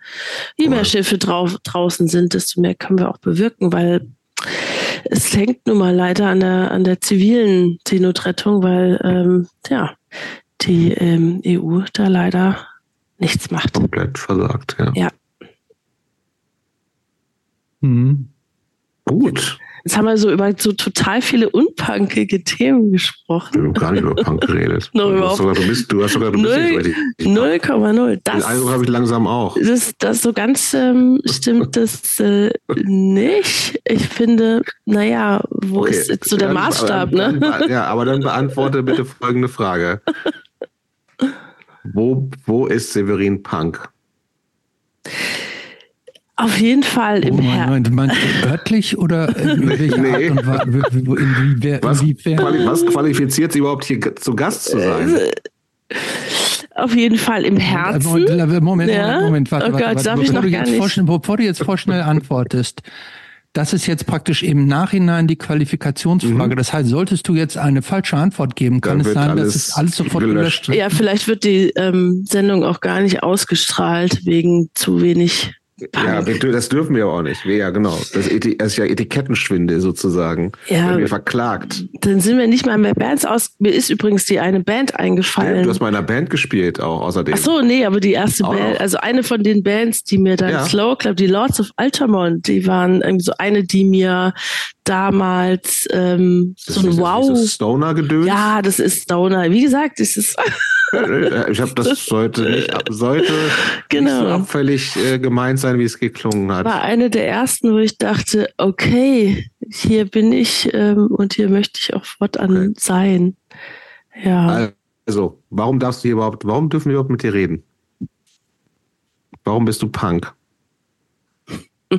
je mehr Schiffe drauf, draußen sind, desto mehr können wir auch bewirken, weil es hängt nun mal leider an der, an der zivilen Seenotrettung, weil ähm, ja, die ähm, EU da leider nichts macht. Komplett versagt, ja. Ja. Mhm. Gut. Jetzt haben wir so über so total viele unpunkige Themen gesprochen. Wir haben gar nicht über Punk geredet. no, du, hast sogar, du, bist, du hast sogar du 0,0. Das also habe ich langsam auch. Das, das so ganz ähm, stimmt das äh, nicht. Ich finde, naja, wo okay. ist jetzt so der dann, Maßstab, dann, ne? ja, aber dann beantworte bitte folgende Frage. Wo, wo ist Severin Punk? Auf jeden Fall im oh, Herzen. Meinst du örtlich oder in welcher nee. Art und Weise? Was, was qualifiziert sie überhaupt hier zu Gast zu sein? auf jeden Fall im Herzen. Moment, Moment, ja? Moment, warte, oh Gott, warte, warte. Bevor, du jetzt vorschnell, bevor du jetzt vorschnell antwortest, das ist jetzt praktisch im Nachhinein die Qualifikationsfrage. Mhm. Das heißt, solltest du jetzt eine falsche Antwort geben, kann es sein, dass es alles sofort gelöscht wird. Ja, vielleicht wird die ähm, Sendung auch gar nicht ausgestrahlt wegen zu wenig ja, das dürfen wir auch nicht. Ja, genau. Das ist ja Etikettenschwindel sozusagen. Ja. Wenn wir verklagt. Dann sind wir nicht mal mehr Bands aus. Mir ist übrigens die eine Band eingefallen. Du hast mal in einer Band gespielt auch außerdem. Ach so, nee, aber die erste auch Band, noch. also eine von den Bands, die mir dann ja. Slow Club, die Lords of Altamont, die waren irgendwie so eine, die mir damals ähm, so ein Wow. Ist Stoner gedöns? Ja, das ist Stoner. Wie gesagt, das ist ich habe das sollte nicht, sollte genau. nicht so abfällig äh, gemeint sein, wie es geklungen hat. War eine der ersten, wo ich dachte, okay, hier bin ich ähm, und hier möchte ich auch fortan okay. sein. Ja. Also, warum darfst du hier überhaupt, warum dürfen wir überhaupt mit dir reden? Warum bist du Punk?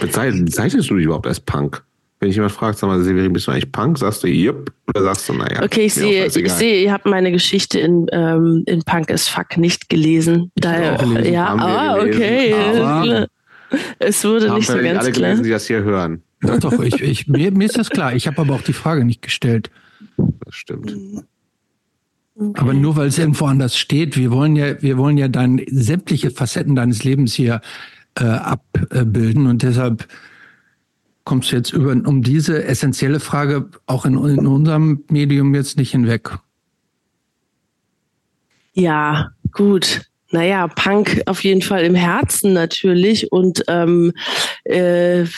Bezeichnest du dich überhaupt als Punk? Wenn ich jemand fragt, sag mal, Severin, bist du eigentlich Punk? Sagst du, jupp. Oder sagst du, naja. Okay, ich sehe, ich sehe, ihr habt meine Geschichte in, ähm, in Punk as Fuck nicht gelesen. Daher, gelesen. ja, ah, okay. Aber es wurde nicht so ganz alle klar. gelesen, die das hier hören. Doch, doch, ich, ich, mir, mir ist das klar. Ich habe aber auch die Frage nicht gestellt. Das stimmt. Okay. Aber nur weil es irgendwo anders steht, wir wollen ja, wir wollen ja dann sämtliche Facetten deines Lebens hier äh, abbilden und deshalb kommst du jetzt über, um diese essentielle Frage auch in, in unserem Medium jetzt nicht hinweg. Ja, gut. Naja, Punk auf jeden Fall im Herzen natürlich und ähm, äh, in,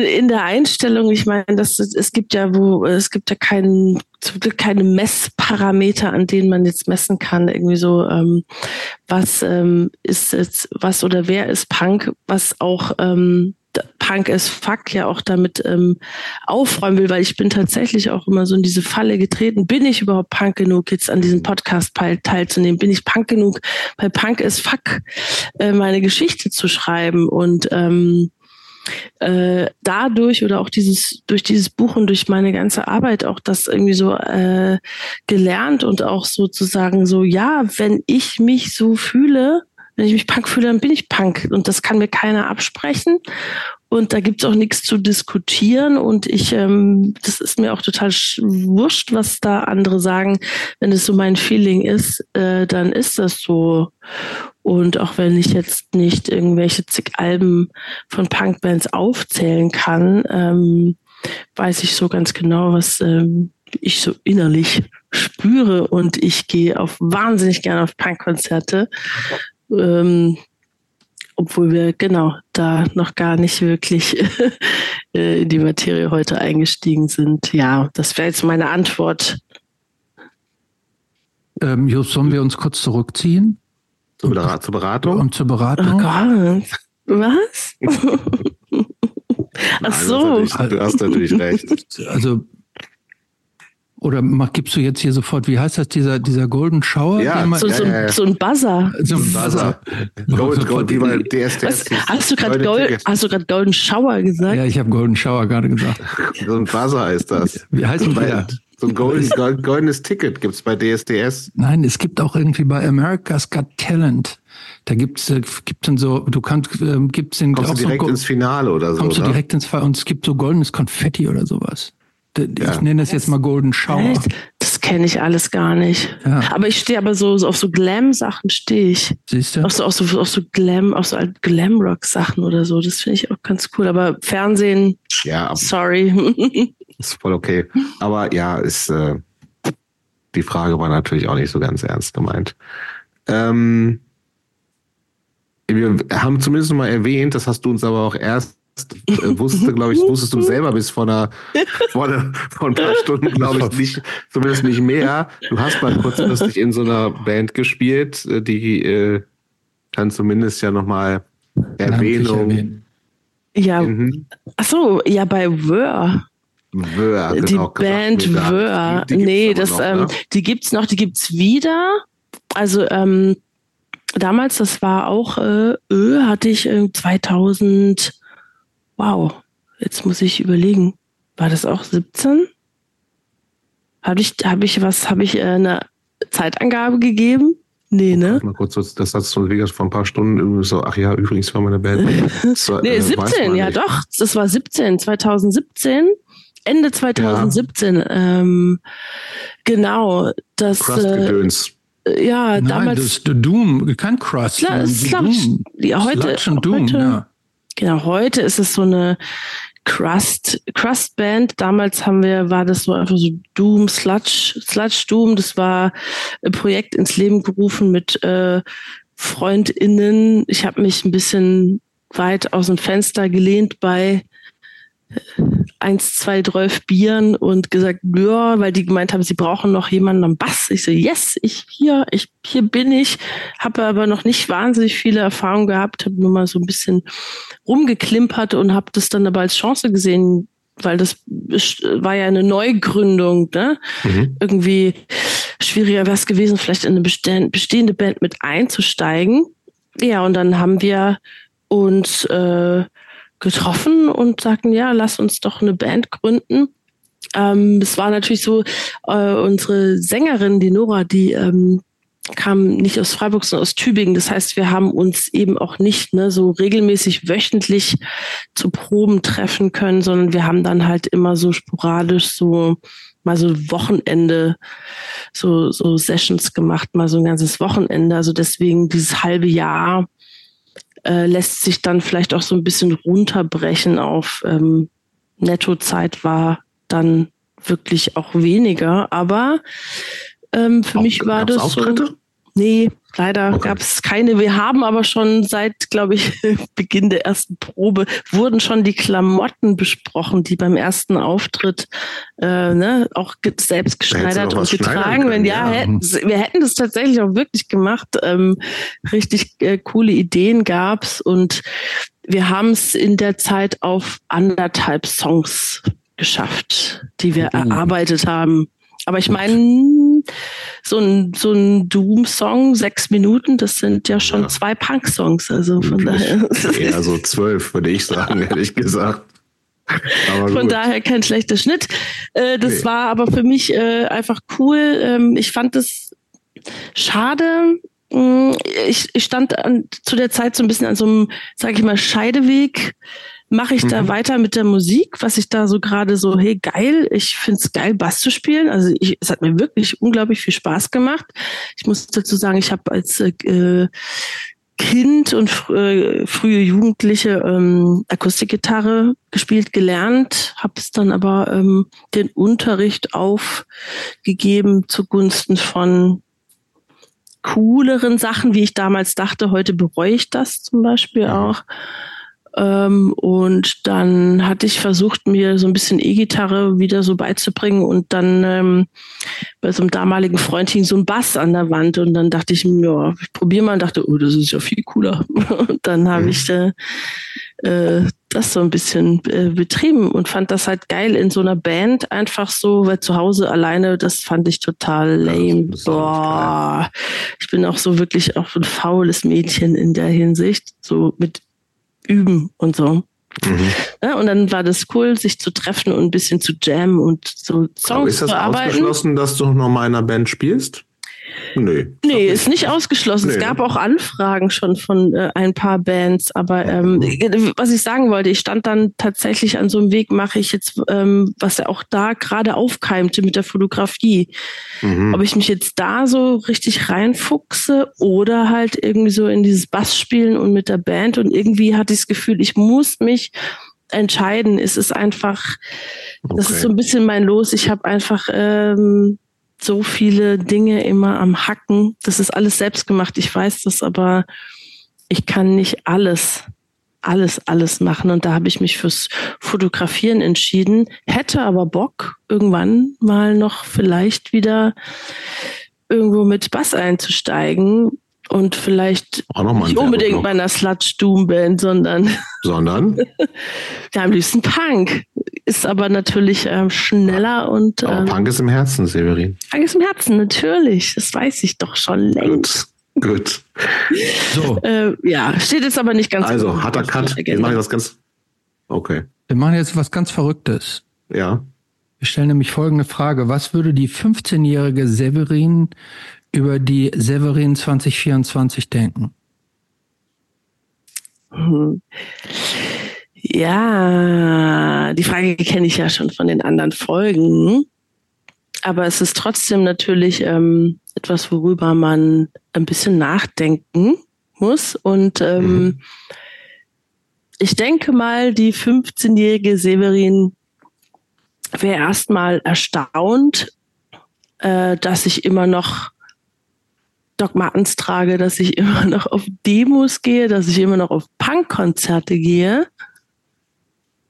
in der Einstellung, ich meine, das, es gibt ja wo, es gibt ja keinen, keine Messparameter, an denen man jetzt messen kann, irgendwie so, ähm, was ähm, ist jetzt, was oder wer ist Punk, was auch ähm, Punk as fuck ja auch damit ähm, aufräumen will, weil ich bin tatsächlich auch immer so in diese Falle getreten. Bin ich überhaupt Punk genug, jetzt an diesem Podcast teilzunehmen? Bin ich Punk genug, bei Punk as fuck äh, meine Geschichte zu schreiben? Und ähm, äh, dadurch oder auch dieses durch dieses Buch und durch meine ganze Arbeit auch das irgendwie so äh, gelernt und auch sozusagen so ja wenn ich mich so fühle wenn ich mich Punk fühle, dann bin ich Punk. Und das kann mir keiner absprechen. Und da gibt's auch nichts zu diskutieren. Und ich, ähm, das ist mir auch total wurscht, was da andere sagen. Wenn es so mein Feeling ist, äh, dann ist das so. Und auch wenn ich jetzt nicht irgendwelche zig Alben von Punkbands aufzählen kann, ähm, weiß ich so ganz genau, was ähm, ich so innerlich spüre. Und ich gehe auf wahnsinnig gerne auf Punkkonzerte. Ähm, obwohl wir genau da noch gar nicht wirklich äh, in die Materie heute eingestiegen sind. Ja, das wäre jetzt meine Antwort. Ähm, Just, sollen wir uns kurz zurückziehen? Zur, Berat zur Beratung? Und zur Beratung? Oh Gott. Was? Ach so. Du hast natürlich recht. Also oder mach, gibst du jetzt hier sofort, wie heißt das, dieser, dieser Golden Shower? Ja, so, ja, so, ja, so, ein Buzzer. So ein Buzzer. Gold, Gold, die mal DSDS. hast du gerade Gold, hast du Golden Shower gesagt? Ja, ich habe Golden Shower gerade gesagt. so ein Buzzer ist das. Wie heißt denn der? So ein golden, goldenes Ticket gibt's bei DSDS. Nein, es gibt auch irgendwie bei America's Got Talent. Da gibt's äh, gibt dann so, du kannst äh, gibt's den Kommst du direkt so, ins Finale oder so. Kommst du direkt ins Finale und es gibt so goldenes Konfetti oder sowas. Ich ja. nenne das jetzt mal Golden Shower. Das kenne ich alles gar nicht. Ja. Aber ich stehe aber so, so auf so Glam-Sachen stehe ich. Siehst du? Auf so, auf so, auf so Glam, auf so Glam-Rock-Sachen oder so. Das finde ich auch ganz cool. Aber Fernsehen, ja, sorry. ist voll okay. Aber ja, ist, äh, die Frage war natürlich auch nicht so ganz ernst gemeint. Ähm, wir haben zumindest mal erwähnt, das hast du uns aber auch erst äh, wusste, glaube ich, wusstest du selber bis vor einer, vor, einer, vor ein paar Stunden, glaube ich, nicht, zumindest nicht mehr. Du hast mal kurzfristig in so einer Band gespielt, äh, die äh, kann zumindest ja nochmal Erwähnung. Ja, mhm. ach so, ja, bei Wör. Wör, genau, Die Band Wör. Nee, das, noch, ähm, ne? die gibt's noch, die gibt's wieder. Also, ähm, damals, das war auch, äh, Ö, hatte ich äh, 2000, wow, jetzt muss ich überlegen, war das auch 17? Habe ich, habe ich was, habe ich äh, eine Zeitangabe gegeben? Nee, ne? Mal kurz, das hast du wie vor ein paar Stunden so, ach ja, übrigens war meine Band. War, nee, äh, 17, ja doch, das war 17, 2017. Ende 2017. Ja. Ähm, genau. Das, Crust-Gedöns. Äh, ja, Nein, damals. Das, das Doom, kein Crust. Sl Sludge, ja, heute, Doom, heute, ja. Genau, heute ist es so eine Crust, Crust Band. Damals haben wir, war das so einfach so Doom, Sludge, Sludge Doom. Das war ein Projekt ins Leben gerufen mit äh, FreundInnen. Ich habe mich ein bisschen weit aus dem Fenster gelehnt bei eins, zwei, zwölf Bieren und gesagt, ja, weil die gemeint haben, sie brauchen noch jemanden am Bass. Ich so, yes, ich hier, ich hier bin ich, habe aber noch nicht wahnsinnig viele Erfahrungen gehabt, habe nur mal so ein bisschen rumgeklimpert und habe das dann aber als Chance gesehen, weil das war ja eine Neugründung, ne? Mhm. Irgendwie schwieriger wäre es gewesen, vielleicht in eine bestehende Band mit einzusteigen. Ja, und dann haben wir uns äh, getroffen und sagten, ja, lass uns doch eine Band gründen. Ähm, es war natürlich so, äh, unsere Sängerin, die Nora, die ähm, kam nicht aus Freiburg, sondern aus Tübingen. Das heißt, wir haben uns eben auch nicht ne, so regelmäßig wöchentlich zu Proben treffen können, sondern wir haben dann halt immer so sporadisch so mal so Wochenende, so, so Sessions gemacht, mal so ein ganzes Wochenende. Also deswegen dieses halbe Jahr äh, lässt sich dann vielleicht auch so ein bisschen runterbrechen auf ähm, Nettozeit war dann wirklich auch weniger. Aber ähm, für auch, mich war das Auftritte? so. Nee, leider okay. gab es keine. Wir haben aber schon seit, glaube ich, Beginn der ersten Probe wurden schon die Klamotten besprochen, die beim ersten Auftritt äh, ne, auch selbst geschneidert und getragen werden. Ja, ja. Hätten, wir hätten das tatsächlich auch wirklich gemacht. Ähm, richtig äh, coole Ideen gab's und wir haben es in der Zeit auf anderthalb Songs geschafft, die wir mhm. erarbeitet haben. Aber ich meine, so ein, so ein Doom-Song, sechs Minuten, das sind ja schon ja. zwei Punk-Songs. Also von daher. Eher so zwölf, würde ich sagen, ehrlich gesagt. Aber von daher kein schlechter Schnitt. Äh, das nee. war aber für mich äh, einfach cool. Ähm, ich fand es schade. Mm, ich, ich stand an, zu der Zeit so ein bisschen an so einem, sage ich mal, Scheideweg mache ich mhm. da weiter mit der Musik, was ich da so gerade so, hey, geil, ich find's geil, Bass zu spielen. Also ich, es hat mir wirklich unglaublich viel Spaß gemacht. Ich muss dazu sagen, ich habe als äh, Kind und äh, frühe Jugendliche ähm, Akustikgitarre gespielt, gelernt, habe es dann aber ähm, den Unterricht aufgegeben zugunsten von cooleren Sachen, wie ich damals dachte. Heute bereue ich das zum Beispiel mhm. auch. Ähm, und dann hatte ich versucht, mir so ein bisschen E-Gitarre wieder so beizubringen und dann ähm, bei so einem damaligen Freund hing so ein Bass an der Wand und dann dachte ich mir, ja, ich probiere mal und dachte, oh, das ist ja viel cooler. und dann habe mhm. ich äh, äh, das so ein bisschen äh, betrieben und fand das halt geil in so einer Band einfach so, weil zu Hause alleine, das fand ich total lame. Ja, Boah, ich bin auch so wirklich auch ein faules Mädchen in der Hinsicht, so mit üben und so. Mhm. Ja, und dann war das cool, sich zu treffen und ein bisschen zu jammen und so Songs Aber ist das zu arbeiten. ausgeschlossen, dass du noch mal in einer Band spielst? Nee. Nee, ist nicht ausgeschlossen. Nee. Es gab auch Anfragen schon von äh, ein paar Bands, aber ähm, was ich sagen wollte, ich stand dann tatsächlich an so einem Weg, mache ich jetzt, ähm, was ja auch da gerade aufkeimte mit der Fotografie. Mhm. Ob ich mich jetzt da so richtig reinfuchse oder halt irgendwie so in dieses Bass spielen und mit der Band und irgendwie hatte ich das Gefühl, ich muss mich entscheiden. Es ist einfach, okay. das ist so ein bisschen mein Los. Ich habe einfach ähm, so viele Dinge immer am Hacken. Das ist alles selbst gemacht. Ich weiß das, aber ich kann nicht alles, alles, alles machen. Und da habe ich mich fürs Fotografieren entschieden. Hätte aber Bock, irgendwann mal noch vielleicht wieder irgendwo mit Bass einzusteigen und vielleicht nicht unbedingt bei einer Sludge Doom Band, sondern sondern ja, am liebsten Punk ist aber natürlich ähm, schneller und ähm, Punk ist im Herzen, Severin. Punk ist im Herzen, natürlich. Das weiß ich doch schon längst. Gut. Gut. So. Äh, ja, steht jetzt aber nicht ganz. Also, harter Cut. Wir machen was ganz. Okay. Wir machen jetzt was ganz Verrücktes. Ja. Wir stellen nämlich folgende Frage. Was würde die 15-jährige Severin über die Severin 2024 denken? Hm. Ja, die Frage kenne ich ja schon von den anderen Folgen. Aber es ist trotzdem natürlich ähm, etwas, worüber man ein bisschen nachdenken muss. Und ähm, mhm. ich denke mal, die 15-jährige Severin wäre erstmal erstaunt, äh, dass ich immer noch Doc Martens trage, dass ich immer noch auf Demos gehe, dass ich immer noch auf Punkkonzerte gehe.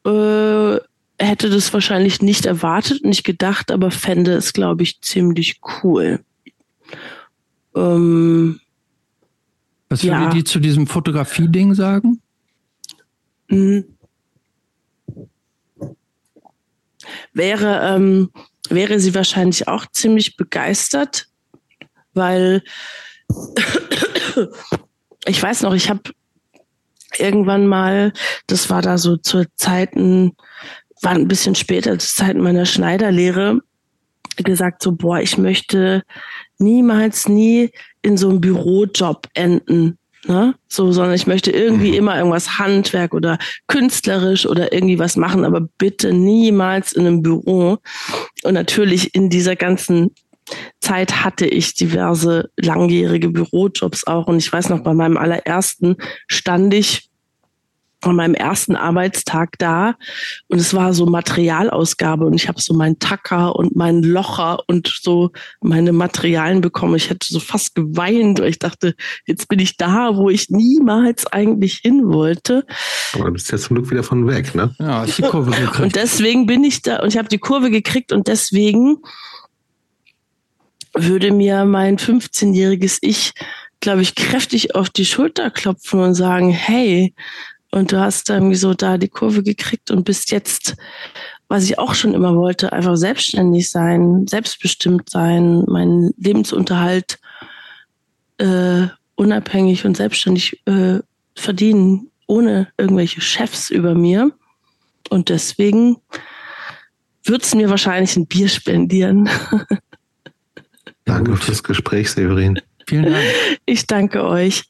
Äh, hätte das wahrscheinlich nicht erwartet, nicht gedacht, aber fände es, glaube ich, ziemlich cool. Ähm, Was würde ja. die zu diesem Fotografie-Ding sagen? Mhm. Wäre, ähm, wäre sie wahrscheinlich auch ziemlich begeistert, weil ich weiß noch, ich habe irgendwann mal, das war da so zur Zeiten, war ein bisschen später, zur Zeit meiner Schneiderlehre, gesagt so, boah, ich möchte niemals nie in so einem Bürojob enden. Ne? So, sondern ich möchte irgendwie mhm. immer irgendwas Handwerk oder künstlerisch oder irgendwie was machen, aber bitte niemals in einem Büro. Und natürlich in dieser ganzen Zeit hatte ich diverse langjährige Bürojobs auch. Und ich weiß noch, bei meinem allerersten stand ich an meinem ersten Arbeitstag da und es war so Materialausgabe und ich habe so meinen Tacker und meinen Locher und so meine Materialien bekommen. Ich hätte so fast geweint, weil ich dachte, jetzt bin ich da, wo ich niemals eigentlich hin wollte. Aber du bist ja zum Glück wieder von weg, ne? Ja, ich die Kurve gekriegt. Und deswegen bin ich da und ich habe die Kurve gekriegt und deswegen würde mir mein 15-jähriges Ich, glaube ich, kräftig auf die Schulter klopfen und sagen, hey, und du hast irgendwie so da die Kurve gekriegt und bist jetzt, was ich auch schon immer wollte, einfach selbstständig sein, selbstbestimmt sein, meinen Lebensunterhalt äh, unabhängig und selbstständig äh, verdienen, ohne irgendwelche Chefs über mir. Und deswegen wird es mir wahrscheinlich ein Bier spendieren. Danke fürs Gespräch, Severin. Vielen Dank. Ich danke euch.